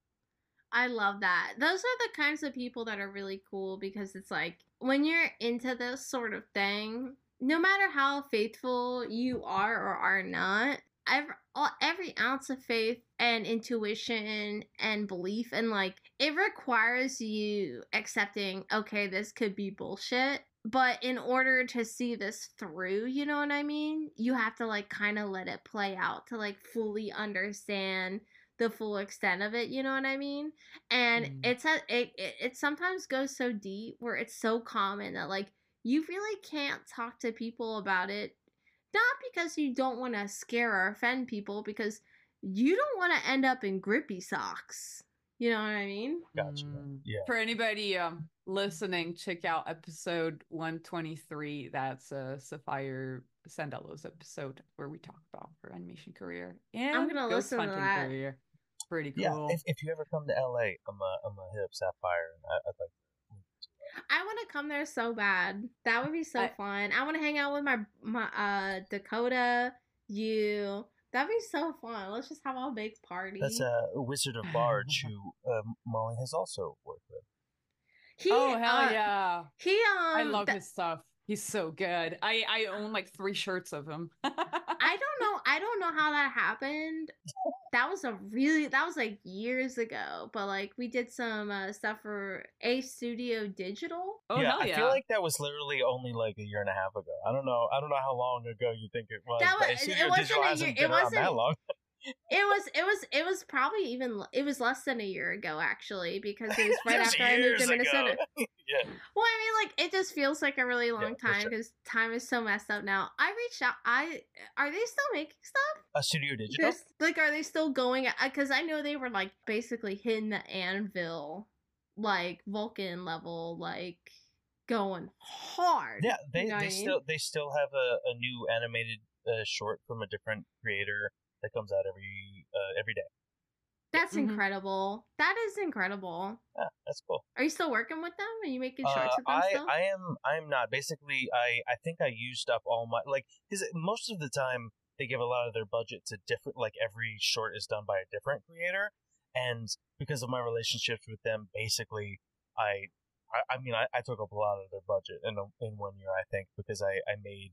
I love that. Those are the kinds of people that are really cool because it's like when you're into this sort of thing, no matter how faithful you are or are not, every, every ounce of faith and intuition and belief and like it requires you accepting, okay, this could be bullshit. But in order to see this through, you know what I mean? You have to like kind of let it play out to like fully understand the full extent of it, you know what I mean? And Mm. it's a it, it it sometimes goes so deep where it's so common that like you really can't talk to people about it not because you don't want to scare or offend people because you don't want to end up in grippy socks. You know what I mean? Gotcha. Mm. Yeah. For anybody um listening, check out episode 123. That's uh Sapphire Sandalo's episode where we talk about her animation career and I'm gonna listen to hunting that. career. Pretty Yeah, cool. if, if you ever come to LA, I'm a I'm a hip up Sapphire, I, I'd like. I want to come there so bad. That would be so I- fun. I want to hang out with my my uh Dakota, you. That'd be so fun. Let's just have a big party. That's a Wizard of <laughs> Barge who um, Wolly has also worked with. he, oh hell uh, yeah. He um I love th- his stuff. He's so good. I I own like three shirts of him. <laughs> I don't know. I don't know how that happened. <laughs> That was a really that was like years ago. But like we did some uh, stuff for A Studio Digital. oh yeah, hell I feel like that was literally only like a year and a half ago. I don't know. I don't know how long ago you think it was. That was- it wasn't a year- it been around that wasn't- long. It was it was it was probably even it was less than a year ago actually because it was <laughs> right It was after I moved to years ago. Minnesota. <laughs> yeah. Well, I mean, like it just feels like a really long for time sure. because time is so messed up now. I reached out. I are they still making stuff? A Studio Digital. There's like, are they still going? Because I know they were like basically hitting the anvil, like Vulcan level, like going hard. Yeah, they, You know they I mean? still they still have a, a new animated uh, short from a different creator that comes out every uh, every day. That's Mhm. incredible. That is incredible. Yeah, that's cool. Are you still working with them? Are you making shorts Uh, with them I still? I am I am not. Basically, I I think I used up all my like because most of the time they give a lot of their budget to different like every short is done by a different creator, and because of my relationships with them, basically I. I, I mean, I, I took up a lot of their budget in a, in one year. I think because I, I made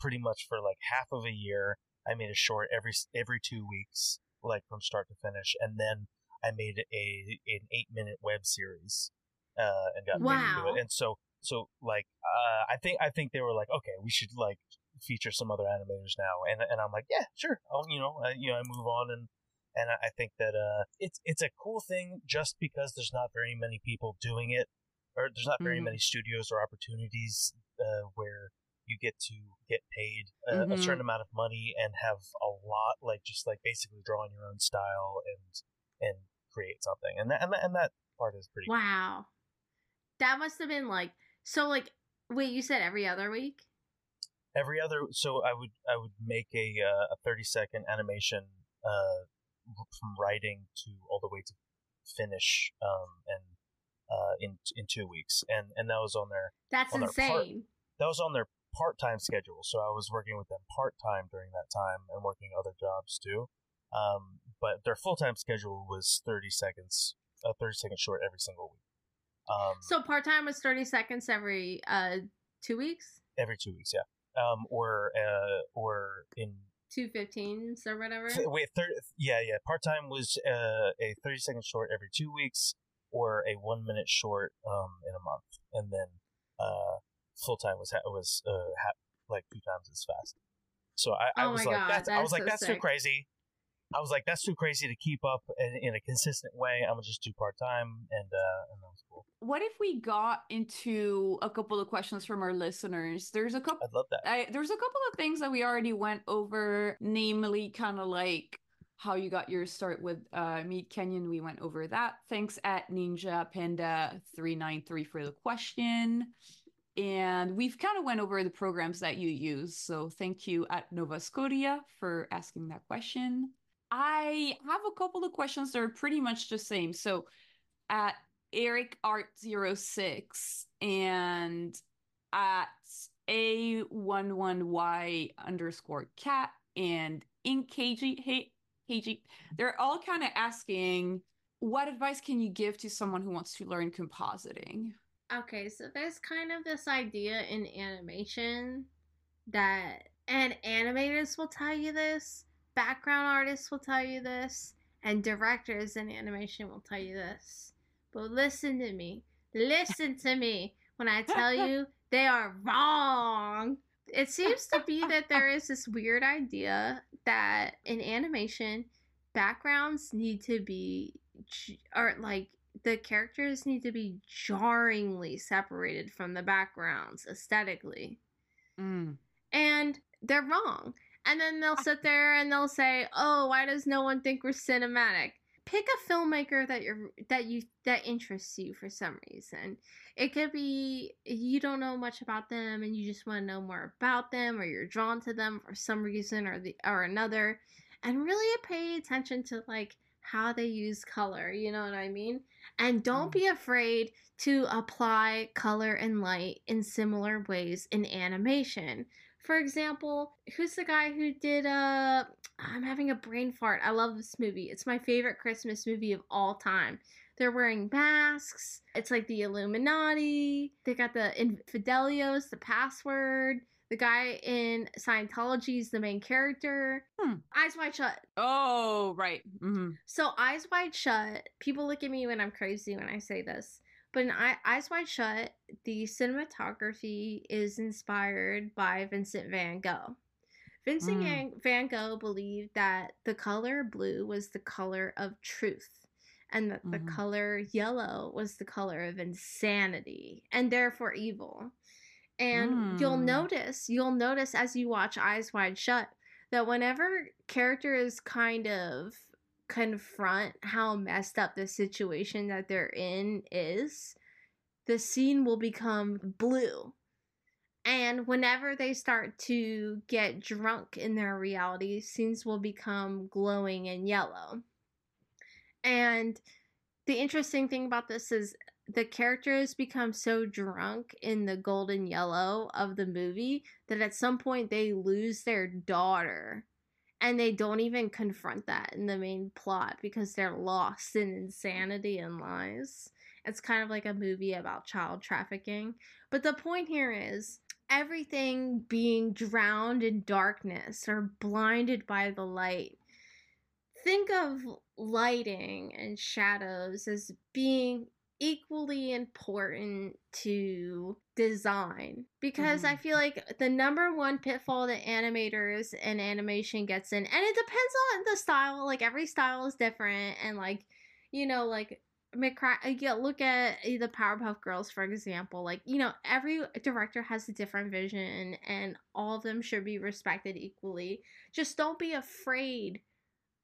pretty much for like half of a year. I made a short every every two weeks, like from start to finish, and then I made a an eight minute web series, uh, and got paid to do it. And so so like uh, I think I think they were like, okay, we should like feature some other animators now, and and I'm like, yeah, sure, I'll you know I, you know I move on and. And I I think that uh, it's it's a cool thing just because there's not very many people doing it, or there's not very Mhm. many studios or opportunities uh, where you get to get paid a, a Mhm. certain amount of money and have a lot like just like basically draw on your own style and and create something and that and that, and that part is pretty wow. That must have been like so like wait, you said every other week? Every other so i would i would make a uh, a 30 second animation uh from writing to all the way to finish um and uh in in two weeks. And and that was on their That's On their part- insane. that was on their part-time schedule. So i was working with them part-time during that time and working other jobs too. Um but their full-time schedule was 30 seconds a 30 second short every single week. Um So part time was thirty seconds every uh two weeks? every two weeks yeah um or uh or in Two fifteens or whatever. wait thir- yeah yeah part-time was uh a 30 second short every two weeks or a one minute short um in a month. And then uh full-time was ha- was uh ha- like two times as fast. So i, I Oh was like God, that's i was that's like so that's too crazy i was like that's too crazy to keep up in, in a consistent way i'm gonna just do part-time and uh and that was cool What if we got into a couple of questions from our listeners? There's a couple i'd love that I, there's a couple of things that we already went over, namely kind of like how you got your start with uh, Meatcanyon. We went over that. Thanks at Ninja Panda 393 for the question. And we've kind of went over the programs that you use. So thank you at Nova Scotia for asking that question. I have a couple of questions that are pretty much the same. So at Eric Art 06 and at A11Y underscore cat and in KG, hey, KG, they're all kind of asking what advice can you give to someone who wants to learn compositing? Okay, so there's kind of this idea in animation that, and animators will tell you this, background artists will tell you this, and directors in animation will tell you this. But listen to me. Listen to me when I tell you <laughs> they are wrong. It seems to be that there is this weird idea that in animation, backgrounds need to be, or like the characters need to be jarringly separated from the backgrounds aesthetically. Mm. And they're wrong. And then they'll sit there and they'll say, "Oh, why does no one think we're cinematic?" Pick a filmmaker that you're that you that interests you for some reason. It could be you don't know much about them and you just want to know more about them or you're drawn to them for some reason or the or another and really pay attention to like how they use color, you know what I mean? And don't Mm. be afraid to apply color and light in similar ways in animation. For example, who's the guy who did uh I'm having a brain fart. I love this movie. It's my favorite Christmas movie of all time. They're wearing masks. It's like the Illuminati. They got the Infidelios, the password. The guy in Scientology is the main character. Hmm. Eyes wide shut. Oh, right. hmm So Eyes Wide Shut, people look at me when I'm crazy when I say this. But in Eye- Eyes Wide Shut, the cinematography is inspired by Vincent van Gogh. Vincent Mm. Van- Gogh believed that the color blue was the color of truth and that the Mhm. color yellow was the color of insanity and therefore evil. And you'll Mm. notice, you'll notice as you watch Eyes Wide Shut that whenever character is kind of confront how messed up the situation that they're in is, the scene will become blue. And whenever they start to get drunk in their reality, scenes will become glowing and yellow. And the interesting thing about this is the characters become so drunk in the golden yellow of the movie that at some point they lose their daughter and they don't even confront that in the main plot because they're lost in insanity and lies. It's kind of like a movie about child trafficking. But the point here is everything being drowned in darkness or blinded by the light. Think of lighting and shadows as being equally important to design because mm-hmm. I feel like the number one pitfall that animators and animation gets in, and it depends on the style. Like every style is different, and like you know, like McCra- yeah, look at the Powerpuff Girls for example. Like you know, every director has a different vision, and all of them should be respected equally. Just don't be afraid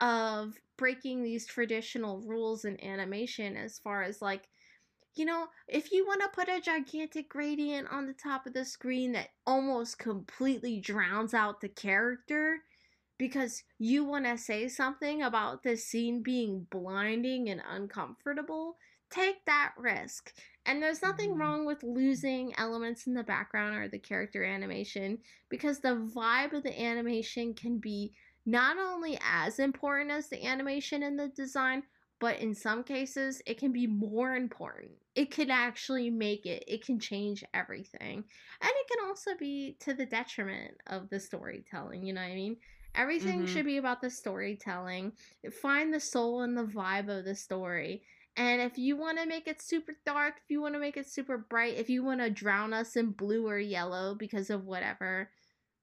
of breaking these traditional rules in animation as far as like you know, if you want to put a gigantic gradient on the top of the screen that almost completely drowns out the character because you want to say something about the scene being blinding and uncomfortable, take that risk. And there's nothing mm-hmm. wrong with losing elements in the background or the character animation because the vibe of the animation can be not only as important as the animation and the design, but in some cases it can be more important it can actually make it it can change everything and it can also be to the detriment of the storytelling you know what i mean everything mm-hmm. should be about the storytelling find the soul and the vibe of the story and if you want to make it super dark if you want to make it super bright if you want to drown us in blue or yellow because of whatever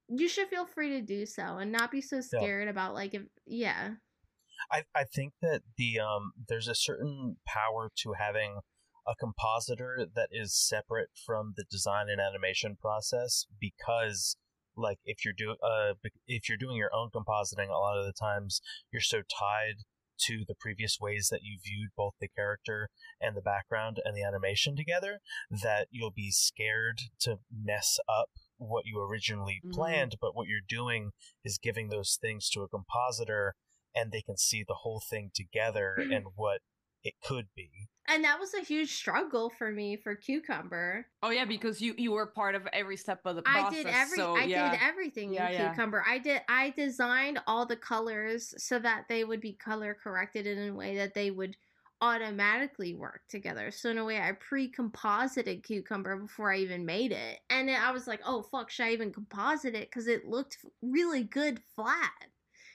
you should feel free to do so and not be so scared yeah. about like if yeah I, I think that the um there's a certain power to having a compositor that is separate from the design and animation process because like if you're doing uh if you're doing your own compositing a lot of the times you're so tied to the previous ways that you viewed both the character and the background and the animation together that you'll be scared to mess up what you originally mm-hmm. planned but what you're doing is giving those things to a compositor and they can see the whole thing together <clears throat> and what it could be. And that was a huge struggle for me for Cucumber. Oh yeah, because you you were part of every step of the process. I did every so, I yeah. did everything yeah, in Cucumber. I did I designed all the colors so that they would be color corrected in a way that they would automatically work together. So in a way I pre-composited Cucumber before I even made it. And I was like, "Oh fuck, should I even composite it cuz it looked really good flat."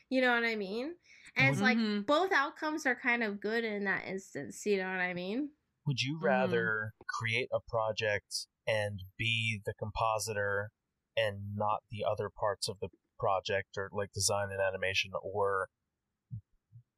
You know what I mean? And it's mm-hmm. like both outcomes are kind of good in that instance. You know what I mean? Would you mm-hmm. rather mm. create a project and be the compositor and not the other parts of the project or like design and animation or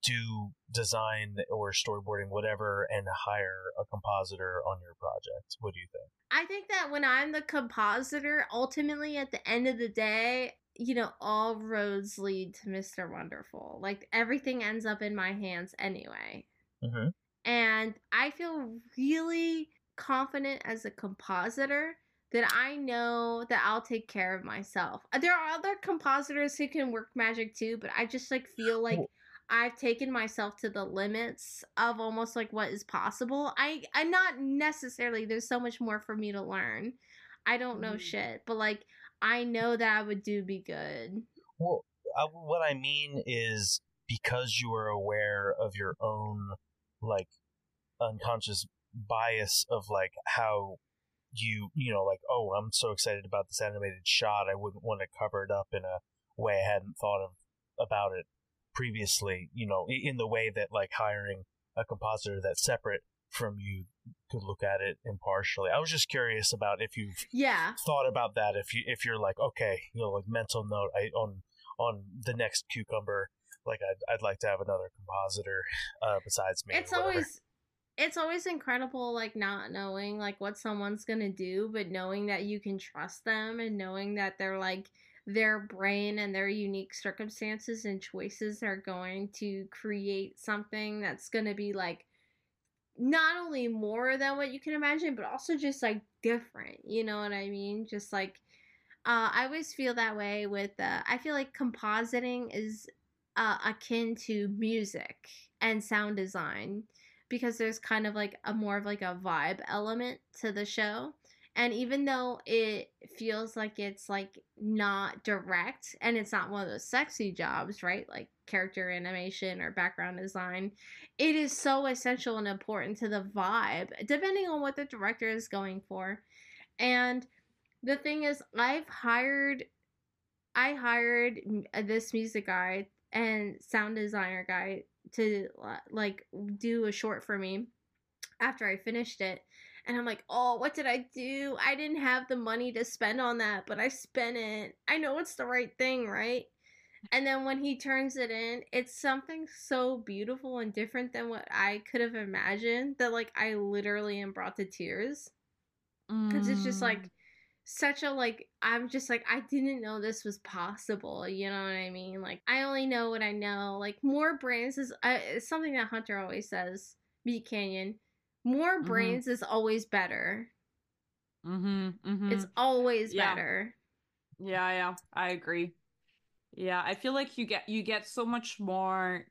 do design or storyboarding whatever and hire a compositor on your project what do you think i think that when i'm the compositor ultimately at the end of the day you know, all roads lead to Mr. Wonderful. Like everything ends up in my hands anyway. Mm-hmm. And I feel really confident as a compositor that I know that I'll take care of myself. Uh, there are other compositors who can work magic too, but I just like feel like I've taken myself to the limits of almost like what is possible. I I'm not necessarily there's so much more for me to learn. I don't know mm. shit, but like I know that would do be good. Well, I, what I mean is because you are aware of your own like unconscious bias of like how you you know like oh I'm so excited about this animated shot I wouldn't want to cover it up in a way I hadn't thought of about it previously you know in the way that like hiring a compositor that's separate from you could look at it impartially. I was just curious about if you've yeah thought about that. If you if you're like okay, you know, like mental note, I on on the next cucumber, like I'd I'd like to have another compositor uh, besides me. It's always it's always incredible like not knowing like what someone's gonna do but knowing that you can trust them and knowing that they're like their brain and their unique circumstances and choices are going to create something that's gonna be like not only more than what you can imagine, but also just like different. You know what I mean? Just like Uh, I always feel that way with. Uh, I feel like compositing is uh, akin to music and sound design because there's kind of like a more of like a vibe element to the show. And even though it feels like it's like not direct and it's not one of those sexy jobs, right? Like character animation or background design, it is so essential and important to the vibe, depending on what the director is going for. And the thing is, I've hired, I hired uh, this music guy and sound designer guy to like do a short for me after I finished it and I'm like, oh, what did I do? I didn't have the money to spend on that, but I spent it. I know it's the right thing, right? And then when he turns it in, it's something so beautiful and different than what I could have imagined that, like, I literally am brought to tears. Because mm. it's just like mm. such a, like, I'm just like, I didn't know this was possible. You know what I mean? Like, I only know what I know. Like, more brains is uh, something that Hunter always says, Meatcanyon more brains mm-hmm. is always better. Mm-hmm, mm-hmm. It's always yeah. better. Yeah, yeah, I agree. Yeah, I feel like you get you get so much more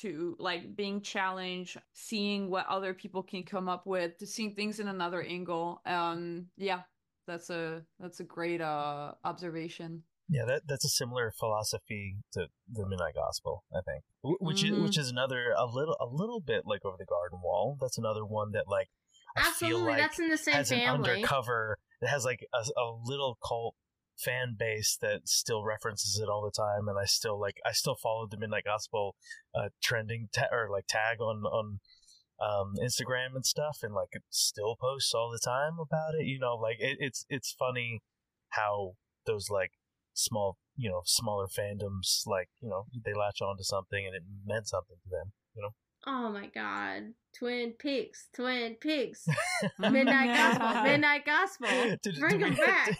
to like being challenged, seeing what other people can come up with, to seeing things in another angle. Um, yeah, that's a that's a great uh observation. Yeah, that that's a similar philosophy to the Midnight Gospel, I think. Which mm-hmm. is which is another a little a little bit like over the garden wall. That's another one that like I Absolutely, like that's in the same has family. An undercover that has like a, a little cult fan base that still references it all the time, and I still like I still follow the Midnight Gospel uh, trending ta- or like tag on on um, Instagram and stuff, and like still posts all the time about it. You know, like it, it's it's funny how those like small, you know, smaller fandoms, like, you know, they latch on to something and it meant something to them, you know? Oh my god. Twin Peaks, Twin Peaks. <laughs> Midnight Gospel, Midnight Gospel. <laughs> Did, Bring them <laughs> back.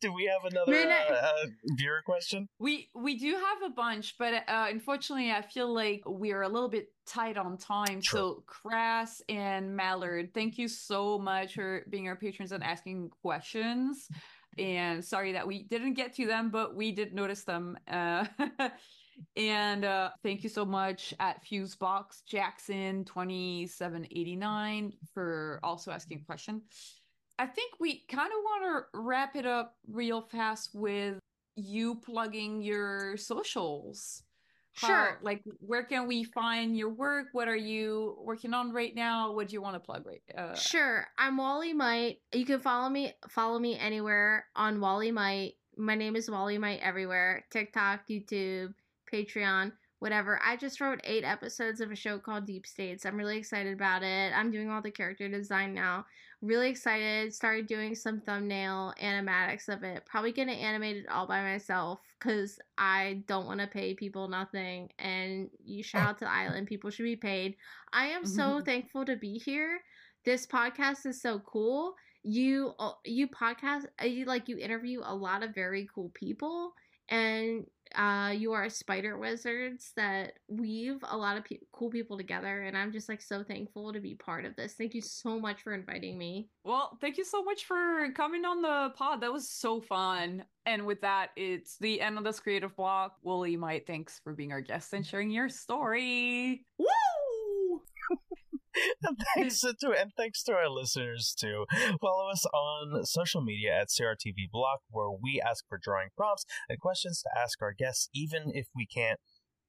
do we have another uh, uh, viewer question? We we do have a bunch, but uh, unfortunately, I feel like we are a little bit tight on time. True. So, Crass and Mallard, thank you so much for being our patrons and asking questions and sorry that we didn't get to them, but we did notice them. Uh, <laughs> and uh, thank you so much at Fusebox Jackson twenty seven eighty nine for also asking a question. I think we kind of want to wrap it up real fast with you plugging your socials. How, sure. Like, where can we find your work? What are you working on right now? What do you want to plug right? Uh... Sure. I'm Wolly Might. You can follow me. Follow me anywhere on Wolly Might. My name is Wolly Might everywhere. TikTok, YouTube, Patreon whatever. I just wrote eight episodes of a show called Deep States. I'm really excited about it. I'm doing all the character design now. Really excited. Started doing some thumbnail animatics of it. Probably gonna animate it all by myself because I don't want to pay people nothing. And you shout out to the island. People should be paid. I am so thankful to be here. This podcast is so cool. You uh, you podcast uh, you like you interview a lot of very cool people and uh, you are spider wizards that weave a lot of pe- cool people together and i'm just like so thankful to be part of this. Thank you so much for inviting me. Well thank you so much for coming on the pod. That was so fun. And with that it's the end of this creative block. Wolly might thanks for being our guest and sharing your story. Woo! And <laughs> thanks to and thanks to our listeners too. Follow us on social media at CRTV Block, where we ask for drawing prompts and questions to ask our guests, even if we can't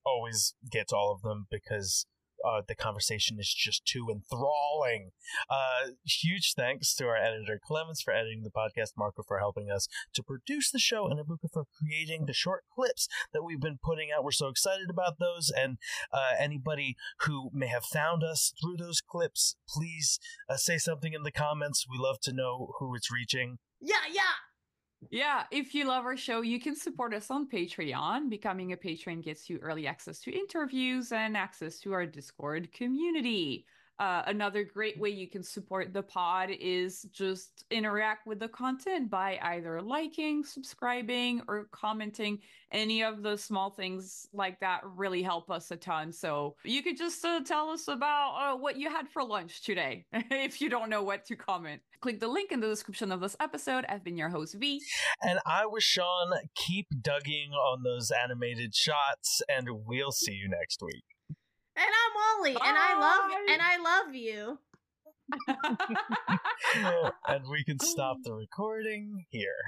always get to all of them because uh, the conversation is just too enthralling. Uh, huge thanks to our editor Clemence for editing the podcast, Marco for helping us to produce the show, and Ebuka for creating the short clips that we've been putting out. We're so excited about those, and uh, anybody who may have found us through those clips, please uh, say something in the comments. We love to know who it's reaching. Yeah, yeah. Yeah, if you love our show, you can support us on Patreon. Becoming a patron gets you early access to interviews and access to our Discord community. Uh, another great way you can support the pod is just interact with the content by either liking, subscribing, or commenting. Any of the small things like that really help us a ton. So you could just uh, tell us about uh, what you had for lunch today <laughs> if you don't know what to comment. Click the link in the description of this episode. I've been your host, Vee. And I was Sean. Keep dugging on those animated shots, and we'll see you next week. And I'm Wolly, and I love and I love you. <laughs> <laughs> and we can stop the <laughs> recording here.